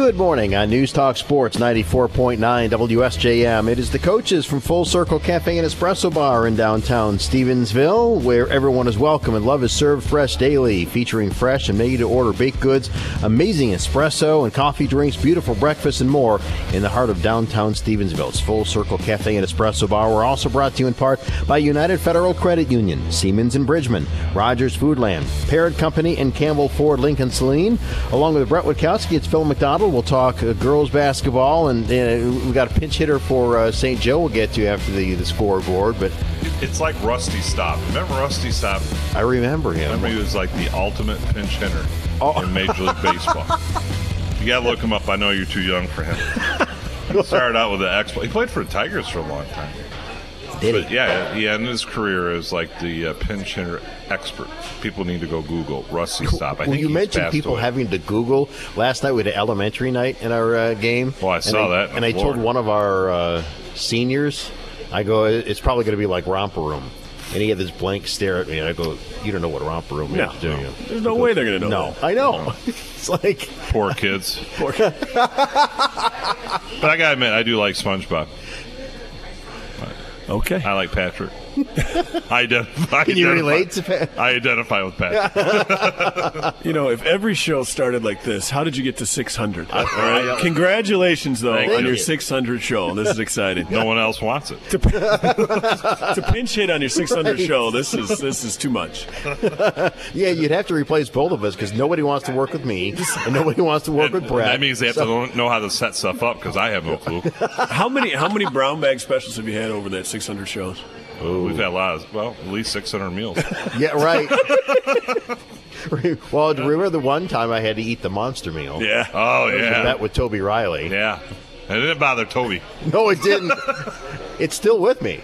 Good morning on News Talk Sports 94.9 WSJM. It is the coaches from Full Circle Cafe and Espresso Bar in downtown Stevensville, where everyone is welcome and love is served fresh daily, featuring fresh and made to order baked goods, amazing espresso and coffee drinks, beautiful breakfast, and more in the heart of downtown Stevensville. It's Full Circle Cafe and Espresso Bar. We're also brought to you in part by United Federal Credit Union, Siemens and Bridgman, Rogers Foodland, Parrot Company, and Campbell Ford Lincoln Saline. Along with Brett Witkowski, it's Phil McDonald. We'll talk uh, girls basketball, and uh, we got a pinch hitter for uh, St. Joe. We'll get to after the, the scoreboard, but It's like Rusty Staub. Remember Rusty Staub? I remember him. Remember he was like the ultimate pinch hitter Oh. in Major League Baseball. you gotta look him up. I know you're too young for him. He started out with the X. He played for the Tigers for a long time. Did But he? yeah, he ended his career as like the uh, pinch hitter expert. People need to go Google Rusty Staub. I Well, think you mentioned people away. having to Google. Last night we had an elementary night in our uh, game. Oh, I And saw that in And I told one of our uh, seniors, I go, it's probably going to be like romper room. And he had this blank stare at me, and I go, "You don't know what romper room No, is, do you?" there's no way they're going to know. No, I know. it's like Poor kids. Poor. Kids. But I gotta admit, I do like SpongeBob. Okay. I like Patrick. I identify. Can you identify- relate to Pat? I identify with Patrick. You know, if every show started like this, how did you get to 600? All I- right. Congratulations, though, Thank on you. your 600 show. This is exciting. No one else wants it. to pinch hit on your 600 show, this is this is too much. Yeah, you'd have to replace both of us because nobody wants to work with me, and nobody wants to work with Brad. That means they have to know how to set stuff up because I have no clue. How many how many brown bag specials have you had over that 600 shows? We've had a lot of, well, at least 600 meals. Yeah, right. well, remember the one time I had to eat the monster meal? Yeah. Oh, yeah. met with Toby Riley. Yeah. And it didn't bother Toby. No, it didn't. it's still with me.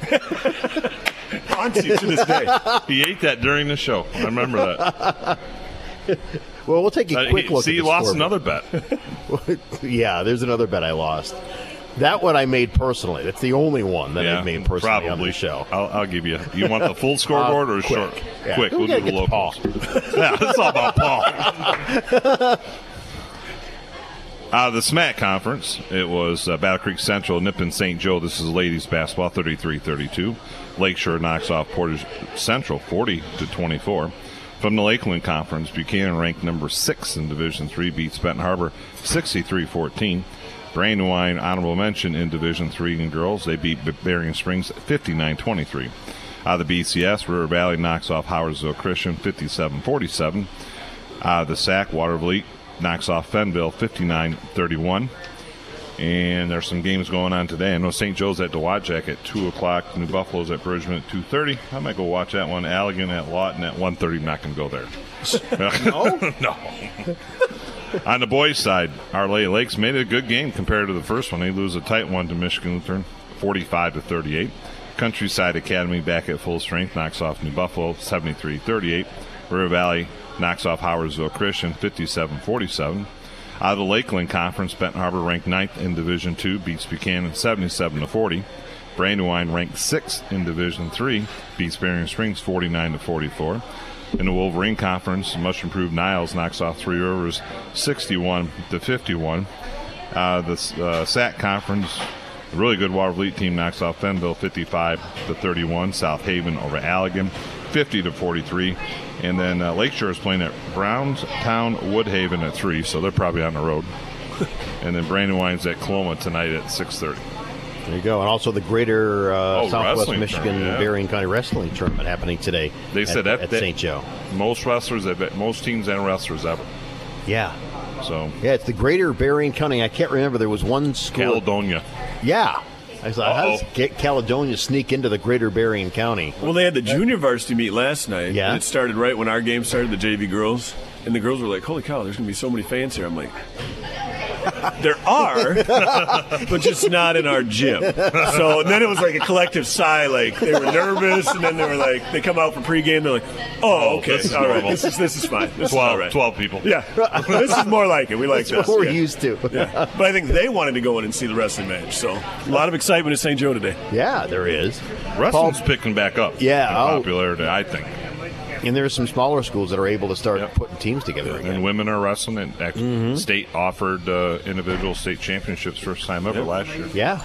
Haunts you to this day. He ate that during the show. I remember that. Well, we'll take a Uh, quick he- look. see, the lost another bet. yeah, there's another bet I lost. That one I made personally. That's the only one that yeah, I've made personally probably. on the show. I'll, I'll give you. You want the full scoreboard or Uh, quick. short? Yeah. Quick. We We'll gotta do the get to Paul. locals. yeah, it's all about Paul. Uh, the SMAC conference, it was uh, Battle Creek Central, Nippon St. Joe. This is ladies basketball, 33-32. Lakeshore knocks off Portage Central, 40 to 24. From the Lakeland Conference, Buchanan ranked number six in Division Three, beats Benton Harbor 63-14. Brandywine, honorable mention in Division Three in girls, they beat B- Berrien Springs 59-23. Uh, the BCS, River Valley knocks off Howardsville Christian 57-47. Uh, the SAC, Watervliet knocks off Fenville 59-31. And there's some games going on today. I know St. Joe's at Dowagiac at 2 o'clock. New Buffalo's at Bridgman at 2.30. I might go watch that one. Allegan at Lawton at 1.30. I'm not going to go there. no? no. On the boys' side, our Lady Lakes made a good game compared to the first one. They lose a tight one to Michigan Lutheran, 45 to 38. Countryside Academy back at full strength knocks off New Buffalo, 73-38. River Valley knocks off Howardsville Christian, 57-47. Out of the Lakeland Conference, Benton Harbor ranked ninth in Division Two, beats Buchanan 77 to 40. Brandywine ranked sixth in Division Three, beats Berrien Springs 49 to 44. In the Wolverine Conference, much improved Niles knocks off Three Rivers 61 to 51. Uh, the uh, SAC Conference, a really good Watervliet team knocks off Fenville 55 to 31. South Haven over Allegan 50 to 43. And then uh, Lakeshore is playing at Brownstown Woodhaven at three, so they're probably on the road. and then Brandywine's at Coloma tonight at 6:30. There you go. And also the Greater uh, Oh, Southwest Michigan tournament, yeah. Berrien County Wrestling Tournament happening today. They at, said that- at St. Joe. Most wrestlers, I've bet- most teams and wrestlers ever. Yeah. So Yeah, it's the Greater Berrien County. I can't remember. There was one school. Caledonia. Yeah. I thought, how does Uh-oh. get Caledonia sneak into the Greater Berrien County? Well, they had the junior varsity meet last night. Yeah. And it started right when our game started, the JV girls. And the girls were like, holy cow, there's going to be so many fans here. I'm like, there are, but just not in our gym. So and then it was like a collective sigh. Like they were nervous, and then they were like, they come out for pregame. They're like, oh, Oh, okay, this is all right, normal. this is this is fine. This 12, is all right. 12 people. Yeah, this is more like it. We like That's this. what we're yeah. used to. Yeah. But I think they wanted to go in and see the wrestling match. So a lot of excitement at St. Joe today. Yeah, there is. Wrestling's picking back up. Yeah, in oh. popularity, I think. And there are some smaller schools that are able to start Yep. putting teams together And again. women are wrestling, and Mm-hmm. state offered uh, individual state championships first time ever last year. Yeah.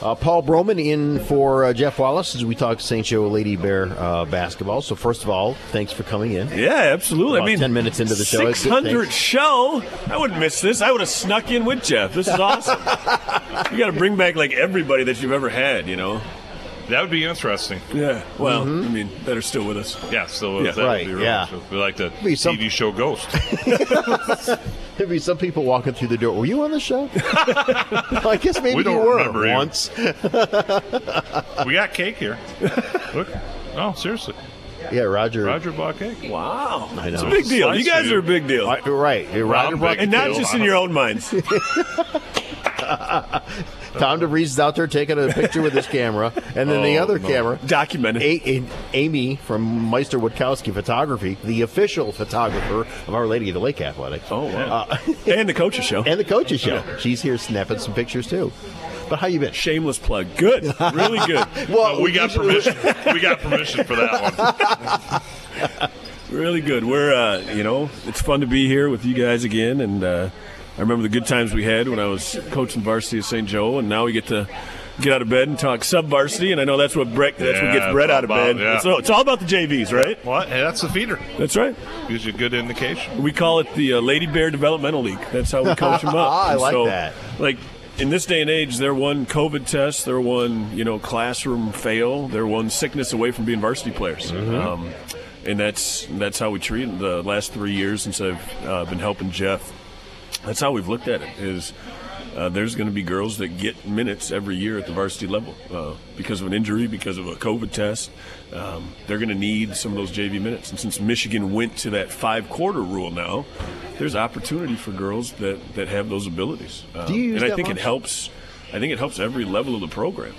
Uh, Paul Broman in for uh, Jeff Wallace as we talk St. Joe Lady Bear uh, basketball. So first of all, thanks for coming in. Yeah, absolutely. About I mean, 10 minutes into the show, it's 600 show. I wouldn't miss this. I would have snuck in with Jeff. This is awesome. you got to bring back like everybody that you've ever had. You know. That would be interesting. Yeah. Well, mm-hmm. I mean, that are still with us. Yeah, so Yeah. that would Right, be yeah. interesting. We like the Be some- TV show Ghost. There'd be some people walking through the door. Were you on the show? I guess maybe We don't you were remember once. we got cake here. Look. No, seriously. Yeah, Roger. Roger bought cake. Wow. I know. It's a big deal. Slice You guys for you. are a big deal. Right, right. Yeah, Roger I'm brought and not just in your own minds. Tom DeVries is out there taking a picture with his camera, and then the Oh, other no. camera, Documented. A- A- Amy from Meister Witkowski Photography, the official photographer of Our Lady of the Lake Athletics, Oh, wow. and the coach's show. and the coaches show. She's here snapping some pictures too. But how you been? Shameless plug. Good. Really good. Well, we got permission. we got permission for that one. Really good. We're, uh, you know, it's fun to be here with you guys again. And uh, I remember the good times we had when I was coaching varsity at St. Joe. And now we get to get out of bed and talk sub varsity. And I know that's what Brett, that's what gets Brett out of about- bed. yeah. So it's all about the JVs, right? What? Hey, that's the feeder. That's right. Gives you a good indication. We call it the uh, Lady Bear Developmental League. That's how we coach them up. I And like so, that. Like in this day and age, they're one COVID test, they're one you know classroom fail, they're one sickness away from being varsity players. Mm-hmm. Um, and that's that's how we treat it the last three years since I've uh, been helping Jeff. That's how we've looked at it. Is uh, there's going to be girls that get minutes every year at the varsity level uh, because of an injury, because of a COVID test. Um, they're going to need some of those JV minutes. And since Michigan went to that five quarter rule now, there's opportunity for girls that, that have those abilities. Um, Do you use and I think much? it helps. I think it helps every level of the program.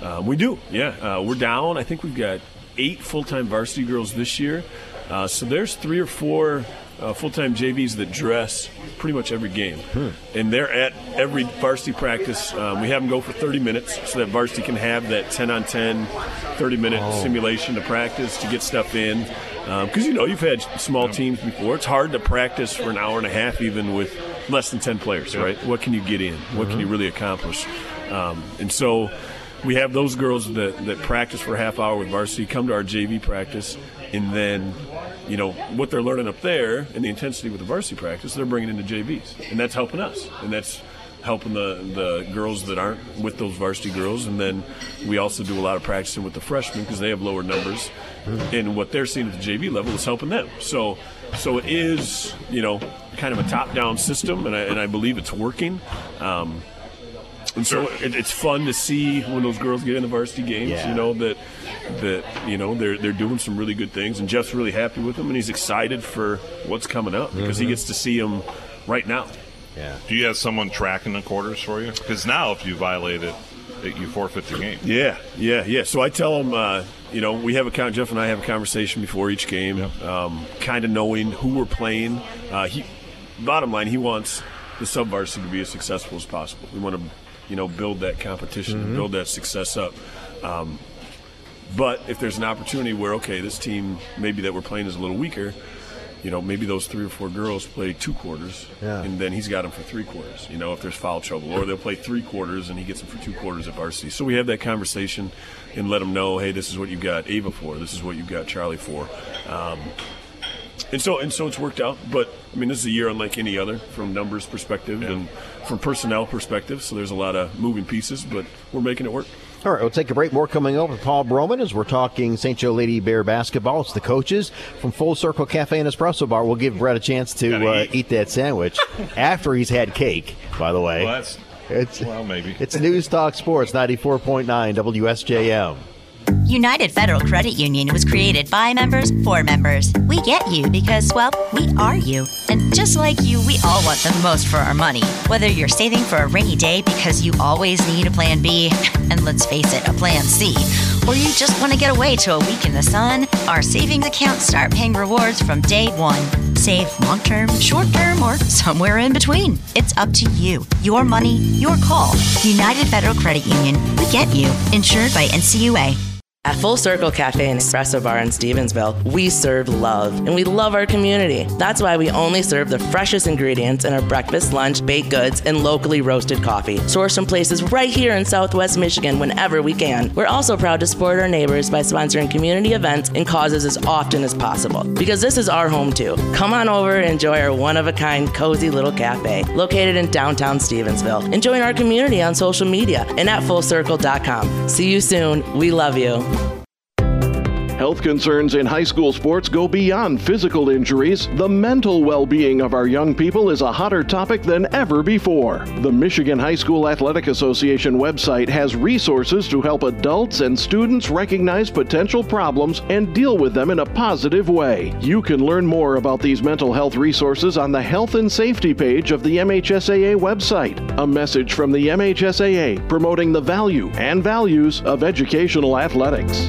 Um, we do, yeah. Uh, we're down. I think we've got eight full-time varsity girls this year. Uh, so there's three or four uh, full-time JVs that dress pretty much every game, and they're at every varsity practice. Um, we have them go for 30 minutes so that varsity can have that 10 on 10, 30-minute simulation to practice to get stuff in. Because you know you've had small teams before. It's hard to practice for an hour and a half even with less than 10 players, right? What can you get in? What can you really accomplish? Um, and so we have those girls that, that practice for a half hour with varsity come to our JV practice, and then, you know, what they're learning up there and the intensity with the varsity practice, they're bringing into JVs, and that's helping us, and that's helping the the girls that aren't with those varsity girls, and then we also do a lot of practicing with the freshmen because they have lower numbers, and what they're seeing at the JV level is helping them. So, so it is, you know, kind of a top down system, and I, and I believe it's working. Um, and so it, it's fun to see when those girls get in the varsity games. Yeah. You know that that you know they're they're doing some really good things, and Jeff's really happy with them, and he's excited for what's coming up because he gets to see them right now. Yeah. Do you have someone tracking the quarters for you? Because now, if you violate it, it- you forfeit the game. Yeah, yeah, yeah. So I tell them, uh, you know, we have a con- Jeff and I have a conversation before each game, um, kind of knowing who we're playing. Uh, he, bottom line, he wants the sub varsity to be as successful as possible. We want to, you know, build that competition, and build that success up. Um, but if there's an opportunity where okay, this team maybe that we're playing is a little weaker. You know, maybe those three or four girls play two quarters, Yeah. and then he's got them for three quarters. You know, if there's foul trouble, or they'll play three quarters and he gets them for two quarters at varsity. So we have that conversation and let them know, hey, this is what you've got Ava for. This is what you've got Charlie for. Um, and so and so it's worked out. But I mean, this is a year unlike any other from numbers perspective and from personnel perspective. So there's a lot of moving pieces, but we're making it work. All right, we'll take a break. More coming up with Paul Broman as we're talking St. Joe Lady Bear basketball. It's the coaches from Full Circle Cafe and Espresso Bar. We'll give Brett a chance to uh, eat. eat that sandwich after he's had cake, by the way. Well, that's It's, well, maybe. it's News Talk Sports 94.9 WSJM. United Federal Credit Union was created by members for members. We get you because, well, we are you. And just like you, we all want the most for our money. Whether you're saving for a rainy day because you always need a plan B, and let's face it, a plan C, or you just want to get away to a week in the sun, our savings accounts start paying rewards from day one. Save long term, short term, or somewhere in between. It's up to you. Your money, your call. United Federal Credit Union. We get you. Insured by NCUA. At Full Circle Cafe and Espresso Bar in Stevensville, we serve love and we love our community. That's why we only serve the freshest ingredients in our breakfast, lunch, baked goods, and locally roasted coffee, sourced from places right here in Southwest Michigan whenever we can. We're also proud to support our neighbors by sponsoring community events and causes as often as possible because this is our home too. Come on over and enjoy our one of a kind, cozy little cafe located in downtown Stevensville. And join our community on social media and at fullcircle.com. See you soon. We love you thank you Health concerns in high school sports go beyond physical injuries. The mental well being of our young people is a hotter topic than ever before. The Michigan High School Athletic Association website has resources to help adults and students recognize potential problems and deal with them in a positive way. You can learn more about these mental health resources on the Health and Safety page of the MHSAA website. A message from the MHSAA promoting the value and values of educational athletics.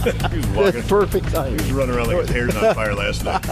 walking. Perfect time. He was running around like his hair's on fire last night.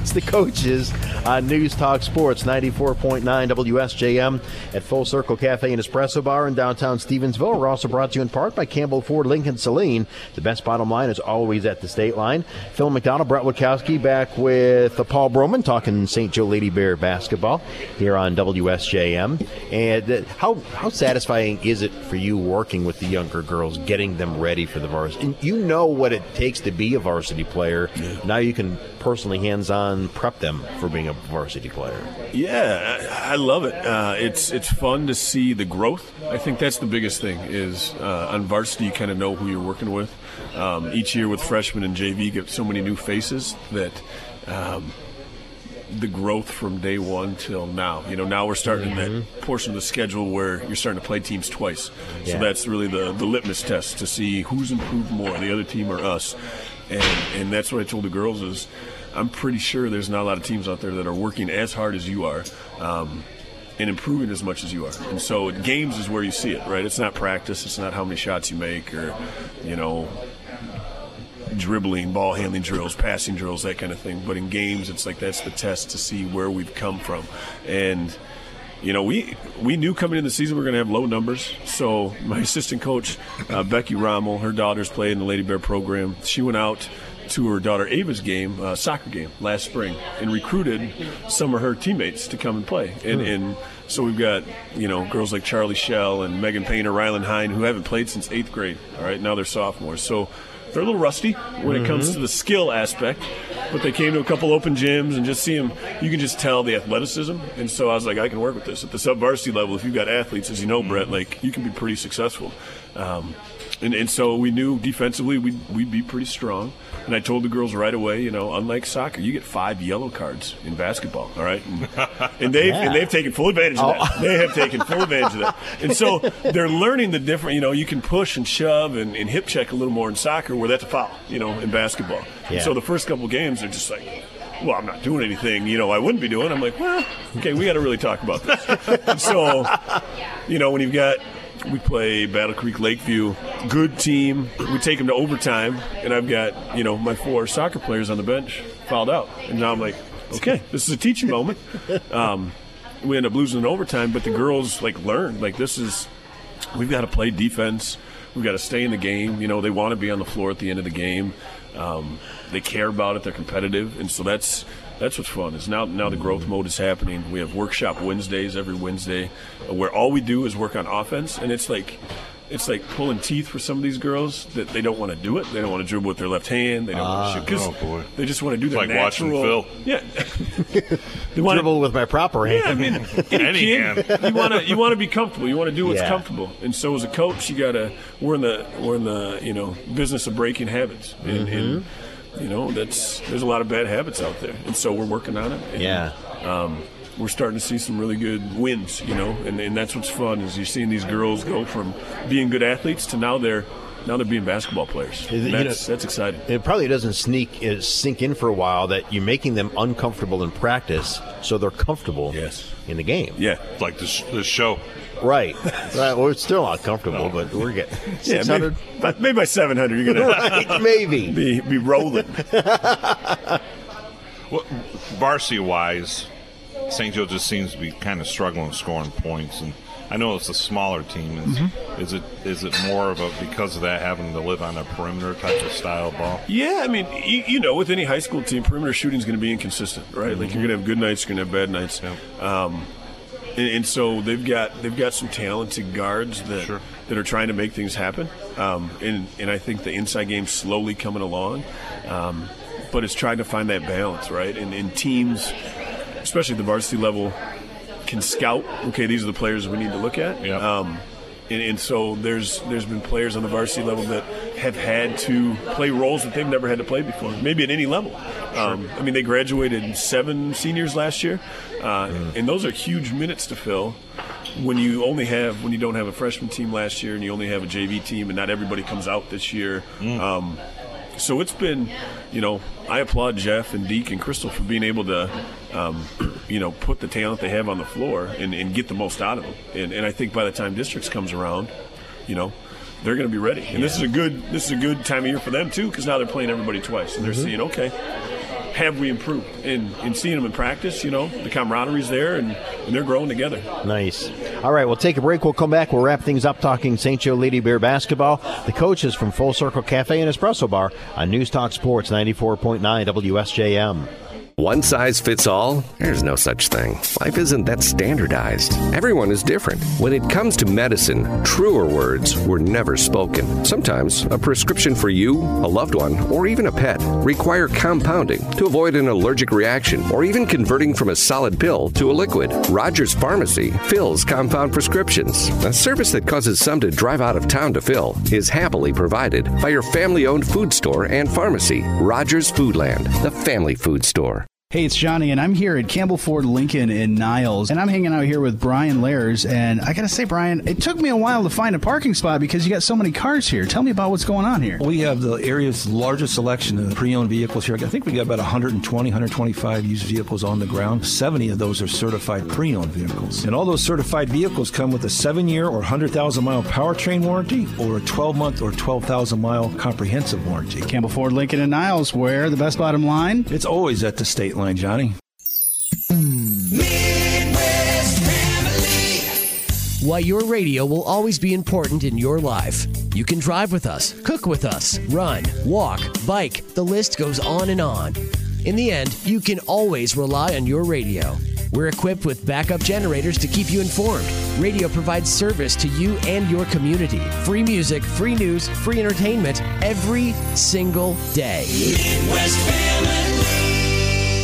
it's the coaches on News Talk Sports 94.9 WSJM at Full Circle Cafe and Espresso Bar in downtown Stevensville. We're also brought to you in part by Campbell Ford Lincoln Saline. The best bottom line is always at the state line. Phil McDonald, Brett Witkowski back with uh, Paul Broman talking St. Joe Lady Bear basketball here on WSJM. And uh, how, how satisfying is it for you working with the younger girls, getting them ready for the varsity? And you know what it takes to be a varsity player. Yeah. Now you can personally hands-on prep them for being a varsity player. Yeah, I, I love it. Uh, it's it's fun to see the growth. I think that's the biggest thing is uh, on varsity you kind of know who you're working with. Um, each year with freshmen and JV, get so many new faces that. Um, the growth from day one till now. You know, now we're starting mm-hmm. that portion of the schedule where you're starting to play teams twice. Yeah. So that's really the, the litmus test to see who's improved more, the other team or us. And and that's what I told the girls is I'm pretty sure there's not a lot of teams out there that are working as hard as you are. Um, and improving as much as you are. And so games is where you see it, right? It's not practice. It's not how many shots you make or, you know, dribbling, ball handling drills, passing drills, that kind of thing. But in games, it's like that's the test to see where we've come from. And you know, we we knew coming in the season we are going to have low numbers. So my assistant coach, uh, Becky Rommel, her daughters play in the Lady Bear program. She went out to her daughter Ava's game, uh, soccer game last spring, and recruited some of her teammates to come and play. And, hmm. and so we've got you know girls like Charlie Shell and Megan Painter, Rylan Hine, who haven't played since eighth grade. All right, now they're sophomores. So they're a little rusty when it comes to the skill aspect, but they came to a couple open gyms and just see them. You can just tell the athleticism, and so I was like, I can work with this at the sub varsity level. If you've got athletes, as you know, Brett, like you can be pretty successful. Um, and, and so we knew defensively we'd, we'd be pretty strong. And I told the girls right away, you know, unlike soccer, you get five yellow cards in basketball. All right, and, and they've yeah. and they've taken full advantage of that. Oh. They have taken full advantage of that, and so they're learning the different. You know, you can push and shove and, and hip check a little more in soccer, where that's a foul. You know, in basketball. Yeah. So the first couple games, they're just like, well, I'm not doing anything, you know, I wouldn't be doing. I'm like, well, okay, we got to really talk about this. so, you know, when you've got we play Battle Creek Lakeview, good team. We take them to overtime, and I've got you know my four soccer players on the bench fouled out, and now I'm like, okay, this is a teaching moment. Um, we end up losing in overtime, but the girls like learn like this is we've got to play defense. We've got to stay in the game. You know, they want to be on the floor at the end of the game. Um, they care about it. They're competitive, and so that's that's what's fun. Is now now the growth mode is happening. We have workshop Wednesdays every Wednesday, where all we do is work on offense, and it's like it's like pulling teeth for some of these girls that they don't want to do it. They don't want to dribble with their left hand. They don't want to shoot because oh they just want to do their like natural. watching Phil. Yeah, they want dribble with my proper hand. Yeah, I mean, any kid, you want to you want to be comfortable. You want to do what's yeah. comfortable. And so as a coach, you gotta we're in the we're in the you know business of breaking habits. And, mm-hmm. and you know, that's there's a lot of bad habits out there, and so we're working on it. And, yeah. Um, we're starting to see some really good wins, you know, and, and that's what's fun is you're seeing these girls go from being good athletes to now they're now they're being basketball players. It- you that's, know- that's exciting. It probably doesn't sneak uh, sink in for a while that you're making them uncomfortable in practice, so they're comfortable Yes. in the game. Yeah. Like this, this show. Right. right. Well, it's still not comfortable, but we're getting Yeah, 600. maybe, by- maybe by 700 you're going right, to maybe. be, be rolling. Well, varsity wise, St. Joe just seems to be kind of struggling scoring points, and I know it's a smaller team. Is, Mm-hmm. is it is it more of a because of that having to live on a perimeter type of style ball? Yeah, I mean, you, you know, with any high school team, perimeter shooting is going to be inconsistent, right? Like you're going to have good nights, you're going to have bad nights. Um, and, and so they've got they've got some talented guards that Sure. that are trying to make things happen. Um, and and I think the inside game's slowly coming along, um, but it's trying to find that balance, right? And, and teams, especially at the varsity level, can scout. Okay, these are the players we need to look at. Yep. Um, and, and so there's there's been players on the varsity level that have had to play roles that they've never had to play before, maybe at any level. Um, I mean, they graduated seven seniors last year, uh, and those are huge minutes to fill. When you only have when you don't have a freshman team last year, and you only have a JV team, and not everybody comes out this year. Um, so it's been, you know, I applaud Jeff and Deke and Crystal for being able to, um, you know, put the talent they have on the floor and, and get the most out of them. And, and I think by the time districts comes around, you know, they're going to be ready. And this is a good this is a good time of year for them too because now they're playing everybody twice and they're seeing okay. Have we improved? And, and seeing them in practice, you know, the camaraderie's there and, and they're growing together. Nice. All right, we'll take a break. We'll come back. We'll wrap things up talking St. Joe Lady Bear basketball. The coaches from Full Circle Cafe and Espresso Bar on News Talk Sports 94.9 WSJM. One size fits all? There's no such thing. Life isn't that standardized. Everyone is different. When it comes to medicine, truer words were never spoken. Sometimes a prescription for you, a loved one, or even a pet require compounding to avoid an allergic reaction or even converting from a solid pill to a liquid. Rogers Pharmacy fills compound prescriptions. A service that causes some to drive out of town to fill is happily provided by your family owned food store and pharmacy, Rogers Foodland, the family food store. Hey, it's Johnny, and I'm here at Campbell Ford Lincoln in Niles, and I'm hanging out here with Brian Lairs. And I gotta say, Brian, it took me a while to find a parking spot because you got so many cars here. Tell me about what's going on here. We have the area's largest selection of pre-owned vehicles here. I think we got about 120, 125 used vehicles on the ground. 70 of those are certified pre-owned vehicles. And all those certified vehicles come with a 7-year or 100,000 mile powertrain warranty or a 12-month or 12,000 mile comprehensive warranty. Campbell Ford Lincoln in Niles, where the best bottom line? It's always at the state line, Johnny. Why your radio will always be important in your life. You can drive with us, cook with us, run, walk, bike, the list goes on and on. In the end, you can always rely on your radio. We're equipped with backup generators to keep you informed. Radio provides service to you and your community. Free music, free news, free entertainment every single day.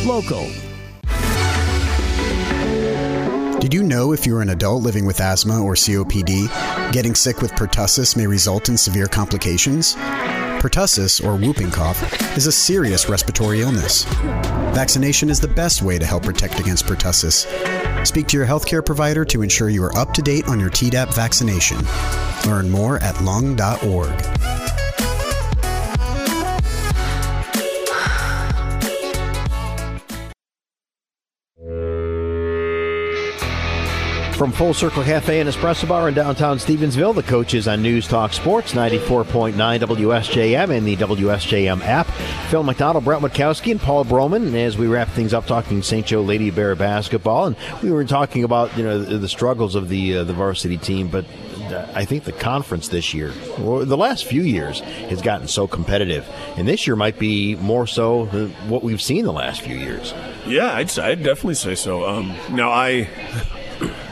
Local. Did you know if you're an adult living with asthma or COPD, getting sick with pertussis may result in severe complications? Pertussis, or whooping cough, is a serious respiratory illness. Vaccination is the best way to help protect against pertussis. Speak to your healthcare provider to ensure you are up to date on your Tdap vaccination. Learn more at lung.org. From Full Circle Cafe and Espresso Bar in downtown Stevensville, the coaches on News Talk Sports 94.9 WSJM and the WSJM app. Phil McDonald, Brett Witkowski, and Paul Broman as we wrap things up talking St. Joe Lady Bear basketball. And we were talking about you know the, the struggles of the uh, the varsity team, but I think the conference this year, or the last few years, has gotten so competitive, and this year might be more so what we've seen the last few years. Yeah, I'd, I'd definitely say so. Um, now, I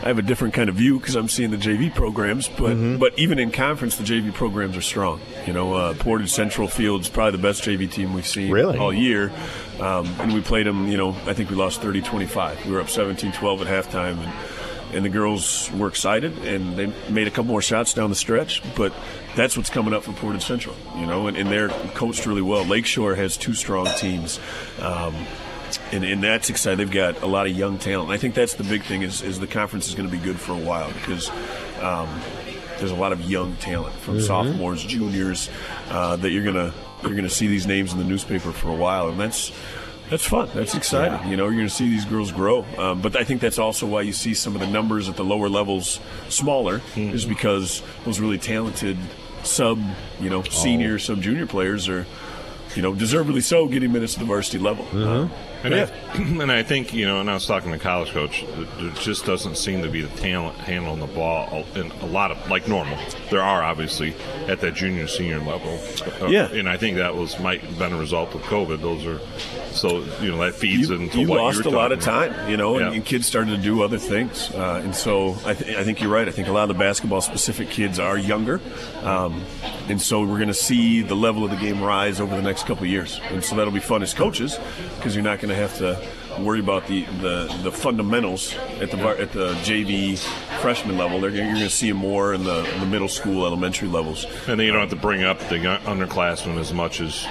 I have a different kind of view because I'm seeing the JV programs, but Mm-hmm. but even in conference, the JV programs are strong. You know, uh, Portage Central Field's probably the best JV team we've seen Really? all year, um, and we played them. You know, I think we lost 30-25. We were up 17-12 at halftime, and and the girls were excited and they made a couple more shots down the stretch, but that's what's coming up for Portage Central, you know, and, and they're coached really well. Lakeshore has two strong teams. Um, and, and that's exciting. They've got a lot of young talent. And I think that's the big thing is, is the conference is going to be good for a while because um, there's a lot of young talent from Mhm. sophomores, juniors uh, that you're gonna you're gonna see these names in the newspaper for a while, and that's that's fun. That's exciting. You know, you're going to see these girls grow. Um, but I think that's also why you see some of the numbers at the lower levels smaller, is because those really talented sub, you know, senior, sub junior players are, you know, deservedly so getting minutes at the varsity level. Uh, And, yeah. I, and I think, you know, and I was talking to a college coach, there just doesn't seem to be the talent handling the ball in a lot of, like normal. There are, obviously, at that junior, senior level. Uh, Yeah. And I think that was might have been a result of COVID. Those are, so, you know, that feeds you, into you what lost you a lot of time, you know, and, Yeah. and kids started to do other things. Uh, and so I, th- I think you're right. I think a lot of the basketball specific kids are younger. Um, and so we're going to see the level of the game rise over the next couple of years. And so that'll be fun as coaches because you're not going to have to worry about the, the, the fundamentals at the var- at the JV freshman level. They're, you're going to see them more in the, the middle school, elementary levels. And then you don't have to bring up the underclassmen as much as,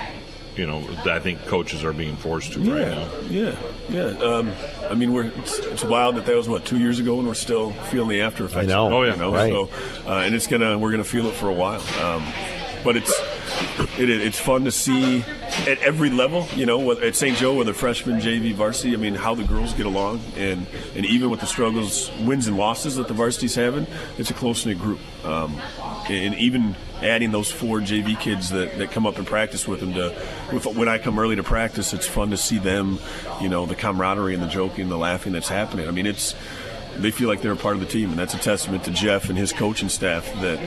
you know, I think coaches are being forced to right now. Yeah, yeah. Um, I mean, we're it's, it's wild that that was what two years ago, and we're still feeling the after effects. I know. Oh, yeah. you know? Right. So, uh, and it's gonna we're gonna feel it for a while. Um, but it's it, it's fun to see at every level. You know, at St. Joe, whether freshman, JV, varsity. I mean, how the girls get along, and and even with the struggles, wins and losses that the varsity's having, it's a close knit group. Um, and even adding those four JV kids that, that come up and practice with them to with, when I come early to practice, it's fun to see them, you know, the camaraderie and the joking, the laughing that's happening. I mean, it's they feel like they're a part of the team, and that's a testament to Jeff and his coaching staff that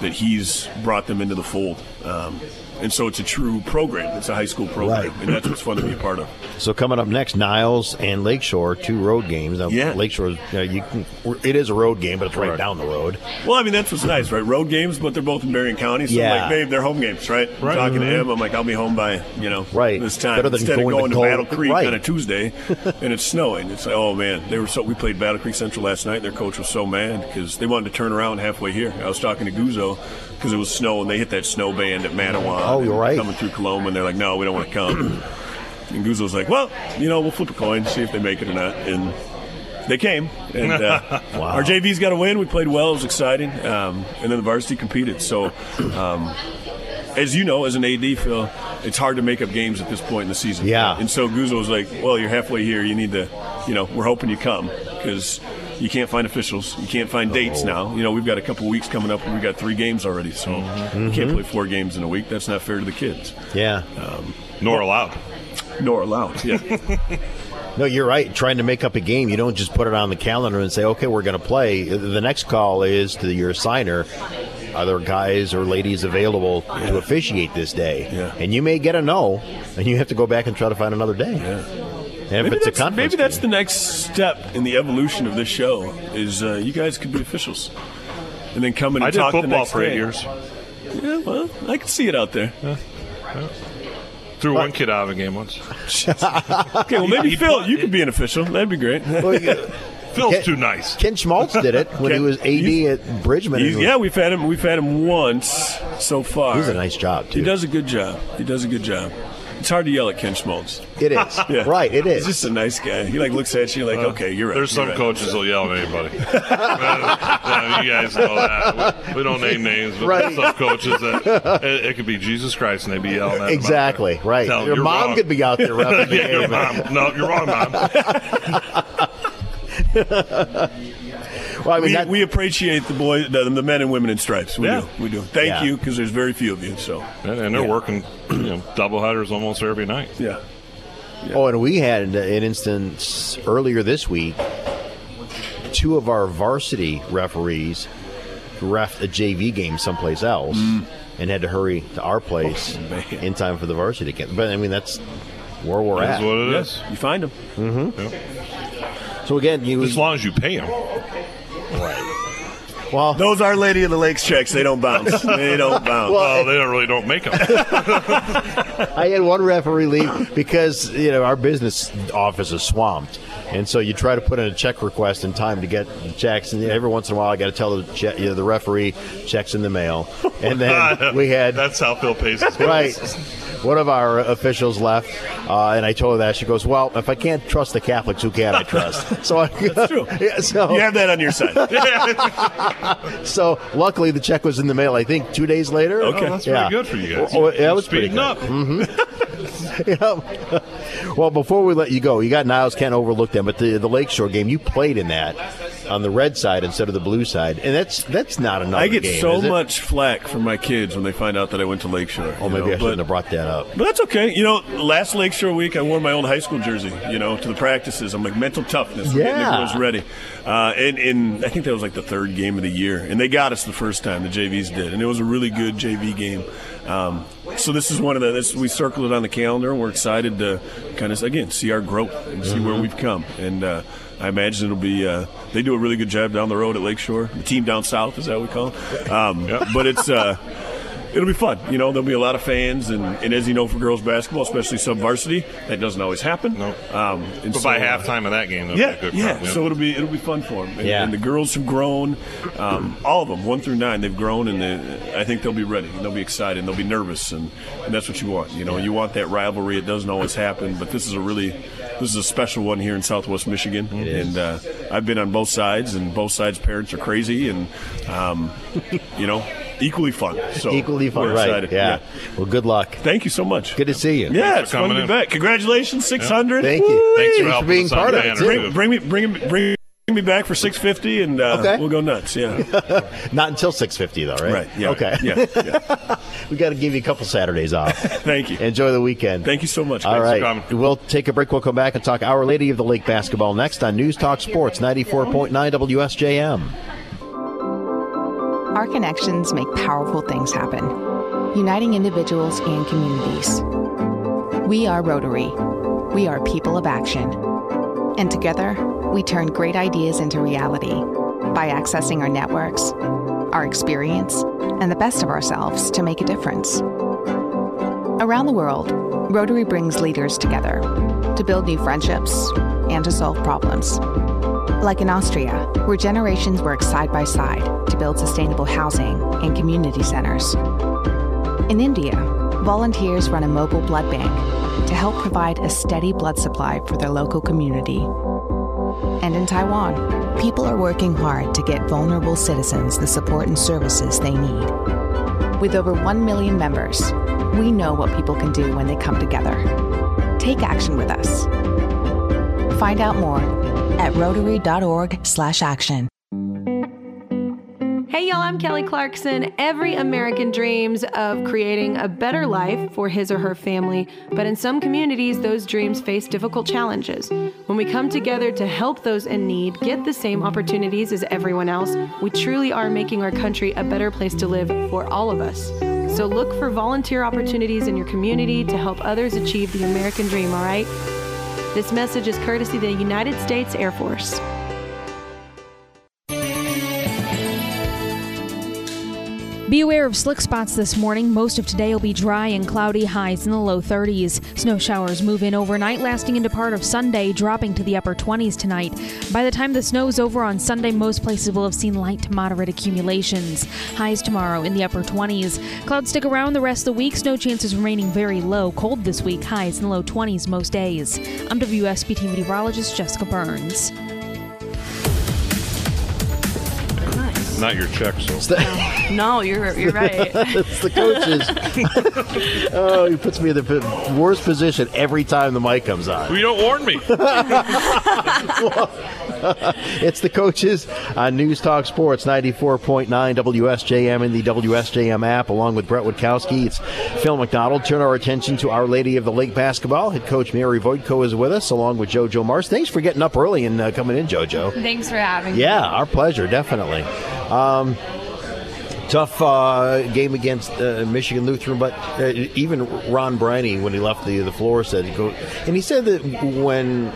that he's brought them into the fold. Um, and so it's a true program. It's a high school program, Right. and that's what's fun to be a part of. So coming up next, Niles and Lakeshore, two road games. Now, Yeah. Lakeshore, you know, you can, it is a road game, but it's right Correct. down the road. Well, I mean, that's what's nice, right? Road games, but they're both in Berrien County. So, Yeah. like, babe, they're home games, right? I'm Right. talking Mhm. to him. I'm like, I'll be home by, you know, Right. this time. Better than Instead going of going to, cold- Battle Creek right. on a Tuesday and it's snowing. It's like, oh, man. They were so, we played Battle Creek Central last night. Their coach was so mad because they wanted to turn around halfway here. I was talking to Guzzo because it was snow and they hit that snow band at Mattawan. Oh, you're right. Coming through Coloma, and they're like, no, we don't want to come. and Guzzo's like, well, you know, we'll flip a coin, see if they make it or not. And they came, and uh, Wow. our JV's got a win. We played well; it was exciting, um, and then the varsity competed. So, um, as you know, as an AD, Phil, it's hard to make up games at this point in the season. Yeah. And so Guzzo was like, "Well, you're halfway here. You need to, you know, we're hoping you come because." You can't find officials. You can't find dates now. You know, we've got a couple weeks coming up, and we've got three games already. So you can't play four games in a week. That's not fair to the kids. Yeah. Um, Nor allowed. Nor allowed. Yeah. No, you're right. Trying to make up a game, you don't just put it on the calendar and say, "Okay, we're going to play." The next call is to your signer. Are there guys or ladies available to officiate this day? Yeah. And you may get a no, and you have to go back and try to find another day. Yeah. And if maybe it's a that's, conference, maybe that's the next step in the evolution of this show. Is uh, you guys could be officials, and then come in and I did talk the football next for eight day. years. Yeah, well, I can see it out there. Threw one kid out of a game once. Okay, well maybe Phil, you could be an official. That'd be great. Phil's too nice. Ken Schmaltz did it when he was AD at Bridgman. He's- yeah, we've had him. We've had him once so far. He's a nice job too. He does a good job. He does a good job. It's hard to yell at Ken Schmaltz. It is. Right, it is. He's just a nice guy. He like looks at you like, uh, okay, you're right. There's you're some right. coaches that'll yell at anybody. Yeah, you guys know that. We, we don't name names, but Right. there's some coaches that it, it could be Jesus Christ and they'd be yelling at out Exactly, there. right. Tell 'em, Your mom wrong." could be out there roughing the yeah, your mom. No, you're wrong, mom. Well, I mean, we, that- we appreciate the boys, the, the men and women in stripes. We Yeah. do. We do. Thank Yeah. you, because there's very few of you. So And, and they're Yeah. working, you know, double headers almost every night. yeah. Oh, and we had an instance earlier this week. Two of our varsity referees ref a JV game someplace else and had to hurry to our place in time for the varsity game. But I mean, that's where we're That's at. what it Yes, is. you find them. Mm-hmm. So again, you As long as you pay them. Well, Those are Lady of the Lakes checks. They don't bounce. they don't bounce. Well, they don't really don't make them. I had one referee leave because you know our business office is swamped, and so you try to put in a check request in time to get the checks, and every once in a while I got to tell the che- you know, the referee checks in the mail, and then we had That's how Phil pays his right. one of our officials left, uh, and I told her that. She goes, "Well, if I can't trust the Catholics, who can I trust?" So I, That's true. Yeah, so You have that on your side. so luckily the check was in the mail. I think two days later. Okay. Oh, that's pretty good for you guys. Oh, yeah, that was Speeding pretty good. Mhm. yeah. Well, before we let you go, you got Niles can't overlook them, but the the Lakeshore game you played in that on the red side instead of the blue side, and that's that's not another. I get game, so much flack from my kids when they find out that I went to Lakeshore. Oh, maybe know, I shouldn't but- have brought that up. But that's okay. You know, last Lakeshore week, I wore my old high school jersey, you know, to the practices. I'm like, mental toughness. Getting the Yeah. girls ready. Uh, and, and I think that was like the third game of the year. And they got us the first time, the JVs did. And it was a really good JV game. Um, so this is one of the, this, we circled it on the calendar, and we're excited to kind of, again, see our growth and see where Mhm. we've come. And uh, I imagine it'll be, uh, they do a really good job down the road at Lakeshore. The team down south, is that what we call it? Um, But it's, uh, it'll be fun. You know, there'll be a lot of fans, and, and as you know, for girls basketball, especially sub varsity, that doesn't always happen. No. Um, and But so, by uh, halftime of that game, that'll yeah, be a good yeah. crowd, So it'll be it'll be fun for them. And, Yeah. and the girls have grown, um, all of them, one through nine, they've grown, and they, I think they'll be ready. And they'll be excited. And they'll be nervous, and, and that's what you want. You know, you want that rivalry. It doesn't always happen, but this is a really this is a special one here in Southwest Michigan. And uh, I've been on both sides, and both sides' parents are crazy, and um, you know, equally fun. So Equally fun, we're right? excited. Yeah. Well, good luck. Thank you so much. Good to see you. Yeah, it's fun to be back. Congratulations, six hundred. Thank you. Thanks for helping being part of it, Bring, bring me, bring me, bring me back for six fifty, and uh, Okay. we'll go nuts. Yeah. Not until six fifty though, right? Right, yeah, Okay. yeah, we got to give you a couple Saturdays off. Thank you. Enjoy the weekend. Thank you so much. All Thanks right. coming. We'll take a break. We'll come back and talk Our Lady of the Lake basketball next on News Talk Sports 94.9 WSJM. Our connections make powerful things happen, uniting individuals and communities. We are Rotary. We are people of action. And together, we turn great ideas into reality by accessing our networks, our experience, and the best of ourselves to make a difference. Around the world, Rotary brings leaders together to build new friendships and to solve problems. Like in Austria, where generations work side by side to build sustainable housing and community centers. In India, volunteers run a mobile blood bank to help provide a steady blood supply for their local community. And in Taiwan, people are working hard to get vulnerable citizens the support and services they need. With over 1 million members, we know what people can do when they come together. Take action with us. Find out more at rotary.org slash action. Hey, y'all, I'm Kelly Clarkson. Every American dreams of creating a better life for his or her family, but in some communities, those dreams face difficult challenges. When we come together to help those in need get the same opportunities as everyone else, we truly are making our country a better place to live for all of us. So look for volunteer opportunities in your community to help others achieve the American dream, all right? This message is courtesy of the United States Air Force. Be aware of slick spots this morning. Most of today will be dry and cloudy, highs in the low 30s. Snow showers move in overnight, lasting into part of Sunday, dropping to the upper 20s tonight. By the time the snow is over on Sunday, most places will have seen light to moderate accumulations. Highs tomorrow in the upper 20s. Clouds stick around the rest of the week. Snow chances remaining very low. Cold this week, highs in the low 20s most days. I'm WSBT meteorologist Jessica Burns. Not your check, so. No, you're you're right. it's the coaches. oh, he puts me in the worst position every time the mic comes on. Well, you don't warn me. it's the coaches on News Talk Sports 94.9 WSJM and the WSJM app, along with Brett Witkowski. It's Phil McDonald. Turn our attention to Our Lady of the Lake basketball. Head coach Mary Voitko is with us, along with JoJo Mars. Thanks for getting up early and uh, coming in, JoJo. Thanks for having me. Yeah, our pleasure, definitely. Um, tough uh, game against uh, Michigan Lutheran, but uh, even Ron Briney, when he left the the floor, said, "Go," and he said that when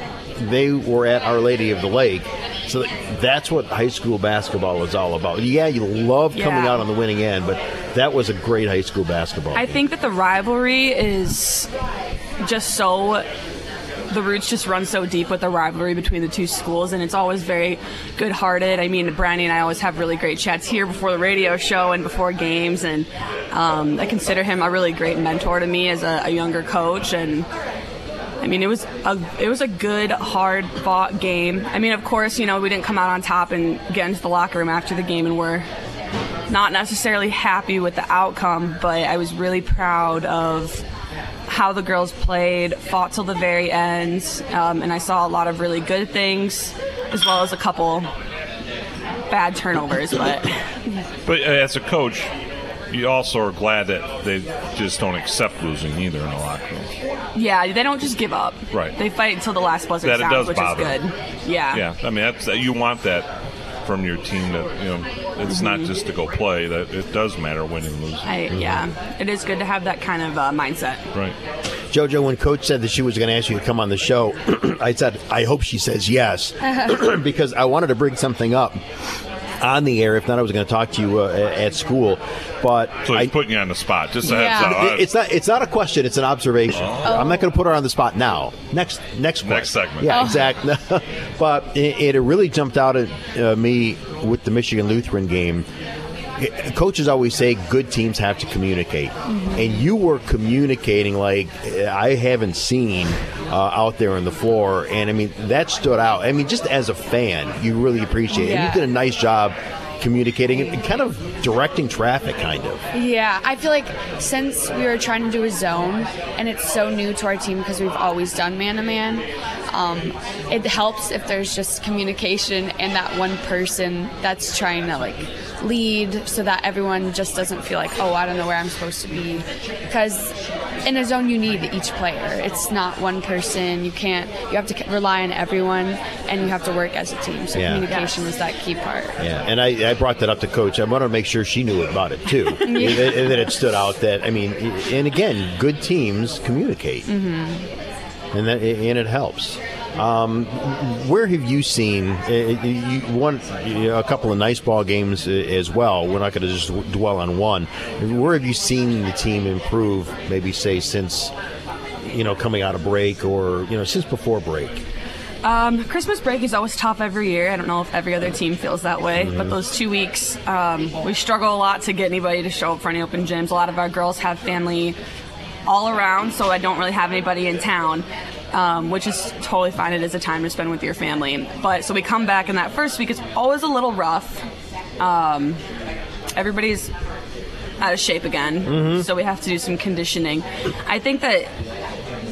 they were at Our Lady of the Lake. So that's what high school basketball is all about. Yeah, you love coming Yeah. out on the winning end, but that was a great high school basketball. I think that the rivalry is just so the roots just run so deep with the rivalry between the two schools, and it's always very good-hearted. I mean, Brandy and I always have really great chats here before the radio show and before games, and um, I consider him a really great mentor to me as a, a younger coach, and I mean, it was a it was a good, hard fought game. I mean, of course, you know, we didn't come out on top and get into the locker room after the game, and we're not necessarily happy with the outcome. But I was really proud of how the girls played, fought till the very end, um, and I saw a lot of really good things, as well as a couple bad turnovers. But But uh, as a coach, you also are glad that they just don't accept losing either in a locker room. yeah, they don't just give up. Right. They fight until the last buzzer That it sounds, does which bother is good. them. Yeah. Yeah, I mean that's you want that from your team. That you know, it's not Mhm. just to go play. That it does matter winning and losing. I, yeah, it is good to have that kind of uh, mindset. Right. JoJo, when Coach said that she was going to ask you to come on the show, I said, I hope she says yes, because I wanted to bring something up on the air. If not, I was going to talk to you uh, at school. But So he's putting you on the spot. Just a heads it's not. It's not a question. It's an observation. Oh. I'm not going to put her on the spot now. Next, next, Next segment. Yeah, Oh. exactly. but it, it really jumped out at uh, me with the Michigan Lutheran game. Coaches always say good teams have to communicate, Mm-hmm. and you were communicating like I haven't seen uh, out there on the floor. And I mean that stood out. I mean, just as a fan, you really appreciate it. And you did a nice job communicating and kind of directing traffic, kind of. Yeah, I feel like since we were trying to do a zone and it's so new to our team because we've always done man to man, um, it helps if there's just communication and that one person that's trying to like lead so that everyone just doesn't feel like, oh, I don't know where I'm supposed to be. Because in a zone, you need each player. It's not one person. You can't, you have to rely on everyone and you have to work as a team. So Yeah. communication is that key part. Yeah, and I, I brought that up to Coach. I wanted to make sure she knew about it too. Yeah. that, that it stood out that I mean, and again, good teams communicate, Mm-hmm. and that and it helps. Um, where have you seen uh, you won a couple of nice ball games uh, as well? We're not going to just dwell on one. Where have you seen the team improve? Maybe say since you know coming out of break, or you know since before break. Um, Christmas break is always tough every year. I don't know if every other team feels that way, but Mhm. those two weeks, um, we struggle a lot to get anybody to show up for any open gyms. A lot of our girls have family all around, so I don't really have anybody in town. Um, which is totally fine. It is a time to spend with your family. But so we come back, and that first week is always a little rough. Um, everybody's out of shape again, Mhm. so we have to do some conditioning. I think that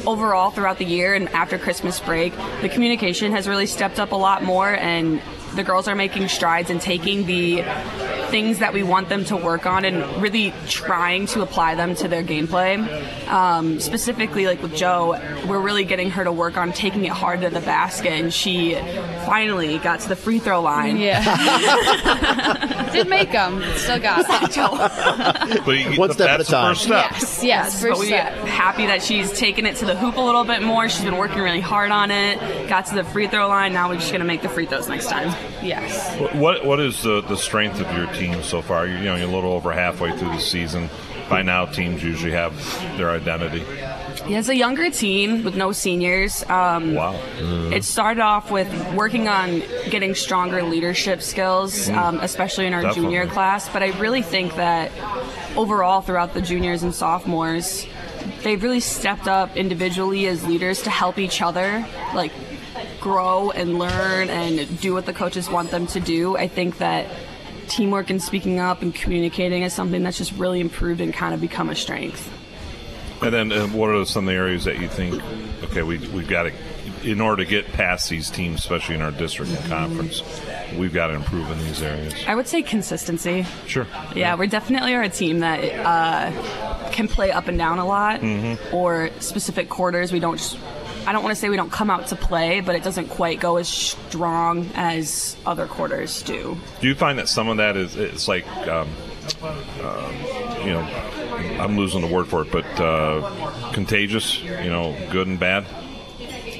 overall throughout the year and after Christmas break, the communication has really stepped up a lot more, and the girls are making strides and taking the things that we want them to work on and really trying to apply them to their gameplay. Um, specifically, like with Joe, we're really getting her to work on taking it hard to the basket, and she finally got to the free throw line. Yeah. Did make them. Still got it. But you, One step at a that's the time. first step. Yes, yes, but first we're step. happy that she's taken it to the hoop a little bit more. She's been working really hard on it. Got to the free throw line. Now we're just gonna make the free throws next time. Yes. What what is the, the strength of your team so far? You, know, you're a little over halfway through the season. By now, teams usually have their identity. Yeah, it's a younger team with no seniors. Um, Wow. It started off with working on getting stronger leadership skills, Mm. um, especially in our Definitely. junior class. But I really think that overall, throughout the juniors and sophomores, they've really stepped up individually as leaders to help each other, like grow and learn and do what the coaches want them to do. I think that teamwork and speaking up and communicating is something that's just really improved and kind of become a strength. And then, uh, what are some of the areas that you think? Okay, we we've got to, in order to get past these teams, especially in our district and conference, we've got to improve in these areas. I would say consistency. Sure. Yeah, we definitely are a team that uh, can play up and down a lot, Mhm. or specific quarters. We don't. I don't want to say we don't come out to play, but it doesn't quite go as strong as other quarters do. Do you find that some of that is it's like, um, uh, you know, I'm losing the word for it, but uh, contagious? You know, good and bad.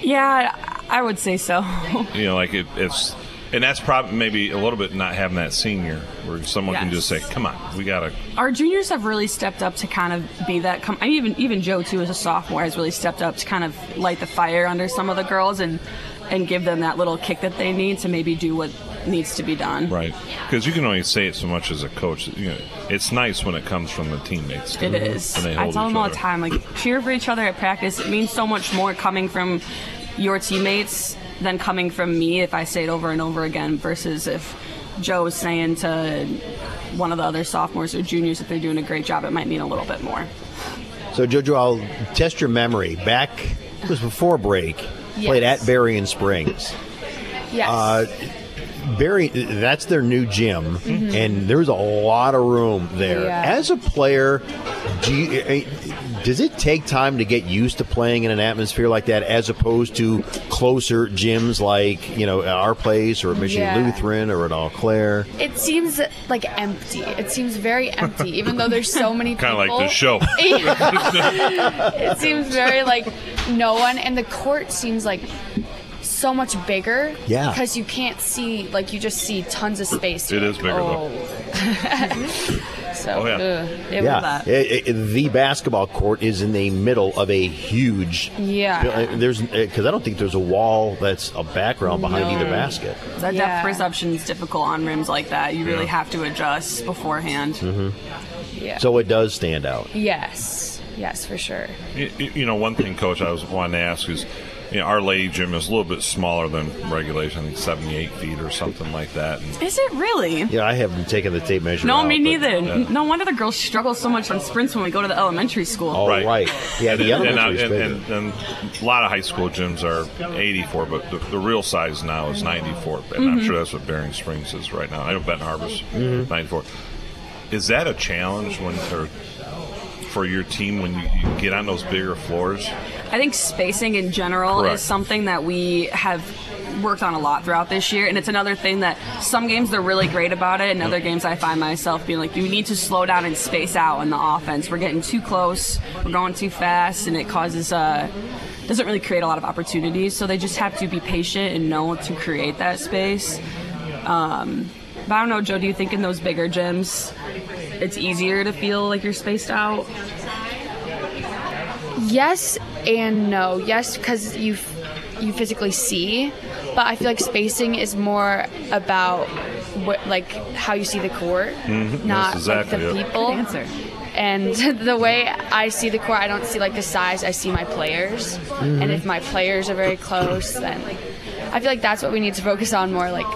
Yeah, I would say so. You know, like it, it's And that's probably maybe a little bit not having that senior where someone can just say, "Come on, we gotta." Our juniors have really stepped up to kind of be that. Com- I mean, even even Joe too, as a sophomore, has really stepped up to kind of light the fire under some of the girls and and give them that little kick that they need to maybe do what needs to be done. Right, because you can only say it so much as a coach. You know, it's nice when it comes from the teammates. too, It is. I tell them all the time, like cheer for each other at practice. It means so much more coming from your teammates than coming from me if I say it over and over again versus if Joe is saying to one of the other sophomores or juniors that they're doing a great job, it might mean a little bit more. So, Jojo, I'll test your memory. Back, it was before break, played Yes. at Berrien Springs. Yes. Uh, Barry, that's their new gym, Mhm. and there's a lot of room there. Yeah. As a player, do you, eh, does it take time to get used to playing in an atmosphere like that, as opposed to closer gyms like you know our place or Michigan Yeah. Lutheran or at Eau Claire? It seems like empty. It seems very empty, even though there's so many Kind of like the show. it seems very like no one, and the court seems like so much bigger. Yeah. Because you can't see, like you just see tons of space. It is bigger, though. though. Oh. so, Oh, yeah. ugh, it was yeah, that. It- it- the basketball court is in the middle of a huge. Yeah. There's because I don't think there's a wall that's a background behind No. either basket. That Yeah. depth perception is difficult on rims like that. You really Yeah. have to adjust beforehand. Mm-hmm. Yeah. So it does stand out. Yes. Yes, for sure. You, you know, one thing, Coach, I was wanting to ask is, you know, our lady gym is a little bit smaller than regulation. I think seventy-eight feet or something like that. And Is it really? Yeah, I haven't taken the tape measure. No, out, me but- neither. Yeah. No wonder the girls struggle so much on sprints when we go to the elementary school. Oh, right. Yeah, the and, and, elementary's and, bigger. and, and a lot of high school gyms are 84, but the, the real size now is 94. And I'm Mhm. sure that's what Berrien Springs is right now. I know Benton Harbor's Mhm. 94. Is that a challenge when or for your team when you, you get on those bigger floors? I think spacing in general Correct. is something that we have worked on a lot throughout this year, and it's another thing that some games they're really great about it, and other games I find myself being like, you need to slow down and space out in the offense. We're getting too close, we're going too fast, and it causes uh doesn't really create a lot of opportunities. So they just have to be patient and know to create that space. Um, but I don't know, Joe. Do you think in those bigger gyms, it's easier to feel like you're spaced out? Yes and no. Yes, because you you physically see, but I feel like spacing is more about what like how you see the court, Mhm. not exactly, like the yeah. people. And the way I see the court, I don't see like the size. I see my players, Mm-hmm. and if my players are very close, then I feel like that's what we need to focus on more. Like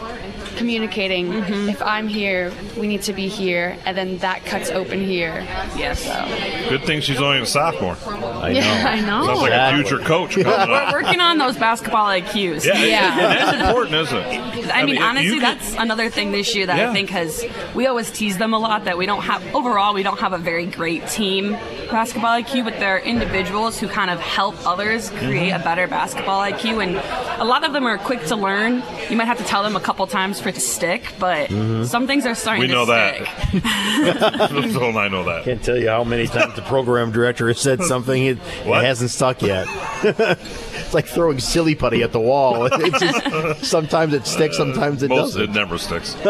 communicating. If I'm here, we need to be here, and then that cuts open here. Yes. So. Good thing she's only a sophomore. I Yeah, know. I know. Sounds like a future coach. coming We're working on those basketball IQs. Yeah, and- and that's important, isn't it? I mean, if honestly, you could- that's another thing this year that Yeah. I think has. We always tease them a lot that we don't have overall. We don't have a very great team basketball IQ, but there are individuals who kind of help others create Mm-hmm. a better basketball IQ, and a lot of them are quick to learn. You might have to tell them a couple times for it to stick, but Mhm. some things are starting We to know stick. that. Phil and I know that. Can't tell you how many times the program director has said something it, it hasn't stuck yet. it's like throwing silly putty at the wall. It's just, sometimes it sticks, sometimes it Most doesn't. it never sticks.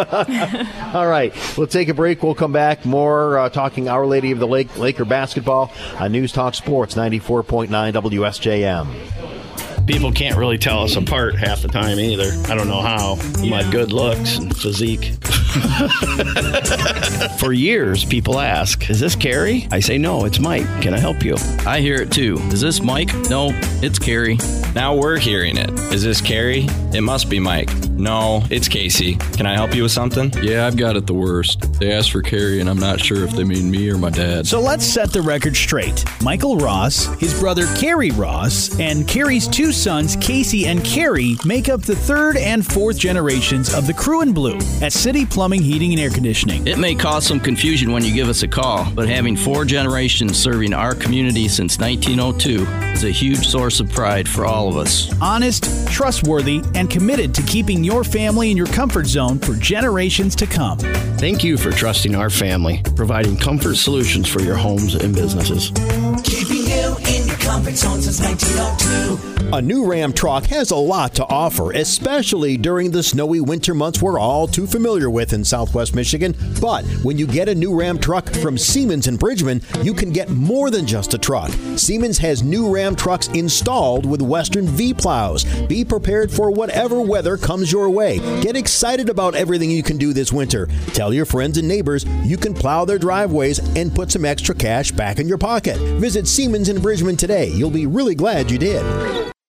All right, we'll take a break. We'll come back more uh, talking Our Lady of the Lake Laker basketball on News Talk Sports 94.9 WSJM. People can't really tell us apart half the time either. I don't know how. My good looks and physique. For years, people ask, Is this Carrie? I say, No, it's Mike. Can I help you? I hear it too. Is this Mike? No, it's Carrie. Now we're hearing it. Is this Carrie? It must be Mike. No, it's Casey. Can I help you with something? Yeah, I've got it the worst. They asked for Carrie, and I'm not sure if they mean me or my dad. So let's set the record straight. Michael Ross, his brother Carrie Ross, and Carrie's two sons, Casey and Carrie, make up the third and fourth generations of the Crew in Blue at City Plumbing, Heating, and Air Conditioning. It may cause some confusion when you give us a call, but having four generations serving our community since 1902 is a huge source of pride for all of us. Honest, trustworthy, and committed to keeping your family in your comfort zone for generations to come. Thank you for trusting our family, providing comfort solutions for your homes and businesses. Comfort zone since 1902. A new Ram truck has a lot to offer, especially during the snowy winter months we're all too familiar with in southwest Michigan. But when you get a new Ram truck from Siemens in Bridgman, you can get more than just a truck. Siemens has new Ram trucks installed with Western V plows. Be prepared for whatever weather comes your way. Get excited about everything you can do this winter. Tell your friends and neighbors you can plow their driveways and put some extra cash back in your pocket. Visit Siemens in Bridgman today. You'll be really glad you did.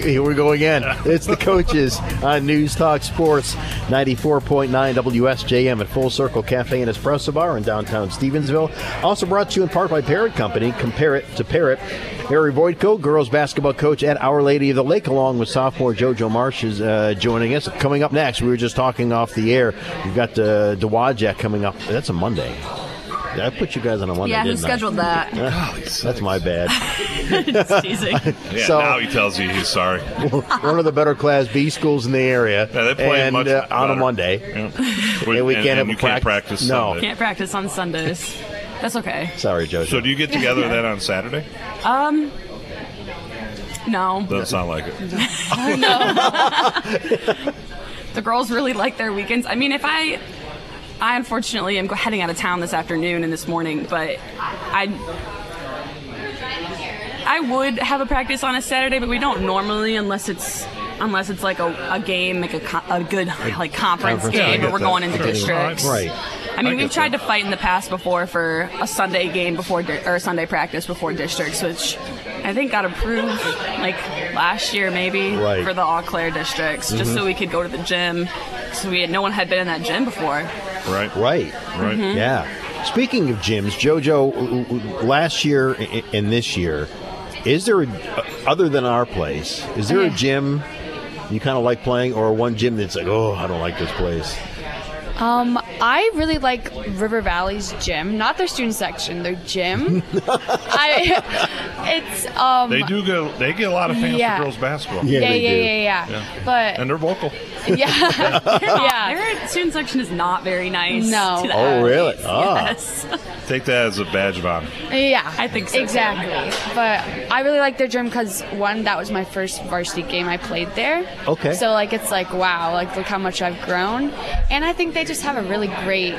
Here we go again. It's the coaches on News Talk Sports 94.9 WSJM at Full Circle Cafe and Espresso Bar in downtown Stevensville. Also brought to you in part by Parrott Company. Compare it to Parrott. Harry Voitko, girls basketball coach at Our Lady of the Lake, along with sophomore JoJo Marsh, is uh, joining us. Coming up next, we were just talking off the air. We've got uh, Dowagiac coming up. That's a Monday. I put you guys on a Monday. Yeah, who didn't I? scheduled that? That's my bad. Just teasing. Yeah, So- now he tells you he's sorry. one of the better Class B schools in the area. Yeah, they play and much uh, on a. Monday. Yeah. And we And- can't have and a can't practice No, Sunday. Can't practice on Sundays. That's okay. sorry, Joe. So do you get together then on Saturday? Um, no. Doesn't sound like it. Oh no. the girls really like their weekends. I mean, if I, I unfortunately am heading out of town this afternoon and this morning, but I, I would have a practice on a Saturday, but we don't normally unless it's. Unless it's like a, a game, like a, a good like conference, yeah, game, where we're that. going into districts. Right. I mean, I we've tried that. to fight in the past before for a Sunday game before di- or Sunday practice before districts, which I think got approved like last year maybe Right. for the Eau Claire districts, just Mhm. so we could go to the gym. So we had no one had been in that gym before. Right. Right. Right. Mhm. Yeah. Speaking of gyms, JoJo, w- w- last year and this year, is there, a, other than our place, is there a gym you kind of like playing or one gym that's like, oh, I don't like this place? Um, I really like River Valley's gym, not their student section, their gym. I, it's um. They do get they get a lot of fans Yeah. for girls basketball. Yeah, yeah, yeah, yeah, yeah. But and they're vocal. yeah, yeah. Their student section is not very nice. No. to the Oh, really? athletes. Ah. Yes. Take that as a badge of honor. Yeah, I think so, too. exactly. But I really like their gym because one, that was my first varsity game I played there. Okay. So like it's like wow, like look how much I've grown, and I think they just have a really great,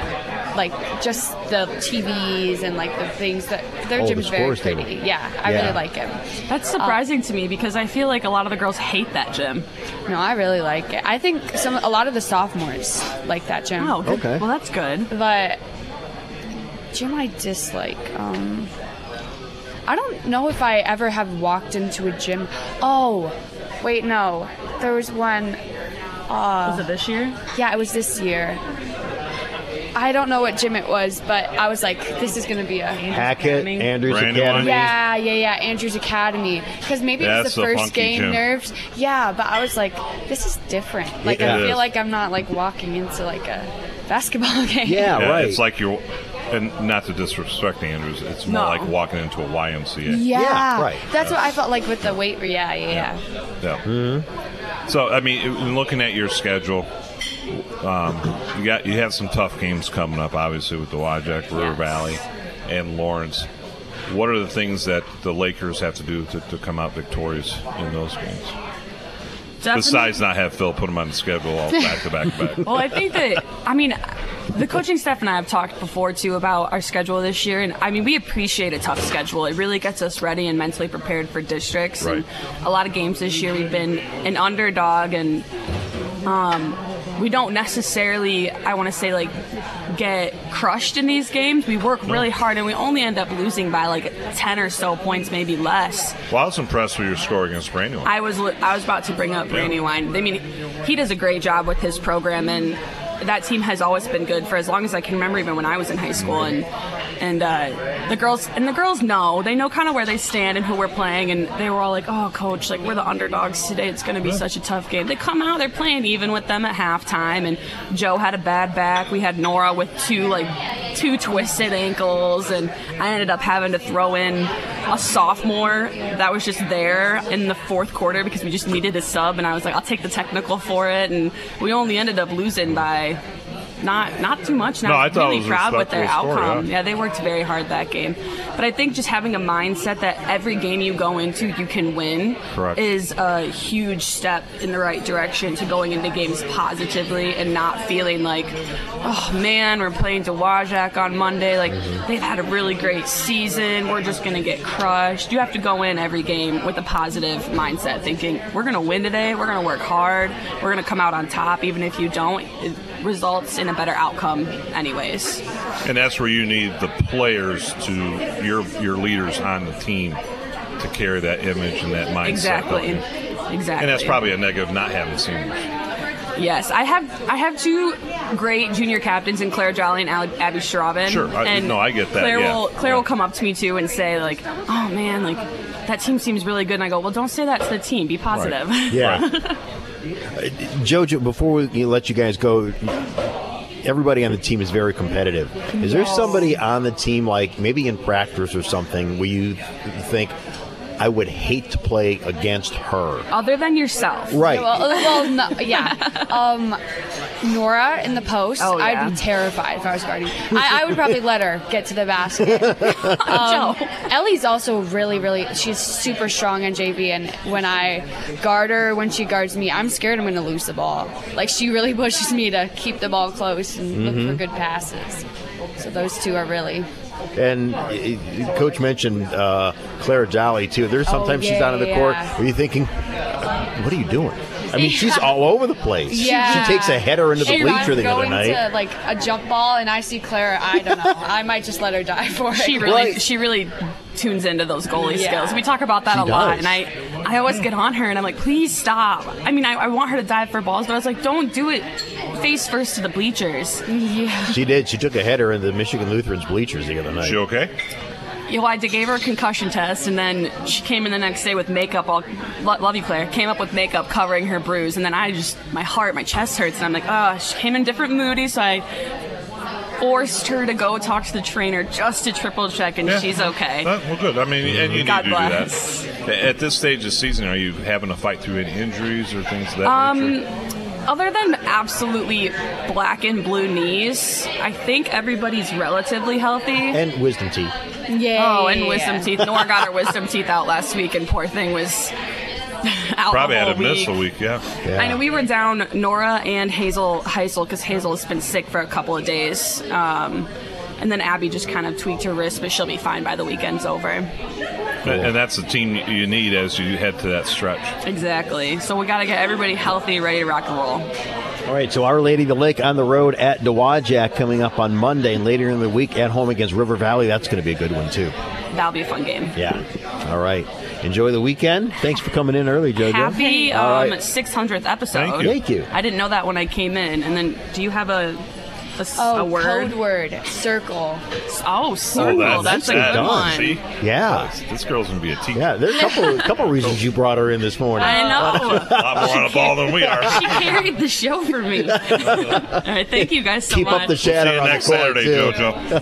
like just the TVs and like the things that their Oh, gym the is very scores table. pretty. Yeah, I Yeah. really like it. That's surprising to me because I feel like a lot of the girls hate that gym. No, I really like it. I think some a lot of the sophomores like that gym. Oh, good. Okay. Well, that's good. But gym I dislike. Um, I don't know if I ever have walked into a gym. Oh, wait, no. There was one. Uh, Was it this year? Yeah, it was this year. I don't know what gym it was, but I was like, this is going to be a Hackett, Andrews Brandywine. Academy. yeah, yeah, yeah. Andrews Academy. Because maybe it was That's the a first funky game gym. nerves. Yeah, but I was like, this is different. Like It I is. feel like I'm not like walking into like a basketball game. Yeah, Yeah, right. It's like you're, and not to disrespect Andrews, it's more No. like walking into a YMCA. Yeah, right. That's what I felt like with the weight. Yeah, yeah, yeah. Yeah. Mm-hmm. So I mean, looking at your schedule, um, you got you have some tough games coming up, obviously with Dowagiac, River Valley, and Lawrence. What are the things that the Lakers have to do to, to come out victorious in those games? Definitely- Besides not have Phil put them on the schedule all back to back to back. well, I think that I mean the coaching staff and I have talked before too about our schedule this year, and I mean we appreciate a tough schedule. It really gets us ready and mentally prepared for districts. Right. And a lot of games this year we've been an underdog, and um, we don't necessarily I want to say like get crushed in these games. We work really hard, and we only end up losing by like ten or so points, maybe less. Well, I was impressed with your score against Brandywine. I was I was about to bring up Brandywine. I mean, he does a great job with his program, and that team has always been good for as long as I can remember, even when I was in high school. And and uh, the girls and the girls know they know kind of where they stand and who we're playing, and they were all like, "Oh, coach, like we're the underdogs today. It's going to be such a tough game." They come out, they're playing even with them at halftime, and Joe had a bad back. We had Nora with two like two twisted ankles, and I ended up having to throw in a sophomore that was just there in the fourth quarter because we just needed a sub, and I was like, "I'll take the technical for it," and we only ended up losing by not not too much. And No, I I was thought it really proud with their score, outcome. yeah. they worked very hard that game. But I think just having a mindset that every game you go into you can win Correct. is a huge step in the right direction to going into games positively and not feeling like, oh man, we're playing Dowagiac on Monday. Like mm-hmm. they've had a really great season. We're just gonna get crushed. You have to go in every game with a positive mindset, thinking we're gonna win today. We're gonna work hard. We're gonna come out on top, even if you don't. It results in a better outcome, anyways. And that's where you need the players to your your leaders on the team to carry that image and that mindset. Exactly. Exactly. And that's probably a negative not having seniors. Yes, I have. I have two great junior captains in Claire Jolly and Al- Abby Schraven. Sure, I- and no, I get that, Claire yeah. will Claire will come up to me too and say like, "Oh man, like that team seems really good." And I go, "Well, don't say that to the team. Be positive." Yeah. Jojo, before we let you guys go, everybody on the team is very competitive. Is there somebody on the team, like maybe in practice or something, where you think, I would hate to play against her? Other than yourself, Right. Well, well no, yeah. Um, Nora in the post, Oh, yeah. I'd be terrified if I was guarding. I, I would probably let her get to the basket. Um, Ellie's also really, really, she's super strong on JV, and when I guard her, when she guards me, I'm scared I'm going to lose the ball. Like, she really pushes me to keep the ball close and look Mhm. for good passes. So those two are really. And Coach mentioned uh, Claire Jolly too. There's Oh, sometimes she's out of the yeah, court. Are you thinking, what are you doing? I mean, she's all over the place. Yeah. She takes a header into the If bleacher the other night. to like a jump ball and I see Claire, I don't know. I might just let her die for it. She really, she really tunes into those goalie Yeah. skills. We talk about that She a lot, and I, I always get on her and I'm like, please stop. I mean, I, I want her to dive for balls, but I was like, don't do it face first to the bleachers. Yeah. She did. She took a header in the Michigan Lutherans bleachers the other night. She okay? You know, I gave her a concussion test, and then she came in the next day with makeup. All lo- love you, Claire. Came up with makeup covering her bruise, and then I just my heart, my chest hurts, and I'm like, oh, she came in different moody, so I forced her to go talk to the trainer just to triple check, and Yeah. she's okay. Well, good. I mean, and you God need to bless. do that. At this stage of the season, are you having to fight through any injuries or things of that Um, nature? Other than absolutely black and blue knees, I think everybody's relatively healthy. And wisdom teeth. Yeah. Oh, and wisdom teeth. Nora got her wisdom teeth out last week, and poor thing was out Probably had a to miss a week, yeah. I know we were down Nora and Hazel Heisel because Hazel has been sick for a couple of days. Um, and then Abby just kind of tweaked her wrist, but she'll be fine by the weekend's over. And, and that's the team you need as you head to that stretch. Exactly. So we got to get everybody healthy, ready to rock and roll. All right, so Our Lady of the Lake on the road at Dowagiac coming up on Monday, and later in the week at home against River Valley. That's going to be a good one too. That'll be a fun game. Yeah. All right. Enjoy the weekend. Thanks for coming in early, JoJo. Happy All um, right. 600th episode. Thank you. Thank you. I didn't know that when I came in. And then, do you have a, a, s- Oh, a word? code word, circle. Oh, circle. that's, a good one. See? Yeah. This, this girl's going to be a teacher. Yeah, there's a couple, couple reasons you brought her in this morning. I know. a lot more on a ball than we are. She carried the show for me. All right, thank you guys so Keep much. up the shadow See you on next the court, Saturday, too. JoJo.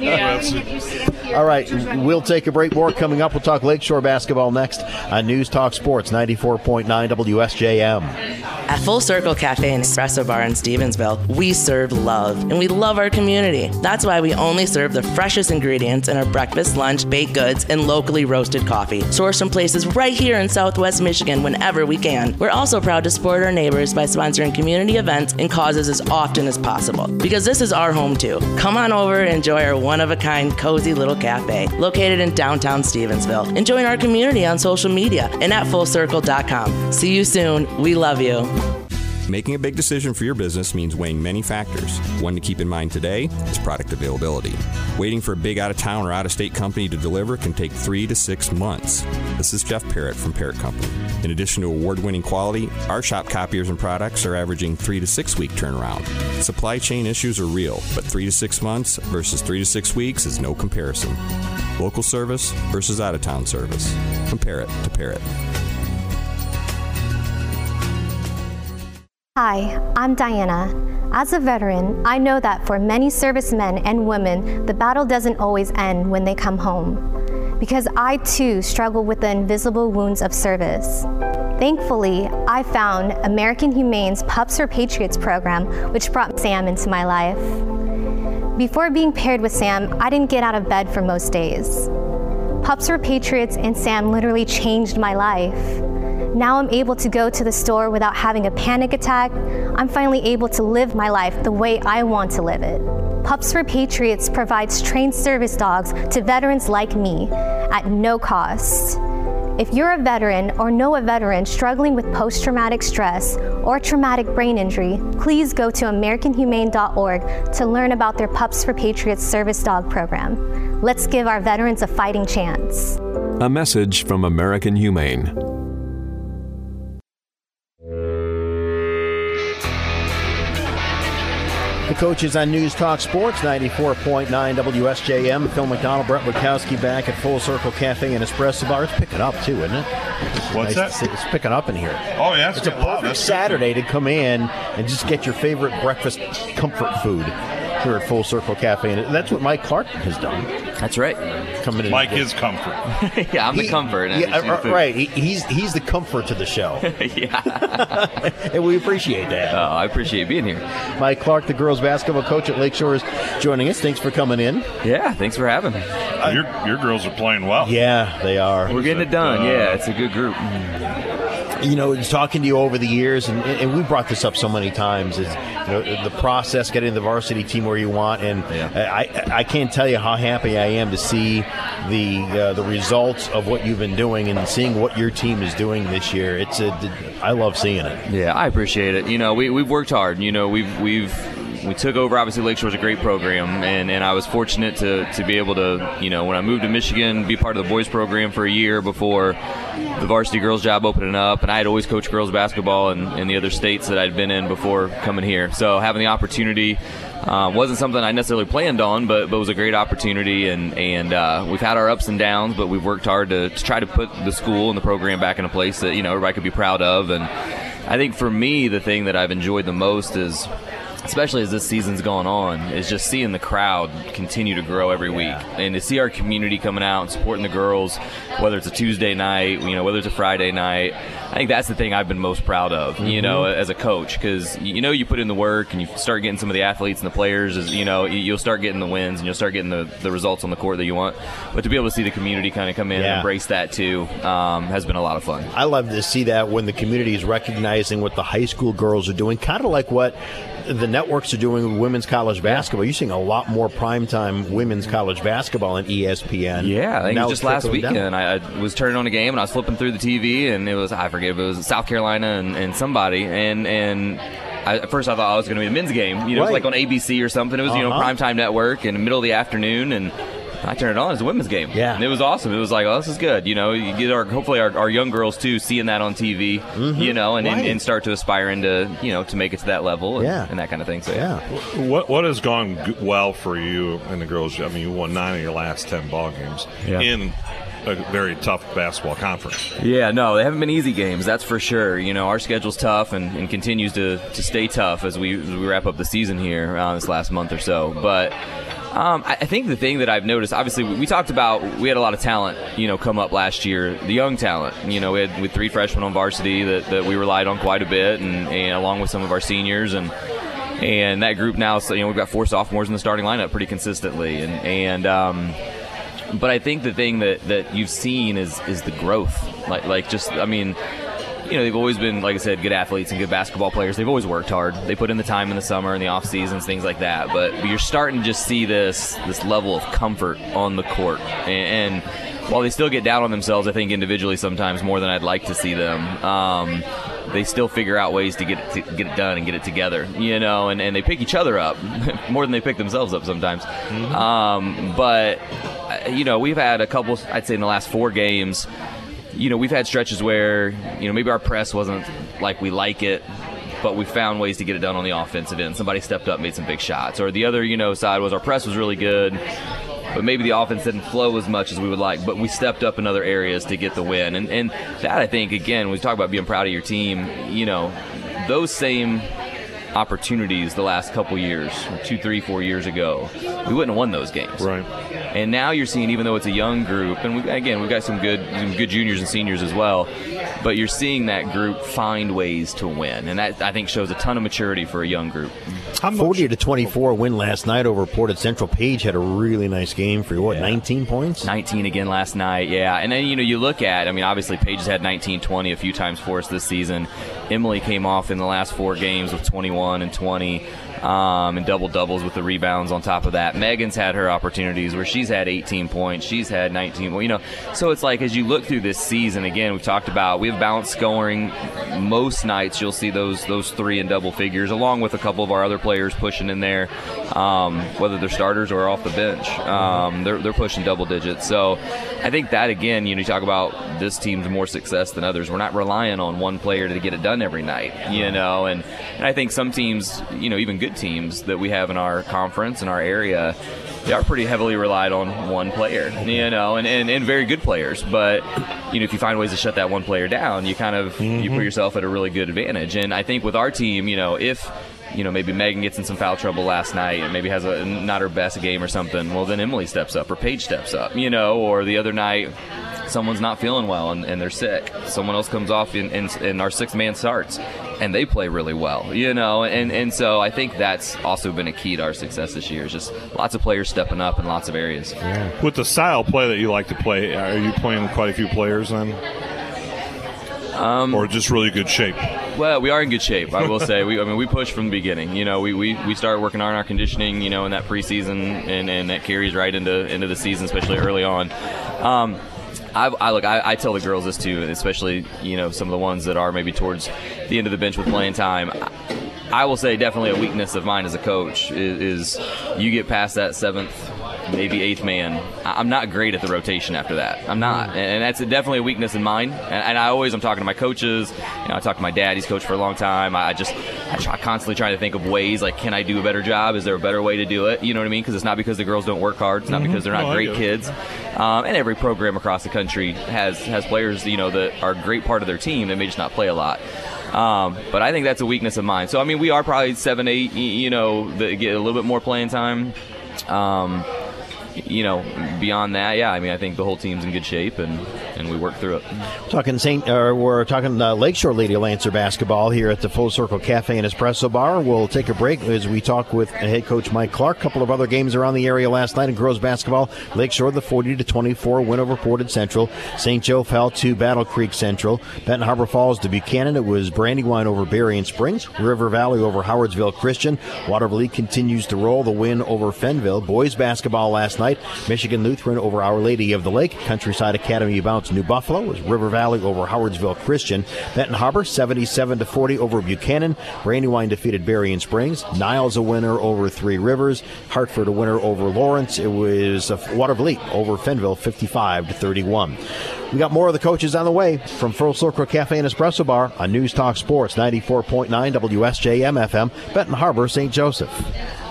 Yeah. All right, we'll take a break. More coming up. We'll talk Lakeshore basketball next on News Talk Sports 94.9 WSJM. At Full Circle Cafe and Espresso Bar in Stevensville, we serve love and we love our community. That's why we only serve the freshest ingredients in our breakfast, lunch, baked goods, and locally roasted coffee, sourced from places right here in Southwest Michigan whenever we can. We're also proud to support our neighbors by sponsoring community events and causes as often as possible because this is our home too. Come on over and enjoy our one of a kind, cozy little cafe located in downtown Stevensville. And join our community on social media and at fullcircle.com. See you soon. We love you. Making a big decision for your business means weighing many factors. One to keep in mind today is product availability. Waiting for a big out of town or out of state company to deliver can take three to six months. This is Jeff Parrott from Parrott Company. In addition to award winning quality, our shop copiers and products are averaging three to six week turnaround. Supply chain issues are real, but three to six months versus three to six weeks is no comparison. Local service versus out of town service. Compare it to Parrott. Hi, I'm Diana. As a veteran, I know that for many servicemen and women, the battle doesn't always end when they come home. Because I too struggle with the invisible wounds of service. Thankfully, I found American Humane's Pups for Patriots program, which brought Sam into my life. Before being paired with Sam, I didn't get out of bed for most days. Pups for Patriots and Sam literally changed my life. Now I'm able to go to the store without having a panic attack. I'm finally able to live my life the way I want to live it. Pups for Patriots provides trained service dogs to veterans like me at no cost. If you're a veteran or know a veteran struggling with post traumatic stress or traumatic brain injury, please go to AmericanHumane.org to learn about their Pups for Patriots service dog program. Let's give our veterans a fighting chance. A message from American Humane. The coaches on News Talk Sports 94.9 WSJM. Phil McDonald, Brett Witkowski back at Full Circle Cafe and Espresso Bar. It's picking up too, isn't it? It's What's nice that? It's picking up in here. Oh, yeah, it's a. Wow, perfect good. Saturday to come in and just get your favorite breakfast comfort food here at Full Circle Cafe. And that's what Mike Clark has done. That's right. Coming in. Mike is comfort. yeah, I'm the comfort. Yeah, uh, right. He, he's he's the comfort to the show. yeah. and we appreciate that. Oh, I appreciate being here. Mike Clark, the girls basketball coach at Lakeshore, is joining us. Thanks for coming in. Yeah, thanks for having me. your your girls are playing well. Yeah, they are. We're getting it done. yeah, it's a good group. You know, talking to you over the years, and, and we brought this up so many times, is you know the process getting the varsity team where you want, and I I can't tell you how happy I am to see the uh, the results of what you've been doing and seeing what your team is doing this year. It's a I love seeing it. Yeah, I appreciate it. You know, we we've worked hard. You know, we've we've we took over. Obviously, Lakeshore's a great program, and, and I was fortunate to, to be able to, you know, when I moved to Michigan, be part of the boys program for a year before the varsity girls job opening up. And I had always coached girls basketball in, in the other states that I'd been in before coming here. So having the opportunity uh, wasn't something I necessarily planned on, but but was a great opportunity. And and uh, we've had our ups and downs, but we've worked hard to, to try to put the school and the program back in a place that you know everybody could be proud of. And I think for me, the thing that I've enjoyed the most is especially as this season's gone on, is just seeing the crowd continue to grow every week, and to see our community coming out and supporting the girls, whether it's a Tuesday night, you know, whether it's a Friday night. I think that's the thing I've been most proud of, you know, as a coach, because you know you put in the work and you start getting some of the athletes and the players, is you know, you- you'll start getting the wins and you'll start getting the, the results on the court that you want. But to be able to see the community kind of come in Yeah. and embrace that too um, has been a lot of fun. I love to see that when the community is recognizing what the high school girls are doing, kind of like what the networks are doing with women's college basketball. You're seeing a lot more primetime women's college basketball on ESPN. Yeah, I think it was just last down. weekend. I, I was turning on a game and I was flipping through the TV and it was I forget if it was South Carolina and, and somebody and and. I, at first, I thought I was going to be the men's game. You know, it was like on ABC or something. It was you know Uh-huh. primetime network in the middle of the afternoon, and I turned it on. It's a women's game. Yeah. and it was awesome. It was like, oh, this is good. You know, you get our hopefully our, our young girls too seeing that on TV. You know, and, and, Right. and start to aspire into you know to make it to that level. And, Yeah. and that kind of thing. So yeah. What what has gone well for you and the girls? I mean, you won nine of your last ten ball games Yeah. in a very tough basketball conference. Yeah, no, they haven't been easy games, that's for sure. You know, our schedule's tough and, and continues to, to stay tough as we, as we wrap up the season here uh, this last month or so. But um, I, think the thing that I've noticed, obviously, we, we talked about we had a lot of talent, you know, come up last year, the young talent. You know, we had with three freshmen on varsity that, that we relied on quite a bit, and, and along with some of our seniors and. And that group now, so, you know, we've got four sophomores in the starting lineup pretty consistently, and and um, but I think the thing that, that you've seen is is the growth. Like like just I mean, you know, they've always been, like I said, good athletes and good basketball players. They've always worked hard. They put in the time in the summer and the off seasons, things like that. But you're starting to just see this this level of comfort on the court, and, and while they still get down on themselves, I think individually sometimes more than I'd like to see them. Um, they still figure out ways to get it to get it done and get it together, you know, and, and they pick each other up more than they pick themselves up sometimes. Mm-hmm. Um, but uh, you know, we've had a couple. I'd say in the last four games, you know, we've had stretches where you know maybe our press wasn't like we like it, but we found ways to get it done on the offensive end. Somebody stepped up, made some big shots. Or the other, you know, side was our press was really good, but maybe the offense didn't flow as much as we would like. But we stepped up in other areas to get the win. And and that I think again, when we talk about being proud of your team, you know, those same opportunities the last couple years, two, three, four years ago, we wouldn't have won those games. Right. And now you're seeing, even though it's a young group, and we, again, we've got some good, some good juniors and seniors as well, but you're seeing that group find ways to win, and that I think shows a ton of maturity for a young group. 40 to 24 win last night over Portage Central. Paige had a really nice game for you. What, yeah. 19 points? 19 again last night, yeah. And then, you know, you look at, I mean, obviously Paige has had 19, 20 a few times for us this season. Emily came off in the last four games with 21 and 20 um, and double doubles with the rebounds on top of that. Megan's had her opportunities where she's had 18 points, she's had 19. Well, you know, so it's like as you look through this season, again, we've talked about we have balanced scoring. Most nights you'll see those those three and double figures, along with a couple of our other players pushing in there, um, whether they're starters or off the bench. Um, they're they're pushing double digits. So I think that again, you know, you talk about this team's more success than others. We're not relying on one player to get it done every night, you know, and and I think some teams, you know, even good teams that we have in our conference in our area, they are pretty heavily relied on one player, you know, and, and, and very good players. But you know, if you find ways to shut that one player down, you kind of mm-hmm. you put yourself at a really good advantage. And I think with our team, you know, if you know, maybe Megan gets in some foul trouble last night and maybe has a not her best game or something, well, then Emily steps up or Paige steps up, you know, or the other night someone's not feeling well and, and they're sick. Someone else comes off and, and, and our sixth man starts and they play really well, you know, and, and so I think that's also been a key to our success this year is just lots of players stepping up in lots of areas. Yeah. With the style play that you like to play, are you playing with quite a few players then? Um, or just really good shape? Well, we are in good shape. I will say. We, I mean, we pushed from the beginning. You know, we, we, we started working on our conditioning. You know, in that preseason, and, and that carries right into into the season, especially early on. Um, I, I, look. I, I, tell the girls this too, especially you know some of the ones that are maybe towards the end of the bench with playing time. I will say definitely a weakness of mine as a coach is, is you get past that seventh maybe eighth man. I'm not great at the rotation after that. I'm not, and that's definitely a weakness in mine. And, I always I'm talking to my coaches. You know, I talk to my dad. He's coached for a long time. I just I try constantly trying to think of ways like can I do a better job? Is there a better way to do it? You know what I mean? Because it's not because the girls don't work hard. It's not mm-hmm. because they're not no, great kids. Um, and every program across the country has has players you know that are a great part of their team. They may just not play a lot. Um, but I think that's a weakness of mine. So I mean, we are probably seven, eight. You know, that get a little bit more playing time. Um, you know, beyond that, yeah, I mean, I think the whole team's in good shape and, and we work through it. Talking Saint, we're talking uh, Lakeshore Lady Lancer basketball here at the Full Circle Cafe and Espresso Bar. We'll take a break as we talk with head coach Mike Clark. A couple of other games around the area last night in girls basketball. Lakeshore the 40 to 24 win over Portage Central. St. Joe fell to Battle Creek Central. Benton Harbor Falls to Buchanan. It was Brandywine over Berrien Springs. River Valley over Howardsville Christian. Watervliet continues to roll the win over Fenville. Boys basketball last night. Michigan Lutheran over Our Lady of the Lake. Countryside Academy New Buffalo was River Valley over Howardsville Christian. Benton Harbor 77 to 40 over Buchanan. Brandywine defeated Berrien Springs. Niles a winner over Three Rivers. Hartford a winner over Lawrence. It was Watervliet over Fenville 55 to 31. We got more of the coaches on the way from Full Circle Cafe and Espresso Bar on News Talk Sports 94.9 WSJM FM, Benton Harbor, St. Joseph.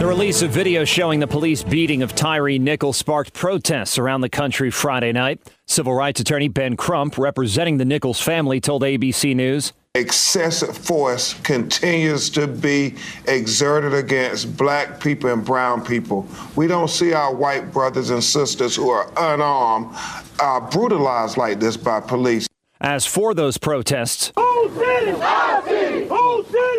The release of video showing the police beating of Tyre Nichols sparked protests around the country Friday night. Civil rights attorney Ben Crump, representing the Nichols family, told ABC News. Excessive force continues to be exerted against black people and brown people. We don't see our white brothers and sisters who are unarmed uh, brutalized like this by police. As for those protests, Whole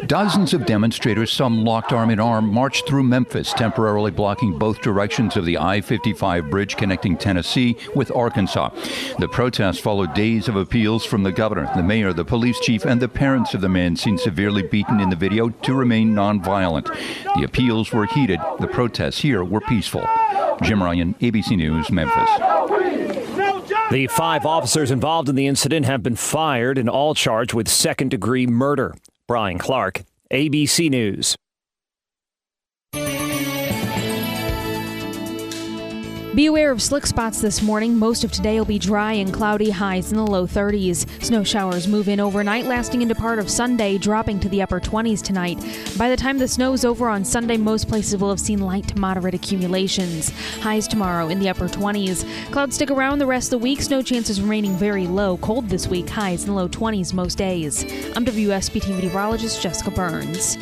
Dozens of demonstrators, some locked arm in arm, marched through Memphis, temporarily blocking both directions of the I 55 bridge connecting Tennessee with Arkansas. The protest followed days of appeals from the governor, the mayor, the police chief, and the parents of the men seen severely beaten in the video to remain nonviolent. The appeals were heated. The protests here were peaceful. Jim Ryan, ABC News, Memphis. The five officers involved in the incident have been fired and all charged with second degree murder. Brian Clark, ABC News. Be aware of slick spots this morning. Most of today will be dry and cloudy, highs in the low 30s. Snow showers move in overnight, lasting into part of Sunday, dropping to the upper 20s tonight. By the time the snow's over on Sunday, most places will have seen light to moderate accumulations. Highs tomorrow in the upper 20s. Clouds stick around the rest of the week. Snow chances remaining very low. Cold this week, highs in the low 20s most days. I'm WSBT meteorologist Jessica Burns.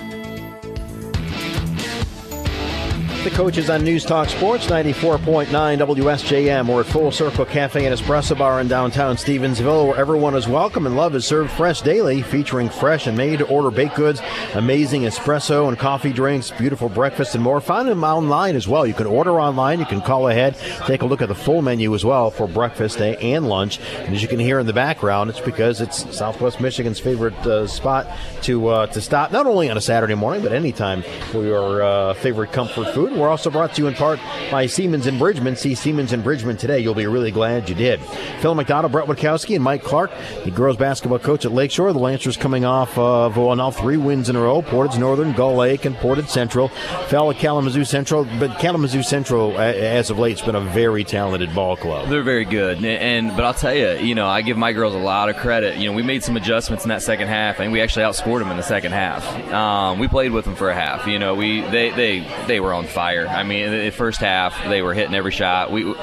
The coaches on News Talk Sports 94.9 WSJM. We're at Full Circle Cafe and Espresso Bar in downtown Stevensville, where everyone is welcome and love is served fresh daily, featuring fresh and made to order baked goods, amazing espresso and coffee drinks, beautiful breakfast, and more. Find them online as well. You can order online, you can call ahead, take a look at the full menu as well for breakfast and lunch. And as you can hear in the background, it's because it's Southwest Michigan's favorite uh, spot to uh, to stop, not only on a Saturday morning, but anytime for your uh, favorite comfort food. We're also brought to you in part by Siemens and Bridgman. See Siemens and Bridgman today. You'll be really glad you did. Phil McDonald, Brett Witkowski, and Mike Clark, the girls basketball coach at Lakeshore. The Lancers coming off of, well, now three wins in a row. Portage Northern, Gull Lake, and Portage Central. Fell at Kalamazoo Central, but Kalamazoo Central, as of late, has been a very talented ball club. They're very good, and but I'll tell you, you know, I give my girls a lot of credit. You know, we made some adjustments in that second half, and we actually outscored them in the second half. Um, we played with them for a half. You know, we they they they were on fire. I mean, in the first half, they were hitting every shot. We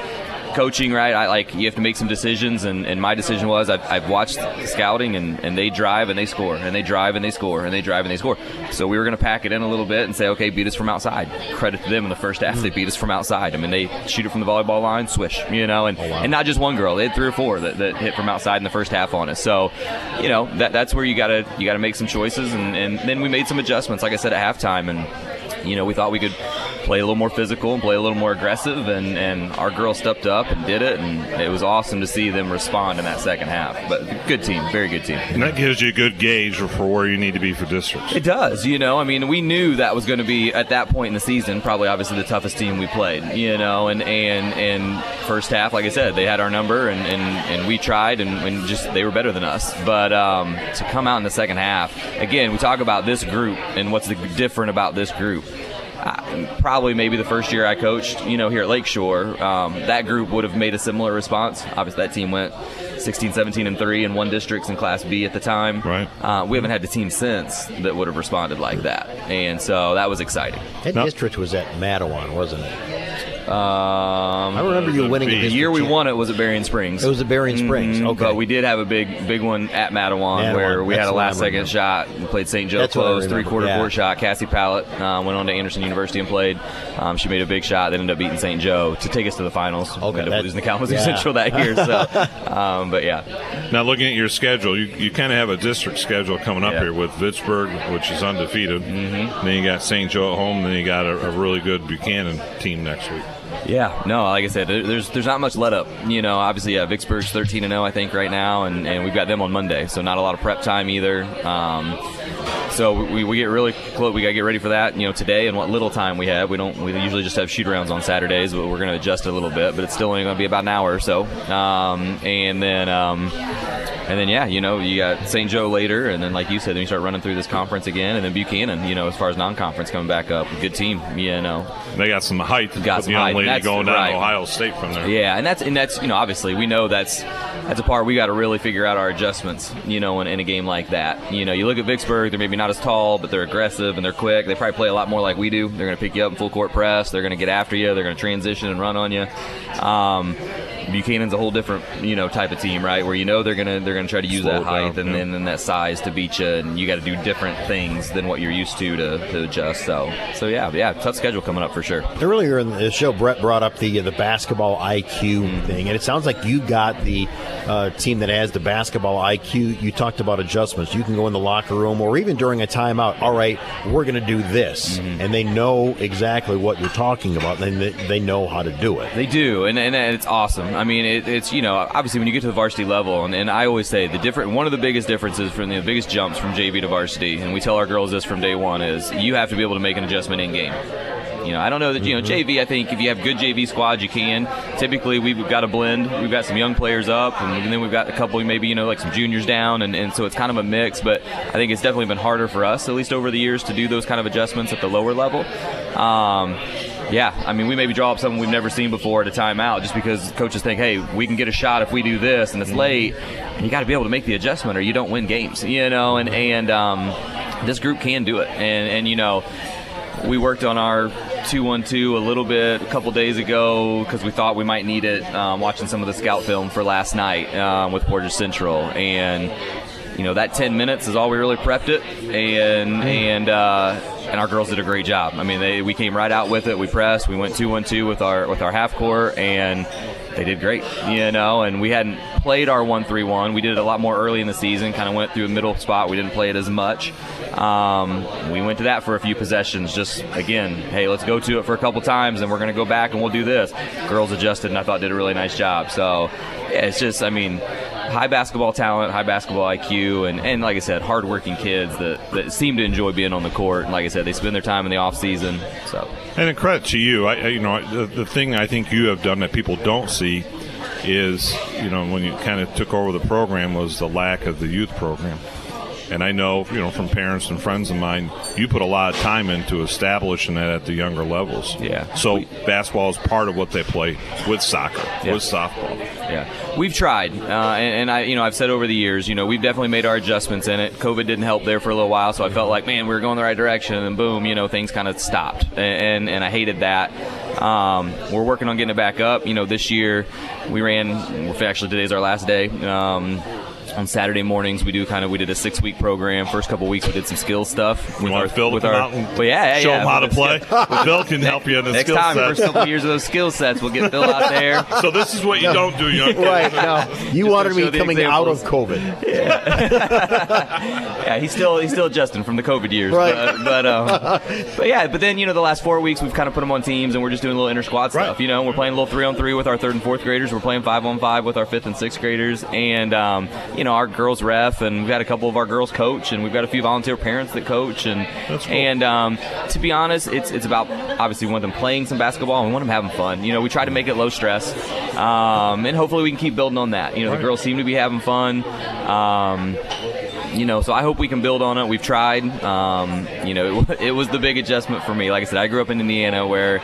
coaching, right? I like you have to make some decisions, and, and my decision was I've, I've watched scouting, and, and they drive and they score, and they drive and they score, and they drive and they score. So we were going to pack it in a little bit and say, okay, beat us from outside. Credit to them in the first half, they beat us from outside. I mean, they shoot it from the volleyball line, swish, you know, and, oh, wow. and not just one girl, they had three or four that, that hit from outside in the first half on us. So, you know, that that's where you gotta you gotta make some choices, and, and then we made some adjustments, like I said at halftime, and you know, we thought we could play a little more physical and play a little more aggressive, and, and our girls stepped up and did it, and it was awesome to see them respond in that second half. But good team, very good team. And that gives you a good gauge for where you need to be for districts. It does, you know. I mean, we knew that was going to be at that point in the season, probably obviously the toughest team we played, you know. And and and first half, like I said, they had our number, and and, and we tried, and, and just they were better than us. But um, to come out in the second half, again, we talk about this group and what's the different about this group probably maybe the first year I coached, you know, here at Lakeshore, um, that group would have made a similar response. Obviously, that team went 16, 17, and three in one districts in Class B at the time. Right. Uh, we haven't had a team since that would have responded like that, and so that was exciting. That no. district was at Mattawan, wasn't it? Um, I remember you winning the year we won it was at Berrien Springs. It was at Berrien Springs. Mm-hmm. Okay, but we did have a big, big one at Mattawan, Mattawan. where we That's had a last second shot. We played St. Joe That's close, three quarter yeah. court shot. Cassie Pallett uh, went on to Anderson University and played. Um, she made a big shot. They ended up beating St. Joe to take us to the finals. Okay, we ended up losing to Kalamazoo yeah. Central that year. So, um, but yeah. Now looking at your schedule, you, you kind of have a district schedule coming up yeah. here with Vicksburg, which is undefeated. Mm-hmm. Then you got St. Joe at home. Then you got a, a really good Buchanan team next week. Yeah, no, like I said, there's there's not much let up. You know, obviously, yeah, Vicksburg's 13 and 0, I think, right now, and, and we've got them on Monday, so not a lot of prep time either. Um, so we, we get really close. We got to get ready for that. You know, today and what little time we have. We don't. We usually just have shoot rounds on Saturdays, but we're going to adjust a little bit. But it's still only going to be about an hour or so. Um, and then. Um, and then yeah, you know, you got St. Joe later, and then like you said, then you start running through this conference again, and then Buchanan. You know, as far as non-conference coming back up, good team. You know, they got some height. Got some height. Going down right. Ohio State from there. Yeah, and that's and that's you know obviously we know that's that's a part we got to really figure out our adjustments. You know, in, in a game like that, you know, you look at Vicksburg, they're maybe not as tall, but they're aggressive and they're quick. They probably play a lot more like we do. They're going to pick you up in full court press. They're going to get after you. They're going to transition and run on you. Um, Buchanan's a whole different you know type of team, right? Where you know they're gonna they're gonna try to use Slow that height down, and yeah. then and that size to beat you, and you got to do different things than what you're used to to, to adjust. So so yeah, yeah, tough schedule coming up for sure. Earlier in the show, Brett brought up the the basketball IQ thing, and it sounds like you got the uh, team that has the basketball IQ. You talked about adjustments. You can go in the locker room, or even during a timeout. All right, we're going to do this, and they know exactly what you're talking about, and they, they know how to do it. They do, and, and it's awesome. I mean, it, it's you know obviously when you get to the varsity level, and, and I always say the different one of the biggest differences from the biggest jumps from JV to varsity, and we tell our girls this from day one is you have to be able to make an adjustment in game. You know, I don't know that you know JV. I think if you have good JV squads, you can. Typically, we've got a blend. We've got some young players up, and then we've got a couple, maybe you know, like some juniors down, and, and so it's kind of a mix. But I think it's definitely been harder for us, at least over the years, to do those kind of adjustments at the lower level. Um, yeah, I mean, we maybe draw up something we've never seen before at a timeout just because coaches think, hey, we can get a shot if we do this, and it's late. And you got to be able to make the adjustment, or you don't win games, you know. And and um, this group can do it, and and you know, we worked on our two one two a little bit a couple days ago because we thought we might need it. Um, watching some of the scout film for last night um, with Portage Central, and you know that 10 minutes is all we really prepped it and and uh, and our girls did a great job. I mean they we came right out with it. We pressed. We went 2-1-2 with our with our half court and they did great you know and we hadn't played our 1-3-1 we did it a lot more early in the season kind of went through a middle spot. We didn't play it as much. Um, we went to that for a few possessions just again hey let's go to it for a couple times and we're going to go back and we'll do this. Girls adjusted and i thought did a really nice job. So it's just i mean high basketball talent, high basketball IQ, and, and like I said, hardworking kids that, that seem to enjoy being on the court. And like I said, they spend their time in the off season. So And a credit to you. I, you know, the, the thing I think you have done that people don't see is, you know, when you kind of took over the program was the lack of the youth program. And I know, you know, from parents and friends of mine, you put a lot of time into establishing that at the younger levels. Yeah. So basketball is part of what they play with soccer, Yeah. with softball. Yeah, we've tried, uh, and, and I, you know, I've said over the years, you know, we've definitely made our adjustments in it. COVID didn't help there for a little while, so I felt like, man, we were going the right direction, and boom, you know, things kind of stopped, and, and and I hated that. Um, we're working on getting it back up. You know, this year we ran. We're actually today's our last day. Um, on Saturday mornings, we do kind of we did a six week program. First couple weeks, we did some skill stuff with want our Phil to with come our. out and well, yeah, yeah, show yeah, 'em how to play? Phil can help you in the next skill time. set. First couple years of those skill sets, we'll get Phil out there. So this is what you don't do, young Right, no. You Just wanted me show the coming out of. COVID. yeah, he's still he's still adjusting from the COVID years. Right. But, but, um, but yeah, but then you know the last four weeks we've kind of put them on teams and we're just doing a little inter squad stuff. You know, we're playing a little three on three with our third and fourth graders. We're playing five on five with our fifth and sixth graders, and um, you know our girls ref, and we've got a couple of our girls coach, and we've got a few volunteer parents that coach, and and um, to be honest, it's it's about obviously we want them playing some basketball and we want them having fun. You know, we try to make it low stress, um, and hopefully we can keep building on that. You know, the girls seem to be having fun. Um, you know, so I hope we can build on it. We've tried. Um, you know, it, it was the big adjustment for me. Like I said, I grew up in Indiana where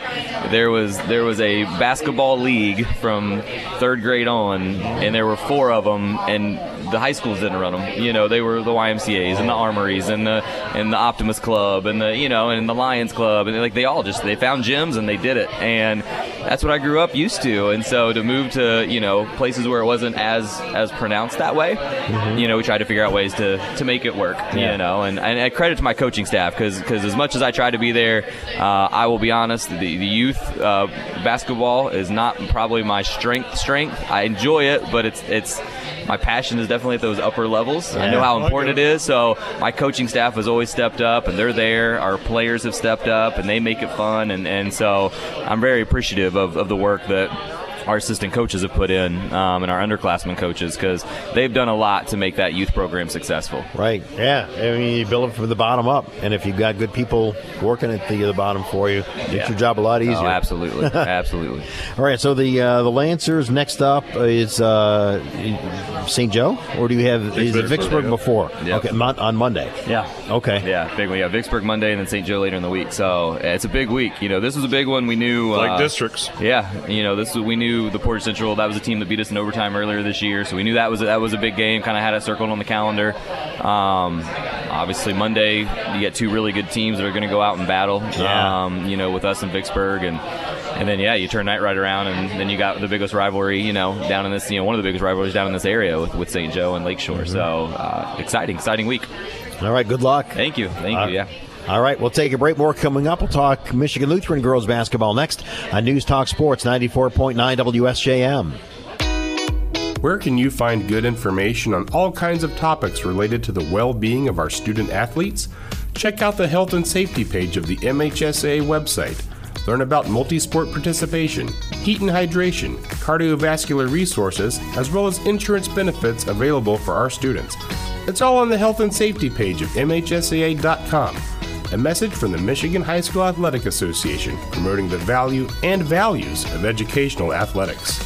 there was there was a basketball league from third grade on, and there were four of them, and the high schools didn't run them. You know, they were the YMCA's and the Armories and the and the Optimist Club and the you know and the Lions Club, and like they all just they found gyms and they did it, and that's what I grew up used to. And so to move to you know places where it wasn't as as pronounced that way, you know, we tried to figure out ways to to make it work. Yeah. You know, and, and I credit to my coaching staff because as much as I try to be there, uh, I will be honest, the, the youth uh, basketball is not probably my strength. Strength. I enjoy it, but it's it's my passion is definitely at those upper levels. I know how important it is. So my coaching staff has always stepped up, and they're there. Our players have stepped up, and they make it fun. And, and so I'm very appreciative of, of the work that our assistant coaches have put in um, and our underclassmen coaches because they've done a lot to make that youth program successful. Right. Yeah. I mean, you build it from the bottom up, and if you've got good people working at the, the bottom for you, it makes Yeah. your job a lot easier. Oh, absolutely, absolutely. All right. So the uh, the Lancers next up is uh, St. Joe, or do you have is it Vicksburg, Vicksburg before? Yeah. Okay, mon- on Monday. Yeah. Okay. Yeah, big one. Yeah, Vicksburg Monday and then St. Joe later in the week. So it's a big week. You know, this was a big one. We knew Like uh, districts. Yeah, you know, this was, we knew the Portage Central. That was a team that beat us in overtime earlier this year. So we knew that was a, that was a big game. Kind of had it circled on the calendar. Um, obviously Monday, you get two really good teams that are going to go out and battle. Yeah. Um, you know, with us in Vicksburg and. and then yeah, you turn night right around, and then you got the biggest rivalry, you know, down in this, you know, one of the biggest rivalries down in this area with, with St. Joe and Lakeshore. Mm-hmm. So uh, exciting, exciting week. All right, good luck. Thank you, thank Uh, you. Yeah. All right, we'll take a break. More coming up. We'll talk Michigan Lutheran girls basketball next on News Talk Sports 94.9 WSJM. Where can you find good information on all kinds of topics related to the well being of our student athletes? Check out the health and safety page of the MHSA website. Learn about multi sport participation, heat and hydration, cardiovascular resources, as well as insurance benefits available for our students. It's all on the health and safety page of MHSAA.com. A message from the Michigan High School Athletic Association promoting the value and values of educational athletics.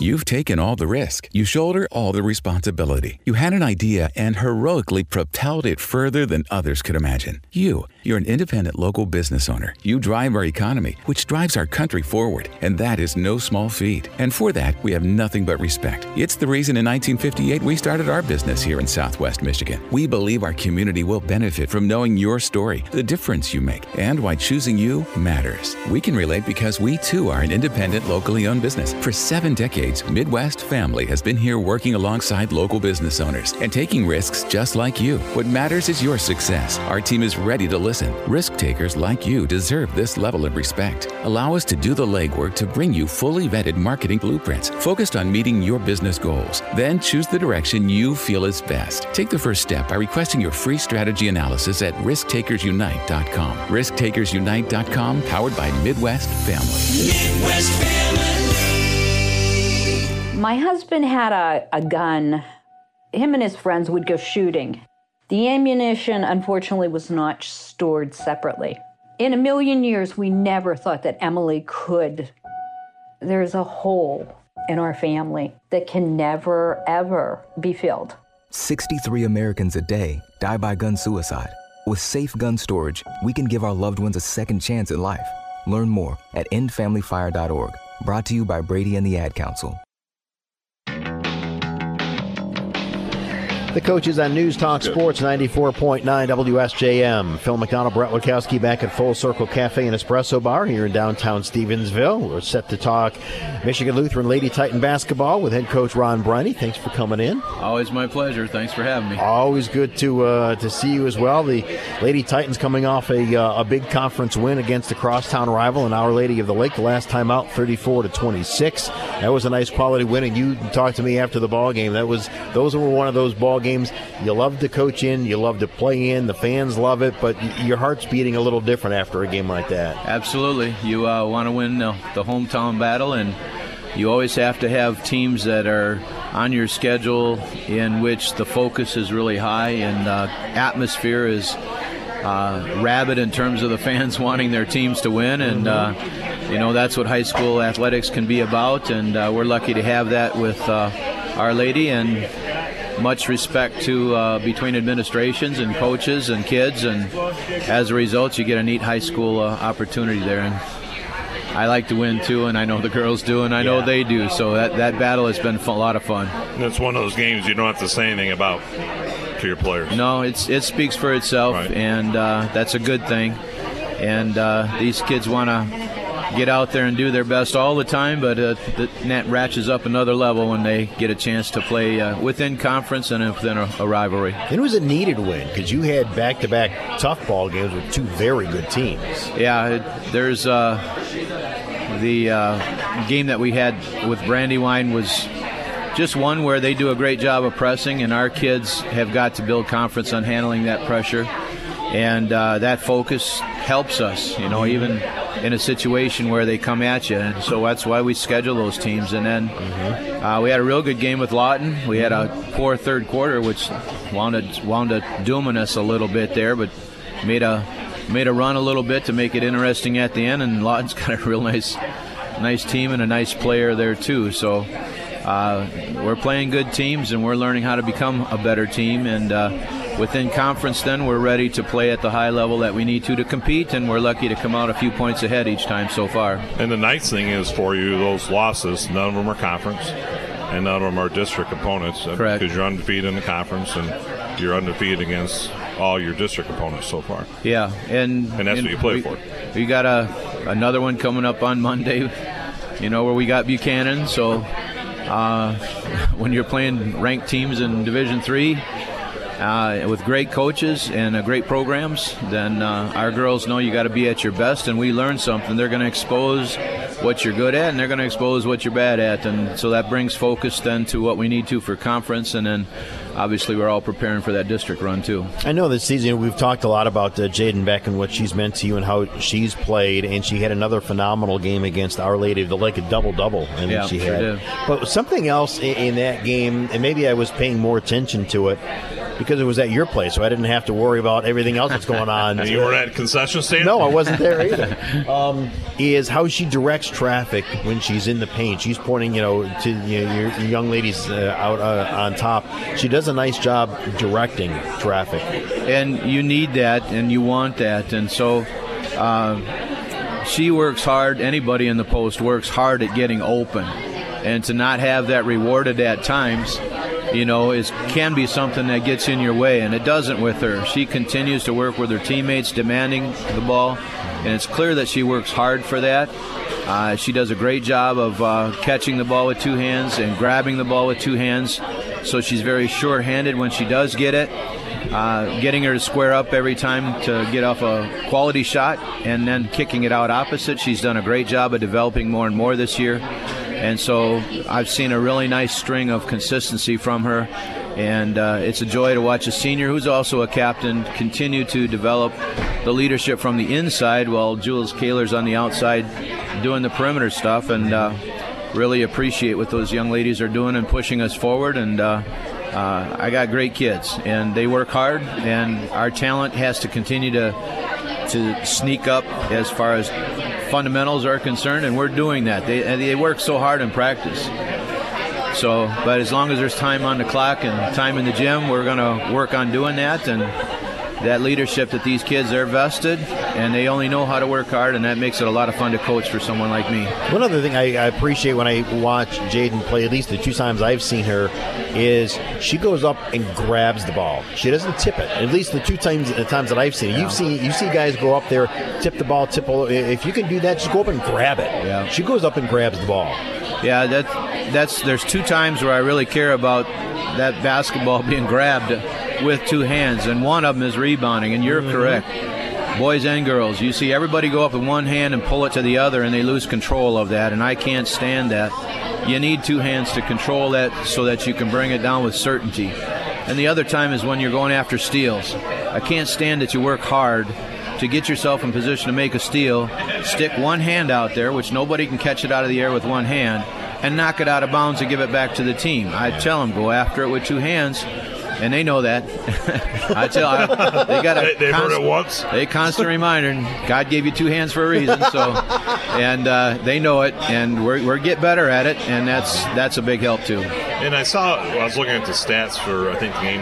You've taken all the risk. You shoulder all the responsibility. You had an idea and heroically propelled it further than others could imagine. You, you're an independent local business owner. You drive our economy, which drives our country forward. And that is no small feat. And for that, we have nothing but respect. It's the reason in 1958 we started our business here in Southwest Michigan. We believe our community will benefit from knowing your story, the difference you make, and why choosing you matters. We can relate because we too are an independent, locally owned business. For seven decades, Midwest Family has been here working alongside local business owners and taking risks just like you. What matters is your success. Our team is ready to listen. Risk takers like you deserve this level of respect. Allow us to do the legwork to bring you fully vetted marketing blueprints focused on meeting your business goals. Then choose the direction you feel is best. Take the first step by requesting your free strategy analysis at risktakersunite.com. Risktakersunite.com, powered by Midwest Family. Midwest Family. My husband had a, a gun. Him and his friends would go shooting. The ammunition, unfortunately, was not stored separately. In a million years, we never thought that Emily could. There's a hole in our family that can never, ever be filled. 63 Americans a day die by gun suicide. With safe gun storage, we can give our loved ones a second chance at life. Learn more at endfamilyfire.org. Brought to you by Brady and the Ad Council. The coaches on News Talk Sports 94.9 WSJM. Phil McDonald, Brett Witkowski back at Full Circle Cafe and Espresso Bar here in downtown Stevensville. We're set to talk Michigan Lutheran Lady Titan basketball with head coach Ron Briney. Thanks for coming in. Always my pleasure. Thanks for having me. Always good to uh, to see you as well. The Lady Titans coming off a, uh, a big conference win against a crosstown rival in Our Lady of the Lake the last time out, 34 to 26. That was a nice quality win. And you talked to me after the ball game. That was those were one of those ball games you love to coach in, you love to play in. The fans love it, but your heart's beating a little different after a game like that. Absolutely. You uh, want to win the, the hometown battle, and you always have to have teams that are on your schedule in which the focus is really high and uh, atmosphere is uh, rabid in terms of the fans wanting their teams to win. And, uh, you know, that's what high school athletics can be about. And uh, we're lucky to have that with uh, Our Lady. And much respect to uh, between administrations and coaches and kids. And as a result, you get a neat high school uh, opportunity there. And I like to win too, and I know the girls do, and I know they do. So that, that battle has been a lot of fun. It's one of those games you don't have to say anything about to your players. No, it's it speaks for itself, and uh, that's a good thing. And uh, these kids want to get out there and do their best all the time, but uh, the net ratchets up another level when they get a chance to play uh, within conference and within a, a rivalry. It was a needed win because you had back-to-back tough ball games with two very good teams. Yeah, it, there's uh, the uh, game that we had with Brandywine was just one where they do a great job of pressing, and our kids have got to build confidence on handling that pressure, and uh, that focus helps us. You know, even in a situation where they come at you, and so that's why we schedule those teams. And then uh, we had a real good game with Lawton. We had a poor third quarter, which wound up, wound up dooming us a little bit there, but made a made a run a little bit to make it interesting at the end. And Lawton's got a real nice nice team and a nice player there too. So. Uh, we're playing good teams and we're learning how to become a better team and uh, within conference then we're ready to play at the high level that we need to to compete and we're lucky to come out a few points ahead each time so far And the nice thing is for you, those losses, none of them are conference, and none of them are district opponents. Correct. Because you're undefeated in the conference, and you're undefeated against all your district opponents so far. yeah and And that's what you play we, for. we got a, another one coming up on Monday. You know where we got Buchanan. So uh, when you're playing ranked teams in Division Three uh, with great coaches and uh, great programs, then uh, our girls know you got to be at your best, and we learn something. They're going to expose what you're good at, and they're going to expose what you're bad at, and so that brings focus then to what we need to for conference, and then obviously we're all preparing for that district run too. I know this season we've talked a lot about uh, Jaden Beck and what she's meant to you and how she's played, and she had another phenomenal game against Our Lady of the Lake, a double double, and Yeah, she sure had. did. But something else in, in that game, and maybe I was paying more attention to it because it was at your place, so I didn't have to worry about everything else that's going on. You were at concession stand? No, I wasn't there either. um, is how she directs traffic when she's in the paint. She's pointing, you know, to you know, your, your young ladies uh, out uh, on top. She does a nice job directing traffic. and you need that and you want that and so uh, she works hard anybody in the post works hard at getting open. And to not have that rewarded at times you know is can be something that gets in your way and it doesn't with her. She continues to work with her teammates demanding the ball and it's clear that she works hard for that. Uh, she does a great job of uh, catching the ball with two hands and grabbing the ball with two hands so she's very sure-handed when she does get it uh, getting her to square up every time to get off a quality shot and then kicking it out opposite. She's done a great job of developing more and more this year. And so I've seen a really nice string of consistency from her. And uh, it's a joy to watch a senior who's also a captain continue to develop the leadership from the inside while Jules Kaler's on the outside doing the perimeter stuff. And uh, really appreciate what those young ladies are doing and pushing us forward. And uh, uh, I got great kids, and they work hard, and our talent has to continue to to sneak up as far as fundamentals are concerned, and we're doing that. They they work so hard in practice. So, but as long as there's time on the clock and time in the gym, we're going to work on doing that and that leadership that these kids are vested and they only know how to work hard and that makes it a lot of fun to coach for someone like me. One other thing I, I appreciate when I watch Jaden play, at least the two times I've seen her, is she goes up and grabs the ball. She doesn't tip it. At least the two times the times that I've seen it. You've seen you see guys go up there, tip the ball, tip. If you can do that, just go up and grab it. Yeah. She goes up and grabs the ball. Yeah, that that's there's two times where I really care about that basketball being grabbed with two hands, and one of them is rebounding. And you're correct, boys and girls. You see everybody go up with one hand and pull it to the other, and they lose control of that. And I can't stand that. You need two hands to control that so that you can bring it down with certainty. And the other time is when you're going after steals. I can't stand that you work hard to get yourself in position to make a steal, stick one hand out there, which nobody can catch it out of the air with one hand, and knock it out of bounds and give it back to the team. I tell them go after it with two hands, and they know that. I tell I, they got a They- they've heard it once. A constant reminder. God gave you two hands for a reason, so and uh, they know it, and we're we're get better at it, and that's that's a big help too. And I saw, I was looking at the stats for, I think, the game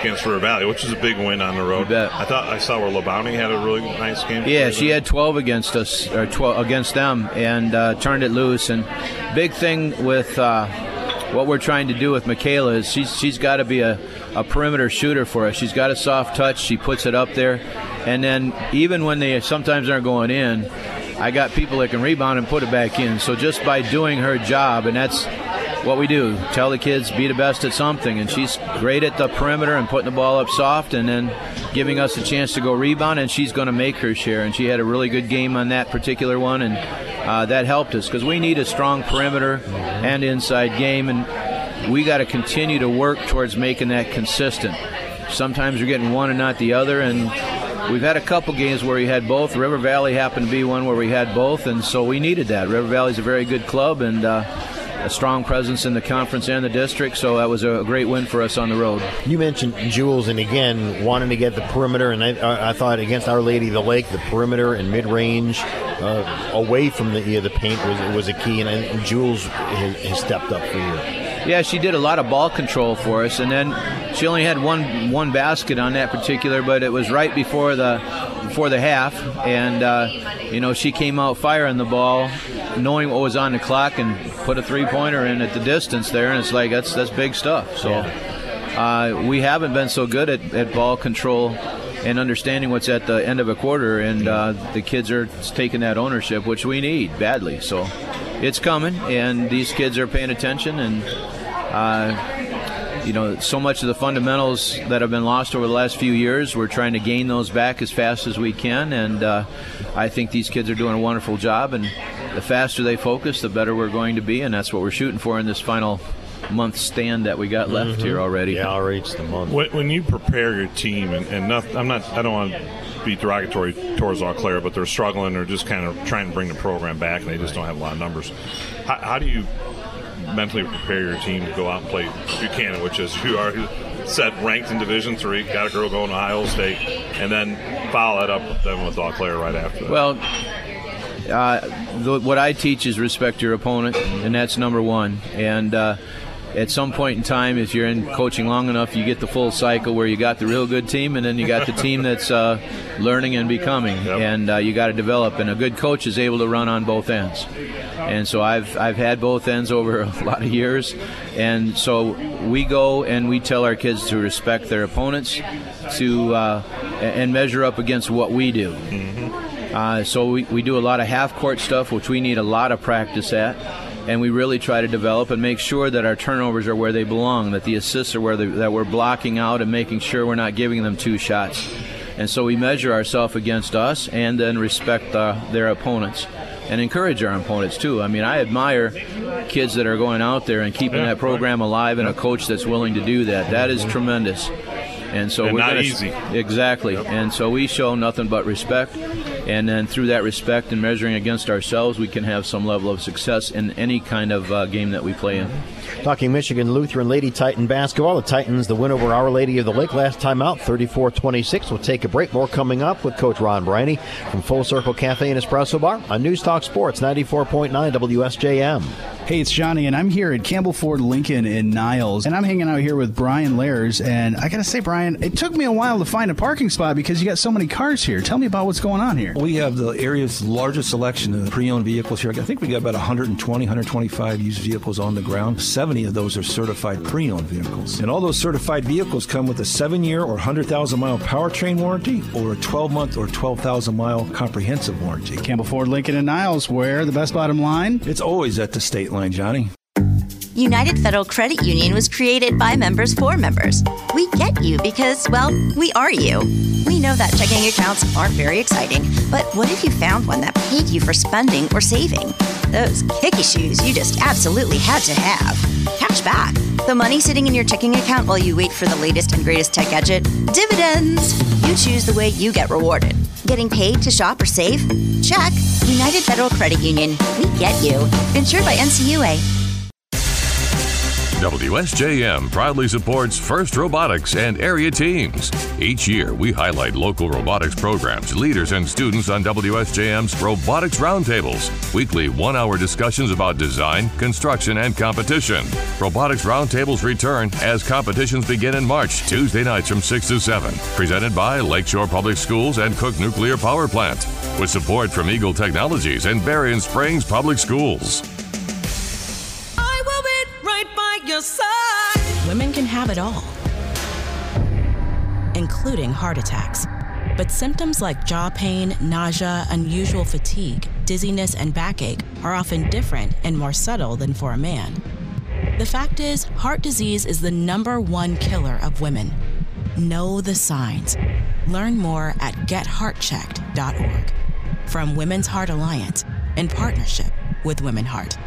against River Valley, which is a big win on the road. I thought I saw where Labounty had a really nice game. Yeah, she had 12 against us, or 12 against them, and uh, turned it loose. And big thing with uh, what we're trying to do with Michaela is she's she's got to be a, a perimeter shooter for us. She's got a soft touch. She puts it up there, and then even when they sometimes aren't going in, I got people that can rebound and put it back in. So just by doing her job, and that's what we do. Tell the kids be the best at something, and she's great at the perimeter and putting the ball up soft, and then giving us a chance to go rebound. And she's going to make her share. And she had a really good game on that particular one, and uh, that helped us because we need a strong perimeter and inside game, and we got to continue to work towards making that consistent. Sometimes you're getting one and not the other, and We've had a couple games where we had both. River Valley happened to be one where we had both, and so we needed that. River Valley's a very good club and uh, a strong presence in the conference and the district, so that was a great win for us on the road. You mentioned Jules, and again, wanting to get the perimeter, and I, I, thought against Our Lady of the Lake, the perimeter and mid range uh, away from the the paint was was a key, and, and Jules has, has stepped up for you. Yeah, she did a lot of ball control for us, and then she only had one one basket on that particular, but it was right before the before the half, and uh, you know she came out firing the ball, knowing what was on the clock, and put a three pointer in at the distance there, and it's like that's that's big stuff. So uh, we haven't been so good at, at ball control and understanding what's at the end of a quarter, and uh, the kids are taking that ownership, which we need badly. So it's coming, and these kids are paying attention, and uh, you know, so much of the fundamentals that have been lost over the last few years, we're trying to gain those back as fast as we can, and uh, I think these kids are doing a wonderful job, and the faster they focus, the better we're going to be, and that's what we're shooting for in this final month stand that we got left Mm-hmm. here already. Yeah, already it's the month. When, when you prepare your team, and, and not, I'm not, I don't want to be derogatory towards Eau Claire, but they're struggling. They're just kind of trying to bring the program back, and they just don't have a lot of numbers. How, how do you mentally prepare your team to go out and play Buchanan, which is who are set ranked in Division Three, got a girl going to Ohio State, and then follow that up with them with Eau Claire right after that? Well, uh, the, what I teach is respect your opponent, and that's number one. And uh, at some point in time, if you're in coaching long enough, you get the full cycle where you got the real good team, and then you got the team that's uh, learning and becoming, and uh, you got to develop. And a good coach is able to run on both ends. And so I've I've had both ends over a lot of years, and so we go and we tell our kids to respect their opponents, to uh, and measure up against what we do. Uh, so we, we do a lot of half court stuff, which we need a lot of practice at. And we really try to develop and make sure that our turnovers are where they belong, that the assists are where they, that we're blocking out and making sure we're not giving them two shots. And so we measure ourselves against us and then respect uh, their opponents and encourage our opponents too. I mean, I admire kids that are going out there and keeping that program alive and a coach that's willing to do that. That is tremendous. And so And we're not gonna, easy. Exactly. And so we show nothing but respect. And then through that respect and measuring against ourselves, we can have some level of success in any kind of uh, game that we play in. Talking Michigan Lutheran Lady Titan basketball. The Titans, the win over Our Lady of the Lake last time out, 34 26. We'll take a break. More coming up with Coach Ron Briney from Full Circle Cafe and Espresso Bar on News Talk Sports 94.9 WSJM. Hey, it's Johnny, and I'm here at Campbell Ford Lincoln in Niles, and I'm hanging out here with Brian Lairs. And I gotta say, Brian, it took me a while to find a parking spot because you got so many cars here. Tell me about what's going on here. We have the area's largest selection of pre-owned vehicles here. I think we got about 120, 125 used vehicles on the ground. 70 of those are certified pre-owned vehicles. And all those certified vehicles come with a 7-year or 100,000 mile powertrain warranty or a 12-month or 12,000 mile comprehensive warranty. Campbell Ford Lincoln and Niles, where the best bottom line? It's always at the state line, Johnny. United Federal Credit Union was created by members for members. We get you because, well, we are you. We know that checking accounts aren't very exciting, but what if you found one that paid you for spending or saving? Those kicky shoes you just absolutely had to have. Cash back. The money sitting in your checking account while you wait for the latest and greatest tech gadget? Dividends. You choose the way you get rewarded. Getting paid to shop or save? Check. United Federal Credit Union. We get you. Insured by NCUA. WSJM proudly supports First Robotics and area teams. Each year, we highlight local robotics programs, leaders, and students on WSJM's Robotics Roundtables. Weekly one hour discussions about design, construction, and competition. Robotics Roundtables return as competitions begin in March, Tuesday nights from 6 to 7. Presented by Lakeshore Public Schools and Cook Nuclear Power Plant. With support from Eagle Technologies and Berrien Springs Public Schools. Women can have it all, including heart attacks. But symptoms like jaw pain, nausea, unusual fatigue, dizziness, and backache are often different and more subtle than for a man. The fact is, heart disease is the number one killer of women. Know the signs. Learn more at getheartchecked.org. From Women's Heart Alliance in partnership with Women Heart.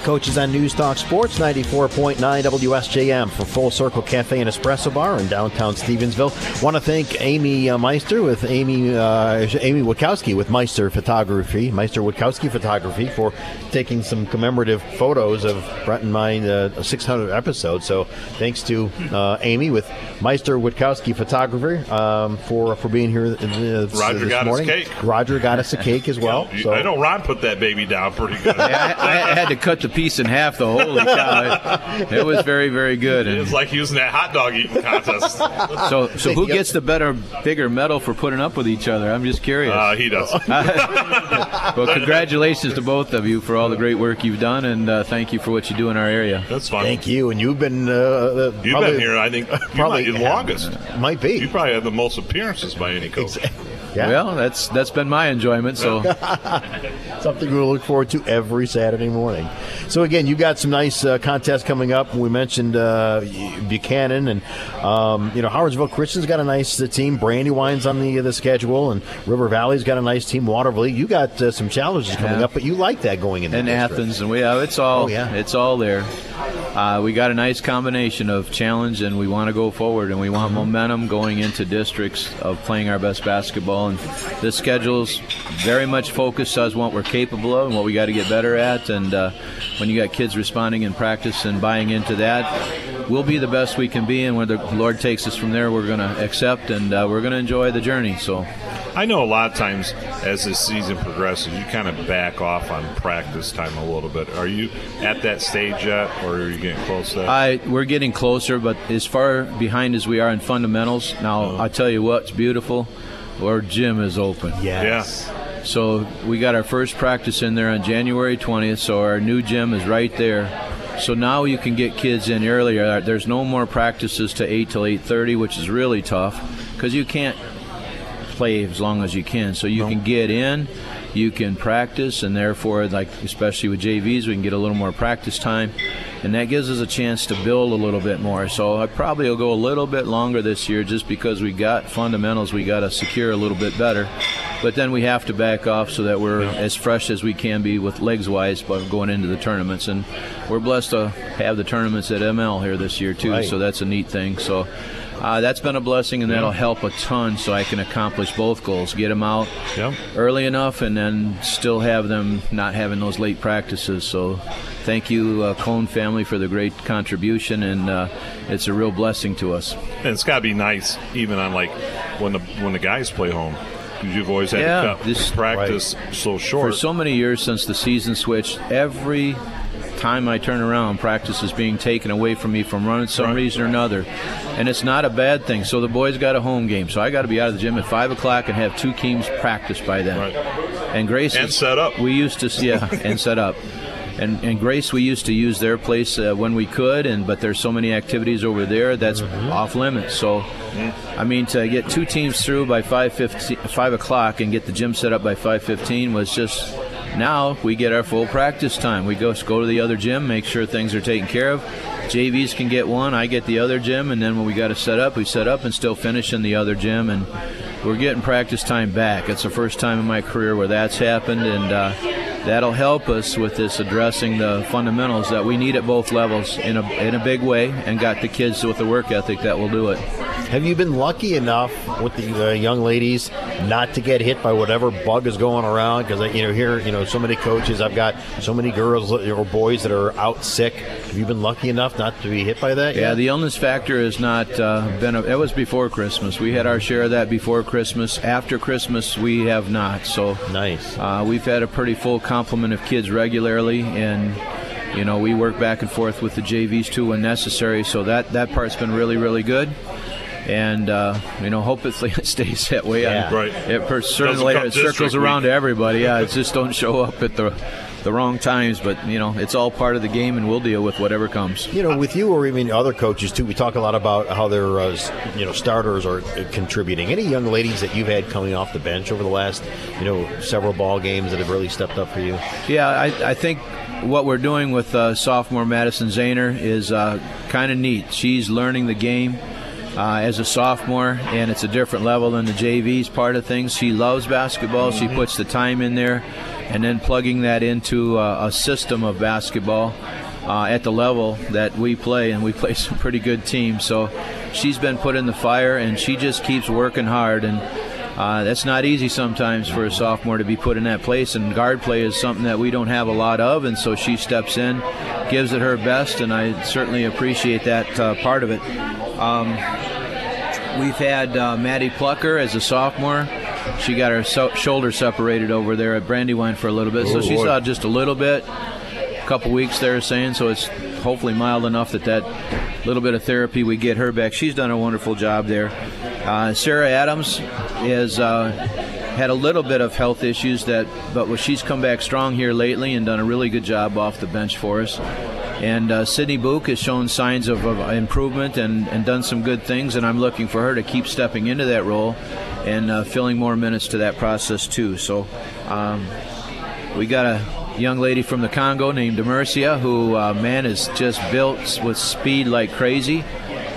The coaches on News Talk Sports 94.9 WSJM for Full Circle Cafe and Espresso Bar in downtown Stevensville. Want to thank Amy uh, Meister with Amy uh, Amy Witkowski with Meister Photography, Meister Witkowski Photography for taking some commemorative photos of Brett and mine uh, 600 episodes. So thanks to uh, Amy with Meister Witkowski Photographer um, for for being here. Uh, Roger this got us morning. cake. Roger got us a cake as well. You- so I know Ron put that baby down pretty good. I, I had to cut cut the piece in half, though. Holy cow! It, it was very, very good. And It's like using that hot dog eating contest. so, so who gets the better, bigger medal for putting up with each other? I'm just curious. Uh, he does. well, congratulations to both of you for all the great work you've done, and uh, thank you for what you do in our area. That's fun. Thank you. And you've been uh, You've probably- been here, I think, probably probably the longest. Might be. You probably have the most appearances by any coach. Well, that's that's been my enjoyment. So Something we'll look forward to every Saturday morning. So again, you got some nice uh, contests coming up. We mentioned uh, Buchanan and um, you know Howardsville Christian's got a nice uh, team. Brandywine's on the the schedule, and River Valley's got a nice team. Watervliet, you got uh, some challenges coming up, but you like that going in. and Athens, and we have it's all Oh, yeah. it's all there. Uh, we got a nice combination of challenge, and we want to go forward, and we want momentum going into districts of playing our best basketball. And this schedule's very much focused on what we're capable of and what we got to get better at. And uh, when you got kids responding in practice and buying into that, we'll be the best we can be. And where the Lord takes us from there, we're going to accept, and uh, we're going to enjoy the journey. So. I know a lot of times as this season progresses, you kind of back off on practice time a little bit. Are you at that stage yet, or are you getting close to that? I we're getting closer, but as far behind as we are in fundamentals, now I tell you what's beautiful, our gym is open. Yes. So we got our first practice in there on January 20th. So our new gym is right there. So now you can get kids in earlier. There's no more practices to 8 till 8:30, which is really tough because you can't play as long as you can. So you can get in, you can practice, and therefore, like especially with JVs, we can get a little more practice time, and that gives us a chance to build a little bit more. So I probably will go a little bit longer this year, just because we got fundamentals we got to secure a little bit better. But then we have to back off so that we're as fresh as we can be with legs wise, but going into the tournaments. And we're blessed to have the tournaments at ML here this year too, Right. so that's a neat thing. So. Uh, that's been a blessing, and that'll help a ton so I can accomplish both goals. Get them out early enough, and then still have them not having those late practices. So, thank you, uh, Cone family, for the great contribution, and uh, it's a real blessing to us. And it's got to be nice, even on like when the when the guys play home, because you've always had Yeah, to cut this- practice so short. For so many years since the season switched, every time I turn around, practice is being taken away from me from running some reason or another. And it's not a bad thing. So the boys got a home game. So I got to be out of the gym at 5 o'clock and have two teams practice by then. Right. And Grace. And set up. We used to, yeah, and set up. And, and Grace, we used to use their place uh, when we could, and but there's so many activities over there that's off limits. So, I mean, to get two teams through by 5:15 5 o'clock and get the gym set up by 5:15 was just. Now we get our full practice time. We go go to the other gym, make sure things are taken care of. JVs can get one, I get the other gym, and then when we got to set up, we set up and still finish in the other gym, and we're getting practice time back. It's the first time in my career where that's happened, and uh, that'll help us with this addressing the fundamentals that we need at both levels in a in a big way, and got the kids with the work ethic that will do it. Have you been lucky enough with the uh, young ladies not to get hit by whatever bug is going around? Because you know here, you know, so many coaches. I've got so many girls or boys that are out sick. Have you been lucky enough not to be hit by that? Yeah, yet? the illness factor has not uh, been. A, it was before Christmas. We had our share of that before Christmas. After Christmas, we have not. So nice. Uh, we've had a pretty full complement of kids regularly, and you know we work back and forth with the JVs too when necessary. So that that part's been really really good. And uh, you know, hopefully it stays that way. Yeah. I- Right. It per- certainly it circles around week. to everybody. Yeah, it just don't show up at the the wrong times. But you know, it's all part of the game, and we'll deal with whatever comes. You know, with you or even other coaches too, we talk a lot about how their uh, you know starters are uh, contributing. Any young ladies that you've had coming off the bench over the last you know several ball games that have really stepped up for you? Yeah, I, I think what we're doing with uh, sophomore Madison Zahner is uh, kind of neat. She's learning the game uh, as a sophomore, and it's a different level than the JVs part of things. She loves basketball. She puts the time in there, and then plugging that into uh, a system of basketball uh, at the level that we play, and we play some pretty good teams. So she's been put in the fire, and she just keeps working hard and. Uh, that's not easy sometimes for a sophomore to be put in that place, and guard play is something that we don't have a lot of, and so she steps in, gives it her best, and I certainly appreciate that uh, part of it. Um, we've had uh, Maddie Plucker as a sophomore. She got her so- shoulder separated over there at Brandywine for a little bit, so Oh, she boy. saw just a little bit. A couple weeks. They're saying so. It's hopefully mild enough that that little bit of therapy we get her back. She's done a wonderful job there. Uh, Sarah Adams has Uh, had a little bit of health issues that, but she's come back strong here lately and done a really good job off the bench for us. And uh, Sydney Book has shown signs of, of improvement and, and, done some good things, and I'm looking for her to keep stepping into that role and uh, filling more minutes to that process too. So um, we got a young lady from the Congo named Demercia who, uh, man, is just built with speed like crazy.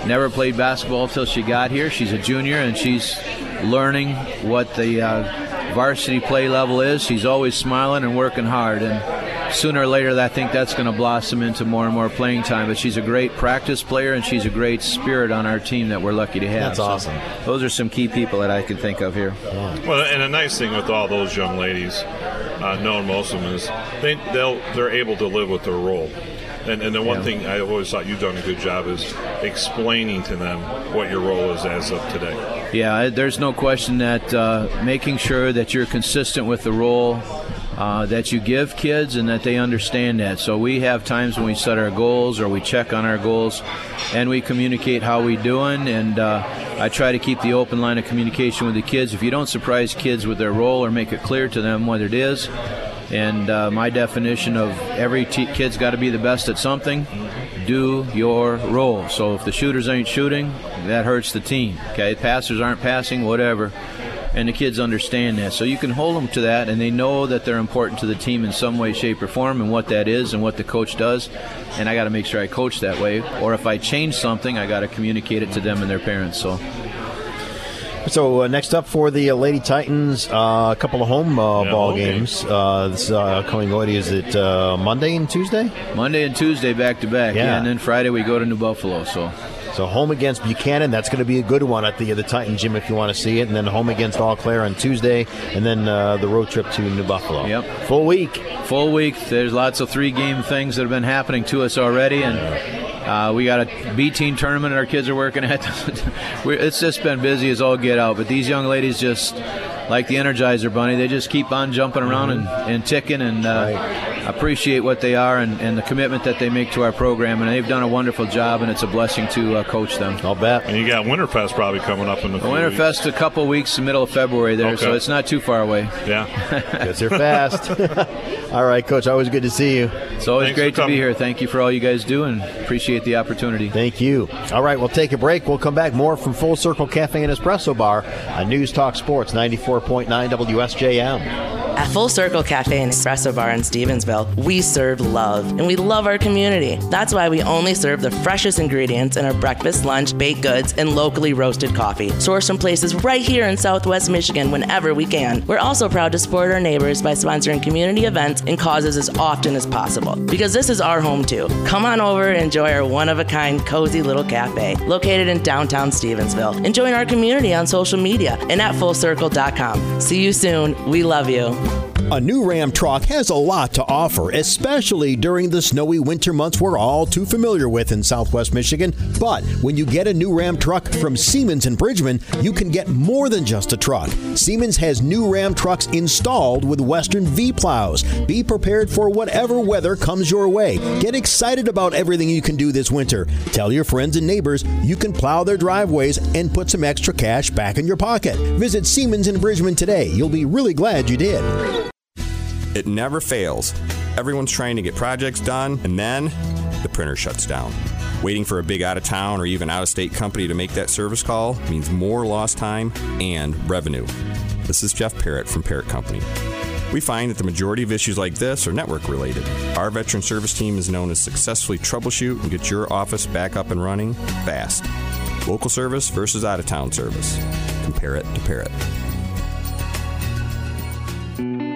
Never played basketball until she got here. She's a junior and she's learning what the uh, varsity play level is. She's always smiling and working hard, and sooner or later, I think that's going to blossom into more and more playing time. But she's a great practice player, and she's a great spirit on our team that we're lucky to have. That's So awesome. those are some key people that I can think of here. Well, and a nice thing with all those young ladies, uh, knowing most of them, is they they'll they're able to live with their role. And, and the one Yeah. thing I always thought you've done a good job is explaining to them what your role is as of today. Yeah, there's no question that uh, making sure that you're consistent with the role uh, that you give kids and that they understand that. So we have times when we set our goals or we check on our goals and we communicate how we doing. And uh, I try to keep the open line of communication with the kids. If you don't surprise kids with their role or make it clear to them what it is, and uh, my definition of every t- kid's got to be the best at something. Do your role. So if the shooters ain't shooting, that hurts the team. Okay, passers aren't passing, whatever. And the kids understand that. So you can hold them to that, and they know that they're important to the team in some way, shape, or form, and what that is, and what the coach does. And I got to make sure I coach that way. Or if I change something, I got to communicate it to them and their parents. So. So uh, next up for the uh, Lady Titans, uh, a couple of home uh, ball home games. Uh, this uh, coming what is it? Uh, Monday and Tuesday. Monday and Tuesday back to back. Yeah. and then Friday we go to New Buffalo. So. So home against Buchanan, that's going to be a good one at the the Titan Gym if you want to see it, and then home against Eau Claire on Tuesday, and then uh, the road trip to New Buffalo. Yep. Full week. Full week. There's lots of three game things that have been happening to us already, and uh, we got a B team tournament our kids are working at. It's just been busy as all get out. But these young ladies just like the Energizer Bunny. They just keep on jumping around and, and ticking, and uh, appreciate what they are and, and the commitment that they make to our program. And they've done a wonderful job, and it's a blessing to uh, coach them. I'll bet. And you got Winterfest probably coming up in the The Winterfest a couple weeks, the middle of February there, so it's not too far away. Yeah, Because they're fast. All right, Coach. Always good to see you. It's always Thanks great to be here. Thank you for all you guys do, and appreciate the opportunity. Thank you. All right, we'll take a break. We'll come back more from Full Circle Cafe and Espresso Bar on News Talk Sports 94.9 WSJM. At Full Circle Cafe and Espresso Bar in Stevensville, we serve love and we love our community. That's why we only serve the freshest ingredients in our breakfast, lunch, baked goods, and locally roasted coffee. Sourced from places right here in Southwest Michigan whenever we can. We're also proud to support our neighbors by sponsoring community events and causes as often as possible because this is our home too. Come on over and enjoy our one of a kind, cozy little cafe located in downtown Stevensville. And join our community on social media and at fullcircle.com. See you soon. We love you. A new Ram truck has a lot to offer, especially during the snowy winter months we're all too familiar with in southwest Michigan. But when you get a new Ram truck from Siemens and Bridgman, you can get more than just a truck. Siemens has new Ram trucks installed with Western V plows. Be prepared for whatever weather comes your way. Get excited about everything you can do this winter. Tell your friends and neighbors you can plow their driveways and put some extra cash back in your pocket. Visit Siemens in Bridgman today. You'll be really glad you did. It never fails. Everyone's trying to get projects done, and then the printer shuts down. Waiting for a big out of town or even out of state company to make that service call means more lost time and revenue. This is Jeff Parrott from Parrott Company. We find that the majority of issues like this are network related. Our veteran service team is known to successfully troubleshoot and get your office back up and running fast. Local service versus out of town service. Compare it to Parrott.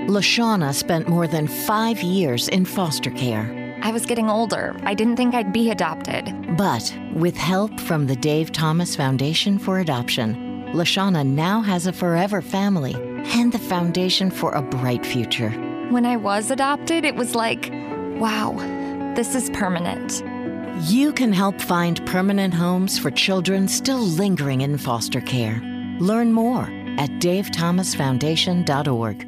Lashana spent more than five years in foster care. I was getting older. I didn't think I'd be adopted. But with help from the Dave Thomas Foundation for Adoption, Lashana now has a forever family and the foundation for a bright future. When I was adopted, it was like, wow, this is permanent. You can help find permanent homes for children still lingering in foster care. Learn more at davethomasfoundation.org.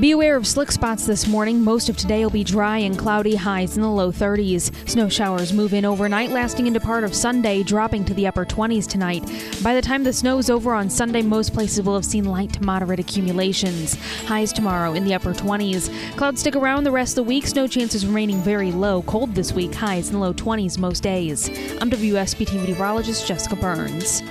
Be aware of slick spots this morning. Most of today will be dry and cloudy, highs in the low 30s. Snow showers move in overnight, lasting into part of Sunday, dropping to the upper 20s tonight. By the time the snow's over on Sunday, most places will have seen light to moderate accumulations. Highs tomorrow in the upper 20s. Clouds stick around the rest of the week. Snow chances remaining very low. Cold this week, highs in the low 20s most days. I'm WSBT meteorologist Jessica Burns.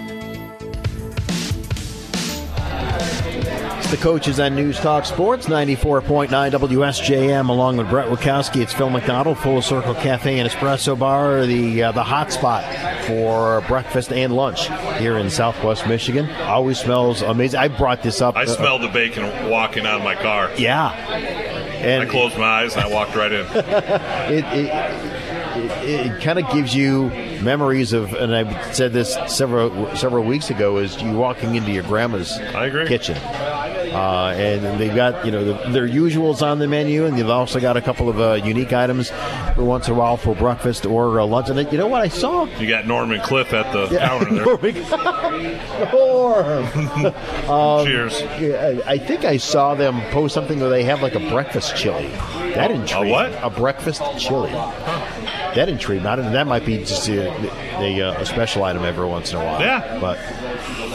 The coaches on News Talk Sports, 94.9 WSJM, along with Brett Witkowski. It's Phil McDonald, Full Circle Cafe and Espresso Bar, the uh, the hot spot for breakfast and lunch here in Southwest Michigan. Always smells amazing. I brought this up. I uh, smelled the bacon walking out of my car. Yeah. And I closed my eyes and I walked right in. it, it, it, kind of gives you memories of, and I said this several several weeks ago, is you walking into your grandma's kitchen. Uh, and they've got you know the, their usuals on the menu, and they've also got a couple of uh, unique items for once in a while for breakfast or uh, lunch. And you know what I saw? You got Norman Cliff at the counter there. Norm. Um, Cheers. I think I saw them post something where they have like a breakfast chili. That intrigued. A what? A breakfast chili. That intrigued me. I don't know. That might be just a, a, uh, a special item every once in a while. Yeah. But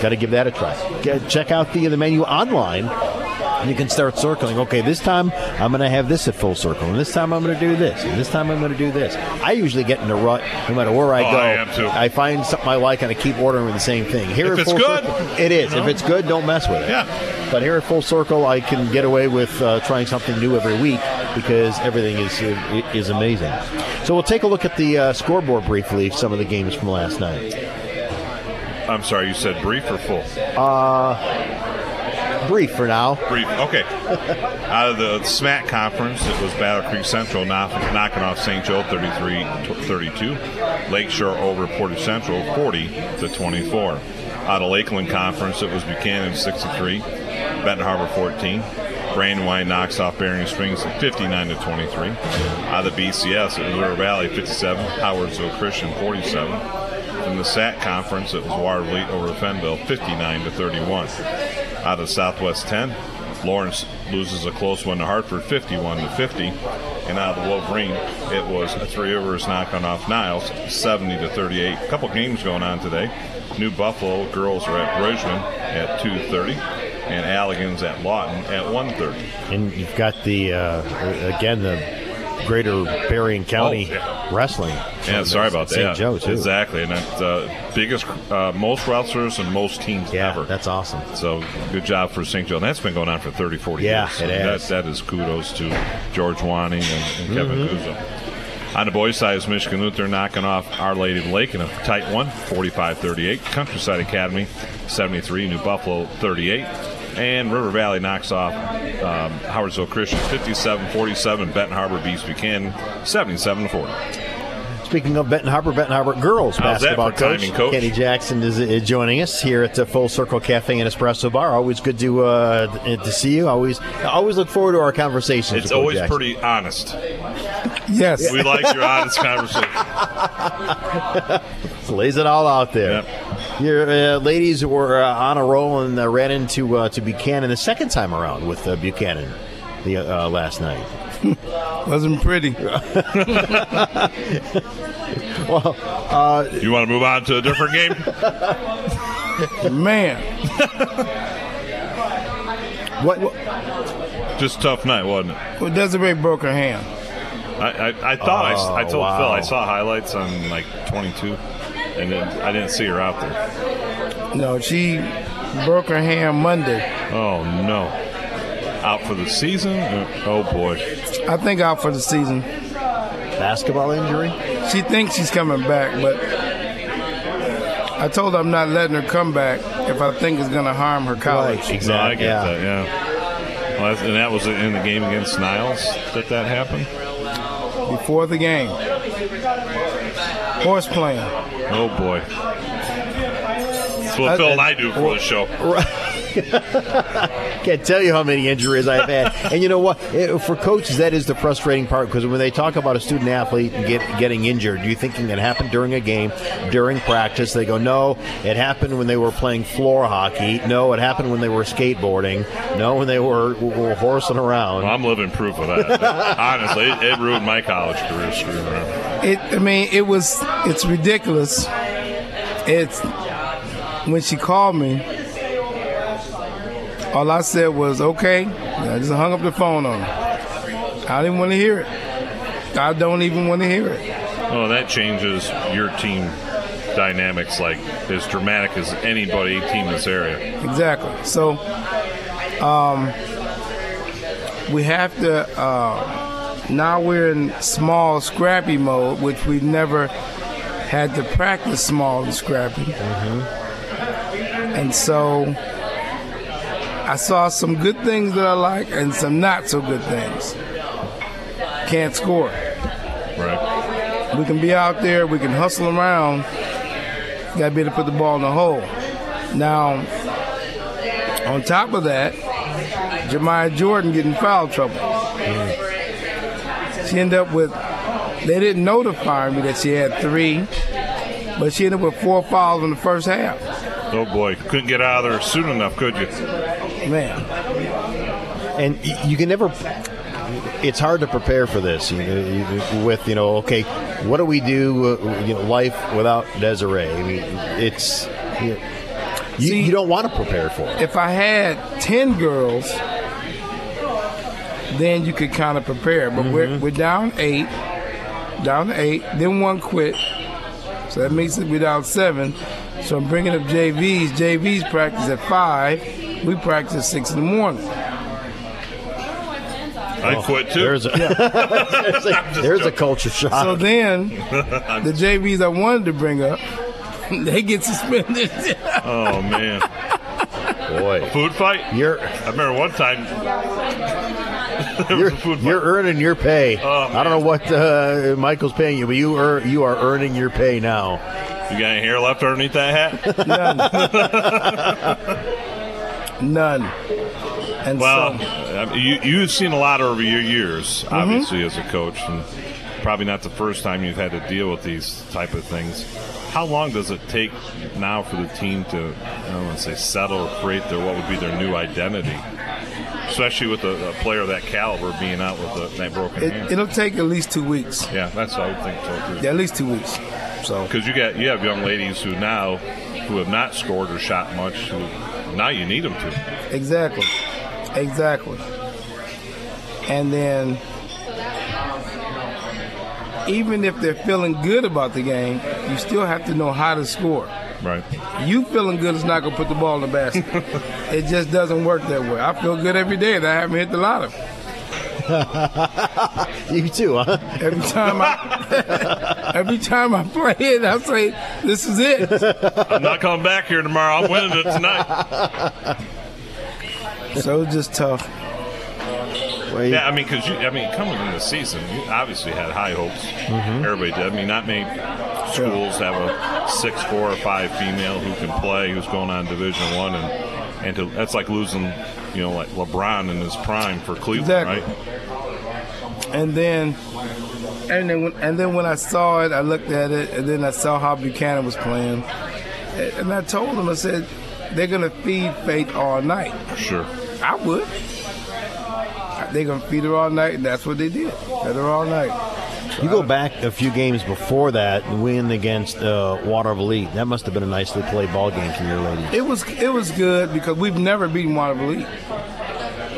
got to give that a try. Get, check out the the menu online. And you can start circling. Okay, this time I'm going to have this at full circle, and this time I'm going to do this, and this time I'm going to do this. I usually get in a rut no matter where I Oh, go. I am too. I find something I like, and I keep ordering the same thing. Here If at it's Full good, Circle, it is. you know? If it's good, don't mess with it. Yeah. But here at Full Circle, I can get away with uh, trying something new every week because everything is is amazing. So we'll take a look at the uh, scoreboard briefly. Some of the games from last night. I'm sorry, you said brief or full? Uh, brief for now. Brief. Okay. Out of the SMAC conference, it was Battle Creek Central knock, knocking off St. Joe 33-32. Lakeshore over Portage Central 40 to 24. Out of Lakeland Conference, it was Buchanan 63, Benton Harbor 14. Brandywine knocks off Berrien Springs 59 to 23. Out of the BCS, it was River Valley 57, Howardsville Christian 47. In the SAT conference, it was Watervliet over Fenville 59 to 31. Out of Southwest 10, Lawrence loses a close one to Hartford 51 to 50. And out of the Wolverine, it was Three Rivers knocking off Niles 70 to 38. A couple games going on today. New Buffalo girls are at Bridgman at 2:30, and Allegan's at Lawton at 1:30. And you've got the uh, again the Greater Berrien County Oh, yeah. wrestling. Yeah, sorry about that. St. Yeah, Joe too. Exactly, and that's uh, biggest, uh, most wrestlers and most teams Yeah, ever. that's awesome. So good job for St. Joe. And that's been going on for 30, 40 Yeah, years. it So has. That, that is kudos to George Wanning and, and Kevin Mhm. Guzzo. On the boys' side is Michigan Lutheran knocking off Our Lady of the Lake in a tight one, 45-38. Countryside Academy, 73. New Buffalo, 38. And River Valley knocks off um, Howardsville Christian, 57-47. Benton Harbor beats Buchanan, 77-40. Speaking of Benton Harbor, Benton Harbor girls How's basketball coach, timing, Coach? Kenny Jackson is, is joining us here at the Full Circle Cafe and Espresso Bar. Always good to uh, to see you. Always always look forward to our conversations. It's with always Jackson. pretty honest. Yes. We like your honest conversation. lays it all out there. Your uh, ladies were uh, on a roll and uh, ran into uh, to Buchanan the second time around with uh, Buchanan the uh, last night. Wasn't pretty. well, uh, you want to move on to a different game? Man. what? Just tough night, wasn't it? Well, Desiree broke her hand. I, I, I thought I, I Oh, told wow. Phil I saw highlights on like 22, and then I didn't see her out there. No, she broke her hand Monday. Oh no! Out for the season? Oh boy! I think out for the season. Basketball injury? She thinks she's coming back, but I told her I'm not letting her come back if I think it's going to harm her college. No, I get that. Yeah. Well, and that was in the game against Niles that that happened. Before the game. Horse playing. Oh boy! That's what I- Phil and I do for the show. Can't tell you how many injuries I've had. And you know what? It- for coaches, that is the frustrating part because when they talk about a student athlete get, getting injured, you thinking it happened during a game, during practice. They go, no, it happened when they were playing floor hockey. No, it happened when they were skateboarding. No, when they were, were horsing around. Well, I'm living proof of that. Honestly, it, it ruined my college career screwing around. It. I mean, it was. It's ridiculous. It's when she called me. All I said was okay. I just hung up the phone on him. I didn't want to hear it. I don't even want to hear it. Well, that changes your team dynamics like as dramatic as anybody team in this area. Exactly. So, um, we have to. Uh, now we're in small, scrappy mode, which we've never had to practice small and scrappy. And so, I saw some good things that I like and some not so good things. Can't score. Right. We can be out there. We can hustle around. Got to be able to put the ball in the hole. Now, on top of that, Jemiah Jordan getting foul trouble. She ended up with. They didn't notify me that she had three, but she ended up with four fouls in the first half. Oh boy, couldn't get out of there soon enough, could you? Man. and you can never it's hard to prepare for this you know, with you know okay what do we do uh, you know life without desiree i mean it's you, you, you don't want to prepare for it If I had ten girls, then you could kind of prepare. But we're we're down eight, down to eight. Then one quit, so that makes it down seven. So I'm bringing up JVs. JVs practice at five. We practice six in the morning. I quit too. there's a, there's a, there's a culture shock So then the JVs I wanted to bring up, they get suspended. Oh man, boy, food fight. You're. I remember one time. you're, a food fight. you're earning your pay. Oh, I don't know what uh, Michael's paying you, but you are you are earning your pay now. You got any hair left underneath that hat? None. And well, so, you you've seen a lot over your years, Mm-hmm. obviously as a coach, and probably not the first time you've had to deal with these type of things. How long does it take now for the team to, I don't want to say settle or create their what would be their new identity, especially with a, a player of that caliber being out with a, that broken hand? it, it'll take at least two weeks. yeah, that's what I would think so too. Yeah, at least two weeks. So Because you got you have young ladies who now who have not scored or shot much, who now you need them to. Exactly. Exactly. And then, even if they're feeling good about the game, you still have to know how to score. Right. You feeling good is not going to put the ball in the basket. it just doesn't work that way. I feel good every day that I haven't hit the lotto. you too, huh? Every time I, every time I play it, I say, "This is it." I'm not coming back here tomorrow. I'm winning it tonight. So it's just tough. Yeah, I mean, because I mean, coming in the season, you obviously had high hopes. Mm-hmm. Everybody did. I mean, not many schools have a six, four, or five female who can play, who's going on Division One, and and to, that's like losing, you know, like LeBron in his prime for Cleveland, Exactly. right? And then, and then, when, and then when I saw it, I looked at it, and then I saw how Buchanan was playing, and I told him, I said, they're gonna feed Faith all night. Sure. I would. They're gonna feed her all night, and that's what they did. Fed her all night. You go back a few games before that, win against uh, Watervliet. That must have been a nicely played ball game for your ladies. It was it was good because we've never beaten Watervliet.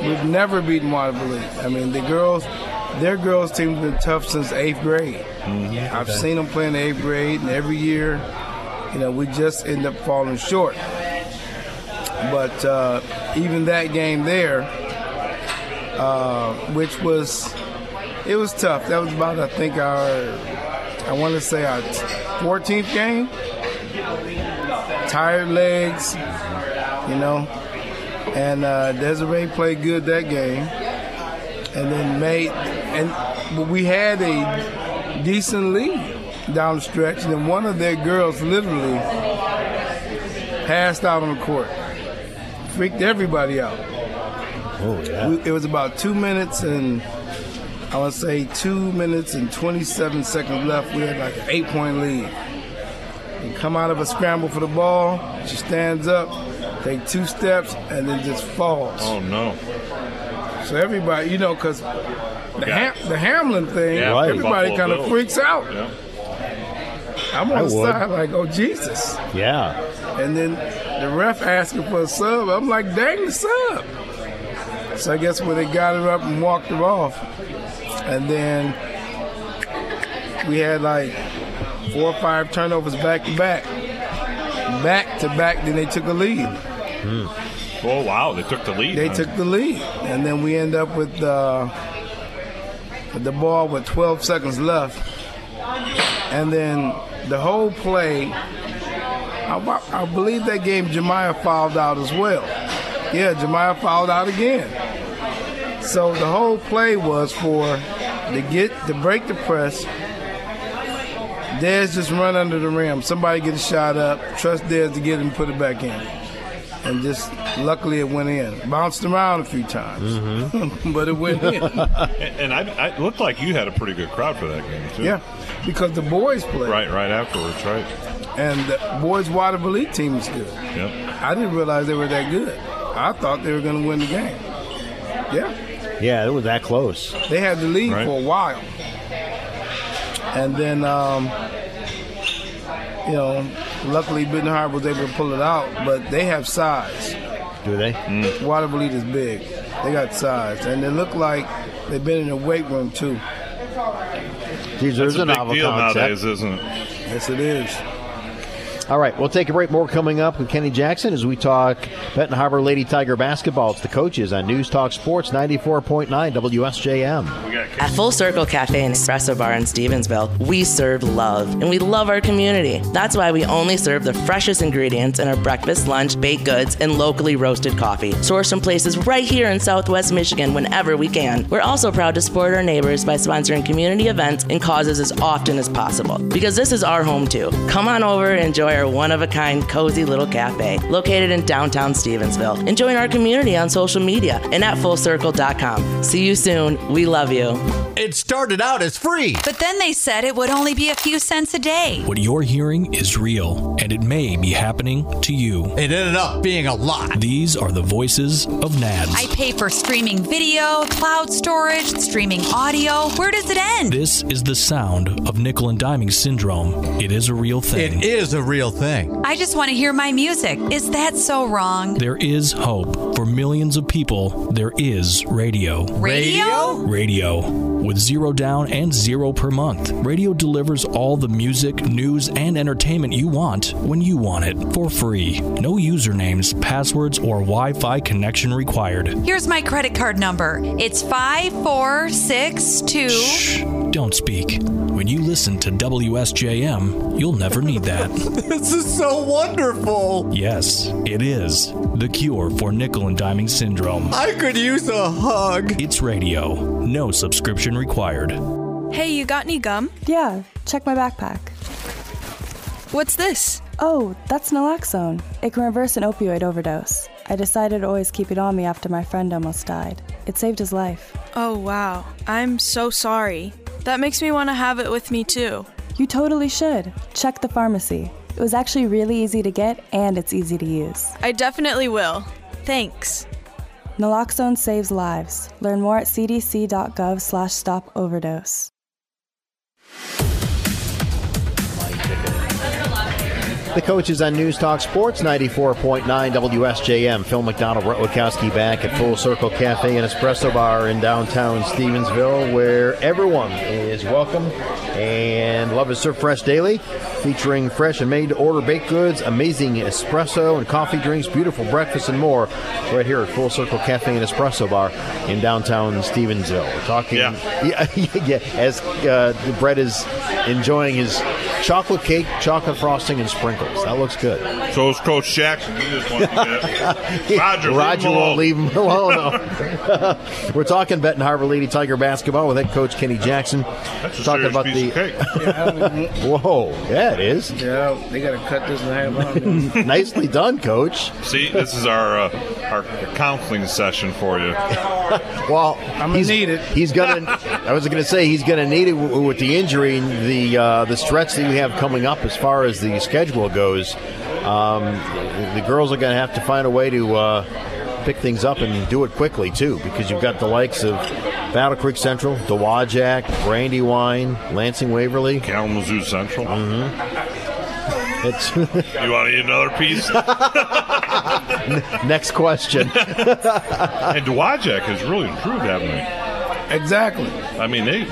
We've never beaten Watervliet. I mean, the girls, their girls team's been tough since eighth grade. I've seen them play in eighth grade, and every year, you know, we just end up falling short. But uh, even that game there, uh, which was, it was tough. That was about, I think, our, I want to say our 14th game. Tired legs, you know. And uh, Desiree played good that game, and then made, and but we had a decent lead down the stretch, and then one of their girls literally passed out on the court, freaked everybody out. Oh yeah. We, it was about two minutes and I would say two minutes and 27 seconds left. We had like an eight point lead. We come out of a scramble for the ball. She stands up, take two steps, and then just falls. Oh no! So everybody, you know, because the, Yeah. Ham, the Hamlin thing, Yeah, right. everybody kind of freaks out. Yeah. I'm I on the would. side like, oh Jesus! Yeah. And then the ref asking for a sub. I'm like, dang the sub. So I guess when they got her up and walked her off, and then we had like four or five turnovers back to back, back to back. Then they took a lead. Oh wow, they took the lead. They huh? took the lead, and then we end up with, uh, the ball with 12 seconds left, and then the whole play. I, I believe that game Jemiah fouled out as well. Yeah, Jemiah fouled out again. So the whole play was for to get to break the press. Dez just run under the rim. Somebody get a shot up. Trust Dez to get it and put it back in. And just luckily it went in. Bounced around a few times, mm-hmm. but it went in. and I, I it looked like you had a pretty good crowd for that game too. yeah, because the boys played. Right, right afterwards, right? And the boys Watervliet team is good. Yep. I didn't realize they were that good. I thought they were going to win the game. Yeah. Yeah, it was that close. They had the lead Right. for a while. And then, um, you know, luckily Benton Harbor was able to pull it out, but they have size. Do they? Watervliet is big. They got size. And they look like they've been in the weight room, too. Geez, there's That's a a big novel deal concept. nowadays, isn't it? Yes, it is. All right, we'll take a break. More coming up with Kenny Jackson as we talk Benton Harbor Lady Tiger basketball. It's the coaches on News Talk Sports 94.9 WSJM. At Full Circle Cafe and Espresso Bar in Stevensville, we serve love and we love our community. That's why we only serve the freshest ingredients in our breakfast, lunch, baked goods, and locally roasted coffee. Sourced from places right here in Southwest Michigan whenever we can. We're also proud to support our neighbors by sponsoring community events and causes as often as possible because this is our home too. Come on over and enjoy our one of a kind, cozy little cafe located in downtown Stevensville. And join our community on social media and at fullcircle.com. See you soon. We love you. It started out as free. But then they said it would only be a few cents a day. What you're hearing is real, and it may be happening to you. It ended up being a lot. These are the voices of NADS. I pay for streaming video, cloud storage, streaming audio. Where does it end? This is the sound of nickel and diming syndrome. It is a real thing. It is a real thing. I just want to hear my music. Is that so wrong? There is hope. For millions of people, there is radio. Radio? Radio. With zero down and zero per month, radio delivers all the music, news, and entertainment you want when you want it for free. No usernames, passwords, or Wi Fi connection required. Here's my credit card number. It's 5462. Shh, Don't speak. When you listen to WSJM, you'll never need that. this is so wonderful. Yes, it is. The cure for nickel and diming syndrome. I could use a hug. It's radio. No subscription required. Hey, you got any gum? Yeah, check my backpack. What's this? Oh, that's naloxone. It can reverse an opioid overdose. I decided to always keep it on me after my friend almost died. It saved his life. Oh, wow. I'm so sorry. That makes me want to have it with me too. You totally should. Check the pharmacy. It was actually really easy to get and it's easy to use. I definitely will. Thanks. Naloxone saves lives. Learn more at cdc.gov The coaches on News Talk Sports 94.9 WSJM. Phil McDonald, Brett Witkowski back at Full Circle Cafe and Espresso Bar in downtown Stevensville, where everyone is welcome and love is served fresh daily, featuring fresh and made to order baked goods, amazing espresso and coffee drinks, beautiful breakfast, and more right here at Full Circle Cafe and Espresso Bar in downtown Stevensville. We're talking, yeah, yeah, as uh, Brett is enjoying his chocolate cake, chocolate frosting, and sprinkles. That looks good. So is Coach Jackson. You just want to Roger. leave Roger him won't alone. leave him alone. No. We're talking Benton Harbor Lady Tiger basketball with head coach Kenny Jackson. That's a talking about piece the. of cake. Yeah, I don't even- Whoa, yeah, it is. yeah, they got to cut this in half. Nicely done, coach. See, this is our uh, our counseling session for you. well, I'm he's, need it. He's gonna. I was going to say he's going to need it w- with the injury and the uh, the stretch that you have coming up as far as the schedule goes. Um, the girls are going to have to find a way to uh, pick things up and do it quickly too, because you've got the likes of Battle Creek Central, Dowagiac, Brandywine, Lansing Waverly, Kalamazoo Central. Mm-hmm. It's You want to eat another piece? next question. and Dowagiac has really improved, haven't they? Exactly. I mean, they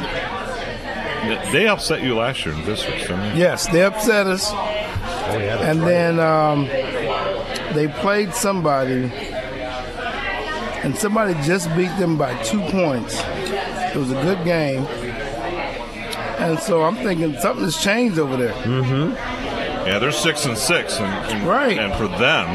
they upset you last year in districts, didn't they? Yes, they upset us. Oh, yeah, and right. then um, they played somebody, and somebody just beat them by two points. It was a good game. And so I'm thinking something has changed over there. Mm-hmm. Yeah, they're six and six, and, and Right. And for them,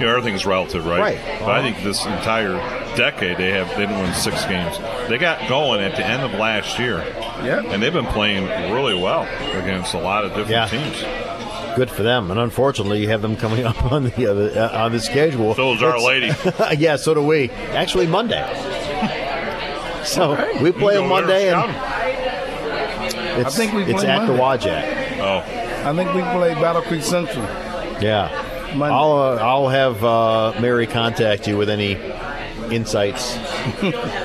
you know, everything's relative, right? Right. But I think this entire decade they have they didn't win six games. They got going at the end of last year. Yeah. And they've been playing really well against a lot of different Yeah. teams. Good for them, and unfortunately, you have them coming up on the uh, uh, on the schedule. So is Our It's- Lady. yeah, so do we. Actually, Monday. So Okay. we play on Monday, and it's, I think we it's play at Dowagiac. Oh. I think we played Battle Creek Central. Yeah, Monday. I'll uh, I'll have uh, Mary contact you with any insights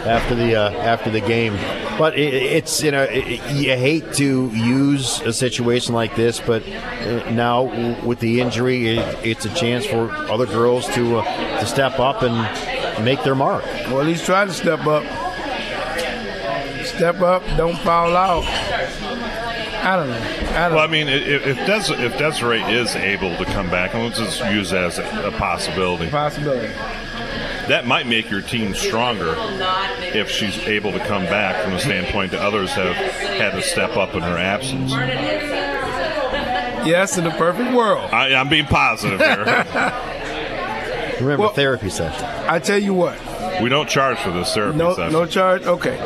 after the uh, after the game. But it, it's you know it, you hate to use a situation like this, but uh, now with the injury, it, it's a chance for other girls to uh, to step up and make their mark. Well, at least try to step up. Step up, don't foul out. I don't know. I don't Well, I mean, i- if if, Des- if Desiree is able to come back, and let's just use that as a, a possibility, Possibility. That might make your team stronger if she's able to come back from the standpoint that others have had to step up in her absence. Yes, in the perfect world. I, I'm being positive here. Remember Well- therapy session. I tell you what. we don't charge for this therapy No, session. no charge. Okay.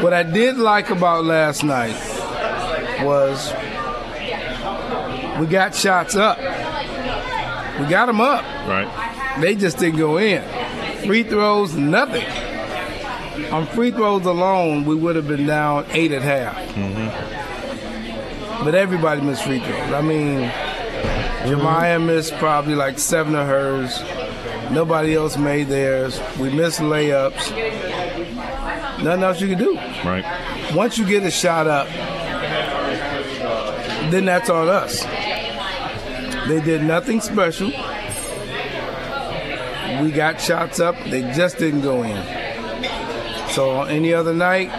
What I did like about last night was we got shots up. We got them up. Right. They just didn't go in. Free throws, nothing. On free throws alone, we would have been down eight at half. But everybody missed free throws. I mean, Jemiah missed probably like seven of hers. Nobody else made theirs. We missed layups. Nothing else you can do. Right. Once you get a shot up, then that's on us. They did nothing special. We got shots up, they just didn't go in. So on any other night,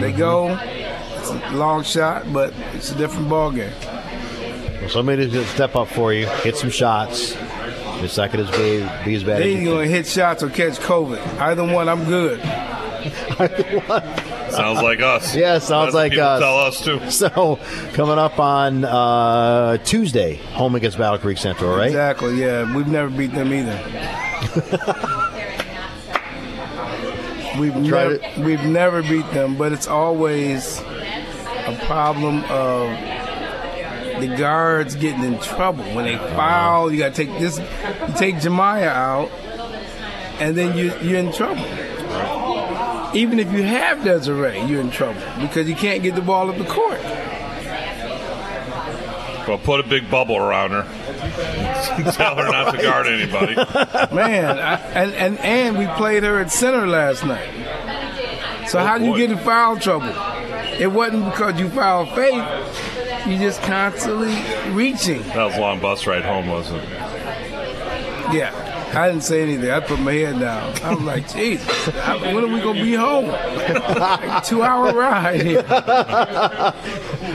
they mm-hmm. go. It's a long shot, but it's a different ball game. Well, somebody to step up for you, hit some shots. It's not going to be, be as bad They ain't gonna hit shots or catch COVID. Either one, I'm good. Sounds like us. Yeah, sounds That's like us. Tell us too. So, coming up on uh, Tuesday, home against Battle Creek Central, right? Exactly. Yeah, we've never beat them either. we've never we've never beat them, but it's always a problem of the guards getting in trouble when they foul. You got to take this. You take Jemiah out, and then you you're in trouble. Even if you have Desiree, you're in trouble because you can't get the ball up the court. Well, put a big bubble around her. Tell her not to guard anybody. Man, I, and, and and we played her at center last night. So oh, how do you get in foul trouble? It wasn't because you fouled Faith. You just constantly reaching. That was a long bus ride home, wasn't it? Yeah. I didn't say anything. I put my head down. I'm like, Jesus, when are we gonna be home? like two hour ride here.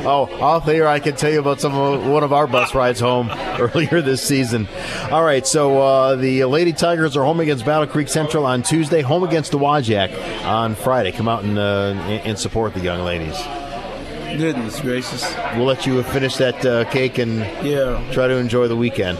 oh, off here, I can tell you about some of one of our bus rides home earlier this season. All right, so uh, the Lady Tigers are home against Battle Creek Central on Tuesday, home against Dowagiac on Friday. Come out and, uh, and support the young ladies. Goodness gracious. We'll let you finish that uh, cake and Yeah. try to enjoy the weekend.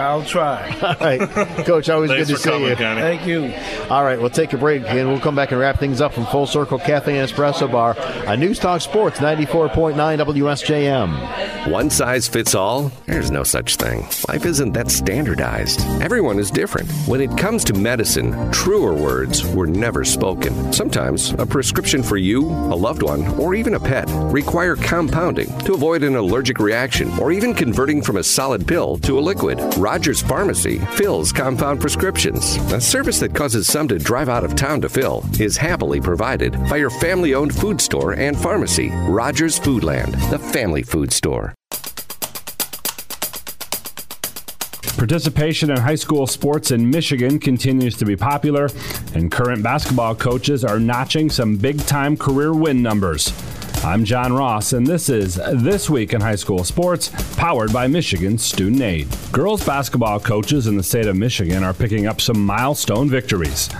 I'll try. All right, Coach, always Thanks good to for see coming, you. Kenny. Thank you. All right, we'll take a break and we'll come back and wrap things up from Full Circle Cafe and Espresso Bar on News Talk Sports 94.9 WSJM. One size fits all? There's no such thing. Life isn't that standardized. Everyone is different. When it comes to medicine, truer words were never spoken. Sometimes a prescription for you, a loved one, or even a pet require compounding to avoid an allergic reaction or even converting from a solid pill to a liquid. Rogers Pharmacy fills compound prescriptions. A service that causes some to drive out of town to fill is happily provided by your family owned food store and pharmacy, Rogers Foodland, the family food store. Participation in high school sports in Michigan continues to be popular, and current basketball coaches are notching some big time career win numbers. I'm John Ross, and this is This Week in High School Sports, powered by Michigan Student Aid. Girls basketball coaches in the state of Michigan are picking up some milestone victories.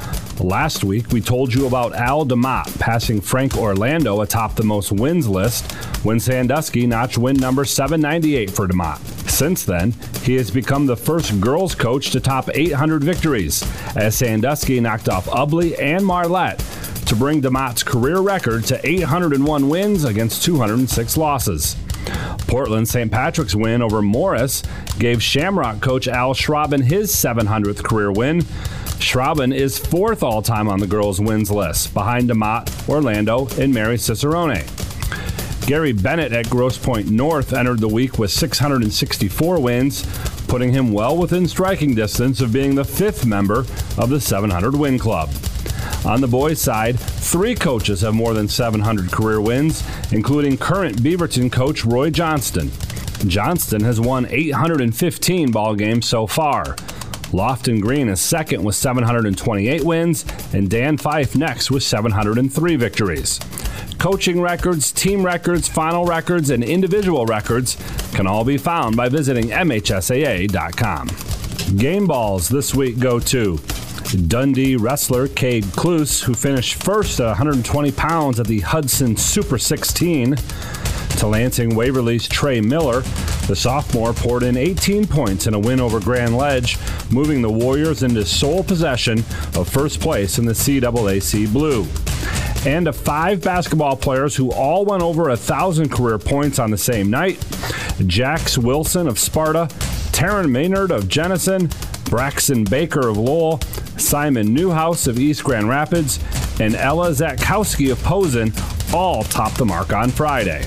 Last week, we told you about Al DeMott passing Frank Orlando atop the most wins list when Sandusky notched win number 798 for DeMott. Since then, he has become the first girls coach to top 800 victories, as Sandusky knocked off Ubly and Marlette to bring DeMott's career record to 801 wins against 206 losses. Portland St. Patrick's win over Morris gave Shamrock coach Al Schraben his 700th career win. Schraben is fourth all time on the girls' wins list, behind DeMott, Orlando, and Mary Cicerone. Gary Bennett at Grosse Pointe North entered the week with 664 wins, putting him well within striking distance of being the fifth member of the 700 win club. On the boys' side, three coaches have more than 700 career wins, including current Beaverton coach Roy Johnston. Johnston has won 815 ball games so far. Lofton Greene is second with 728 wins, and Dan Fife next with 703 victories. Coaching records, team records, final records, and individual records can all be found by visiting MHSAA.com. Game balls this week go to Dundee wrestler Cade Klus, who finished first at 120 pounds at the Hudson Super 16. To Lansing Waverly's Trey Miller, the sophomore poured in 18 points in a win over Grand Ledge, moving the Warriors into sole possession of first place in the CAAC Blue. And of five basketball players who all went over a thousand career points on the same night Jax Wilson of Sparta, Taryn Maynard of Jenison, Braxton Baker of Lowell, Simon Newhouse of East Grand Rapids, and Ella Zatkowski of Posen all topped the mark on Friday.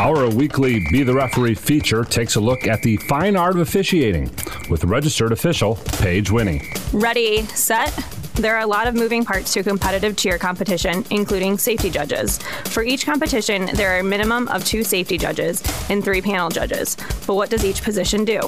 Our weekly Be the Referee feature takes a look at the fine art of officiating with registered official Paige Winnie. Ready, set. There are a lot of moving parts to a competitive cheer competition, including safety judges. For each competition, there are a minimum of two safety judges and three panel judges. But what does each position do?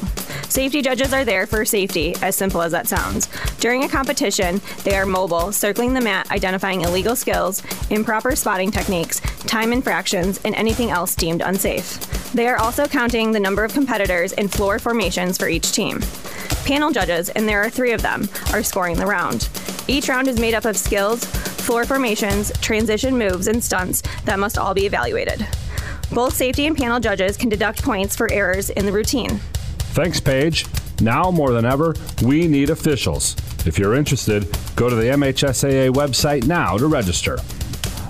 Safety judges are there for safety, as simple as that sounds. During a competition, they are mobile, circling the mat, identifying illegal skills, improper spotting techniques, time infractions, and anything else deemed unsafe. They are also counting the number of competitors and floor formations for each team. Panel judges, and there are three of them, are scoring the round. Each round is made up of skills, floor formations, transition moves, and stunts that must all be evaluated. Both safety and panel judges can deduct points for errors in the routine. Thanks, Paige. Now more than ever, we need officials. If you're interested, go to the MHSAA website now to register.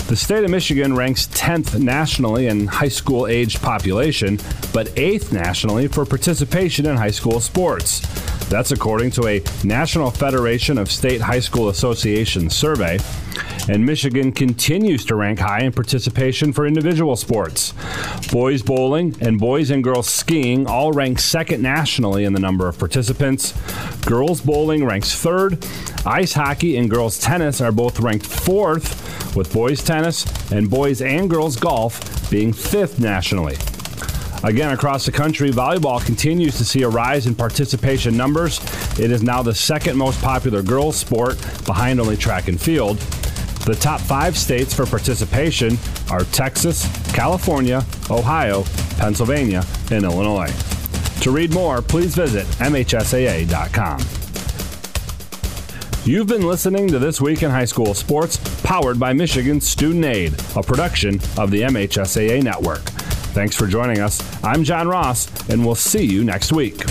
The state of Michigan ranks 10th nationally in high school aged population, but 8th nationally for participation in high school sports. That's according to a National Federation of State High School Associations survey. And Michigan continues to rank high in participation for individual sports. Boys bowling and boys and girls skiing all rank second nationally in the number of participants. Girls bowling ranks third. Ice hockey and girls tennis are both ranked fourth, with boys tennis and boys and girls golf being fifth nationally. Again, across the country, volleyball continues to see a rise in participation numbers. It is now the second most popular girls' sport, behind only track and field. The top five states for participation are Texas, California, Ohio, Pennsylvania, and Illinois. To read more, please visit MHSAA.com. You've been listening to This Week in High School Sports, powered by Michigan Student Aid, a production of the MHSAA Network. Thanks for joining us. I'm John Ross, and we'll see you next week.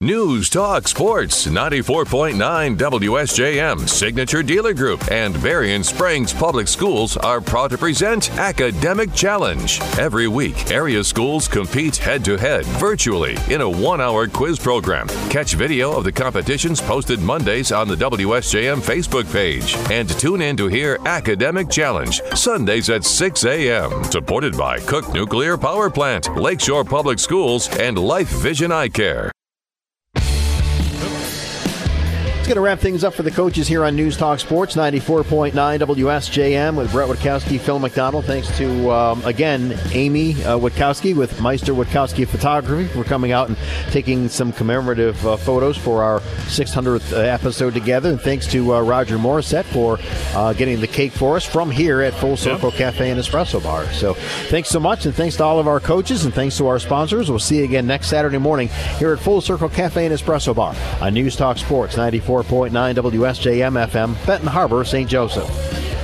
News Talk Sports 94.9 WSJM Signature Dealer Group and Berrien Springs Public Schools are proud to present Academic Challenge. Every week, area schools compete head to head virtually in a one hour quiz program. Catch video of the competitions posted Mondays on the WSJM Facebook page and tune in to hear Academic Challenge Sundays at 6 a.m. Supported by Cook Nuclear Power Plant, Lakeshore Public Schools, and Life Vision Eye Care. Going to wrap things up for the coaches here on News Talk Sports 94.9 WSJM with Brett Witkowski, Phil McDonald. Thanks to, um, again, Amy uh, Witkowski with Meister Witkowski Photography for coming out and taking some commemorative uh, photos for our 600th episode together. And thanks to uh, Roger Morissette for uh, getting the cake for us from here at Full Circle yep. Cafe and Espresso Bar. So thanks so much, and thanks to all of our coaches, and thanks to our sponsors. We'll see you again next Saturday morning here at Full Circle Cafe and Espresso Bar on News Talk Sports 94. 94.9 WSJM FM, Benton Harbor, St. Joseph.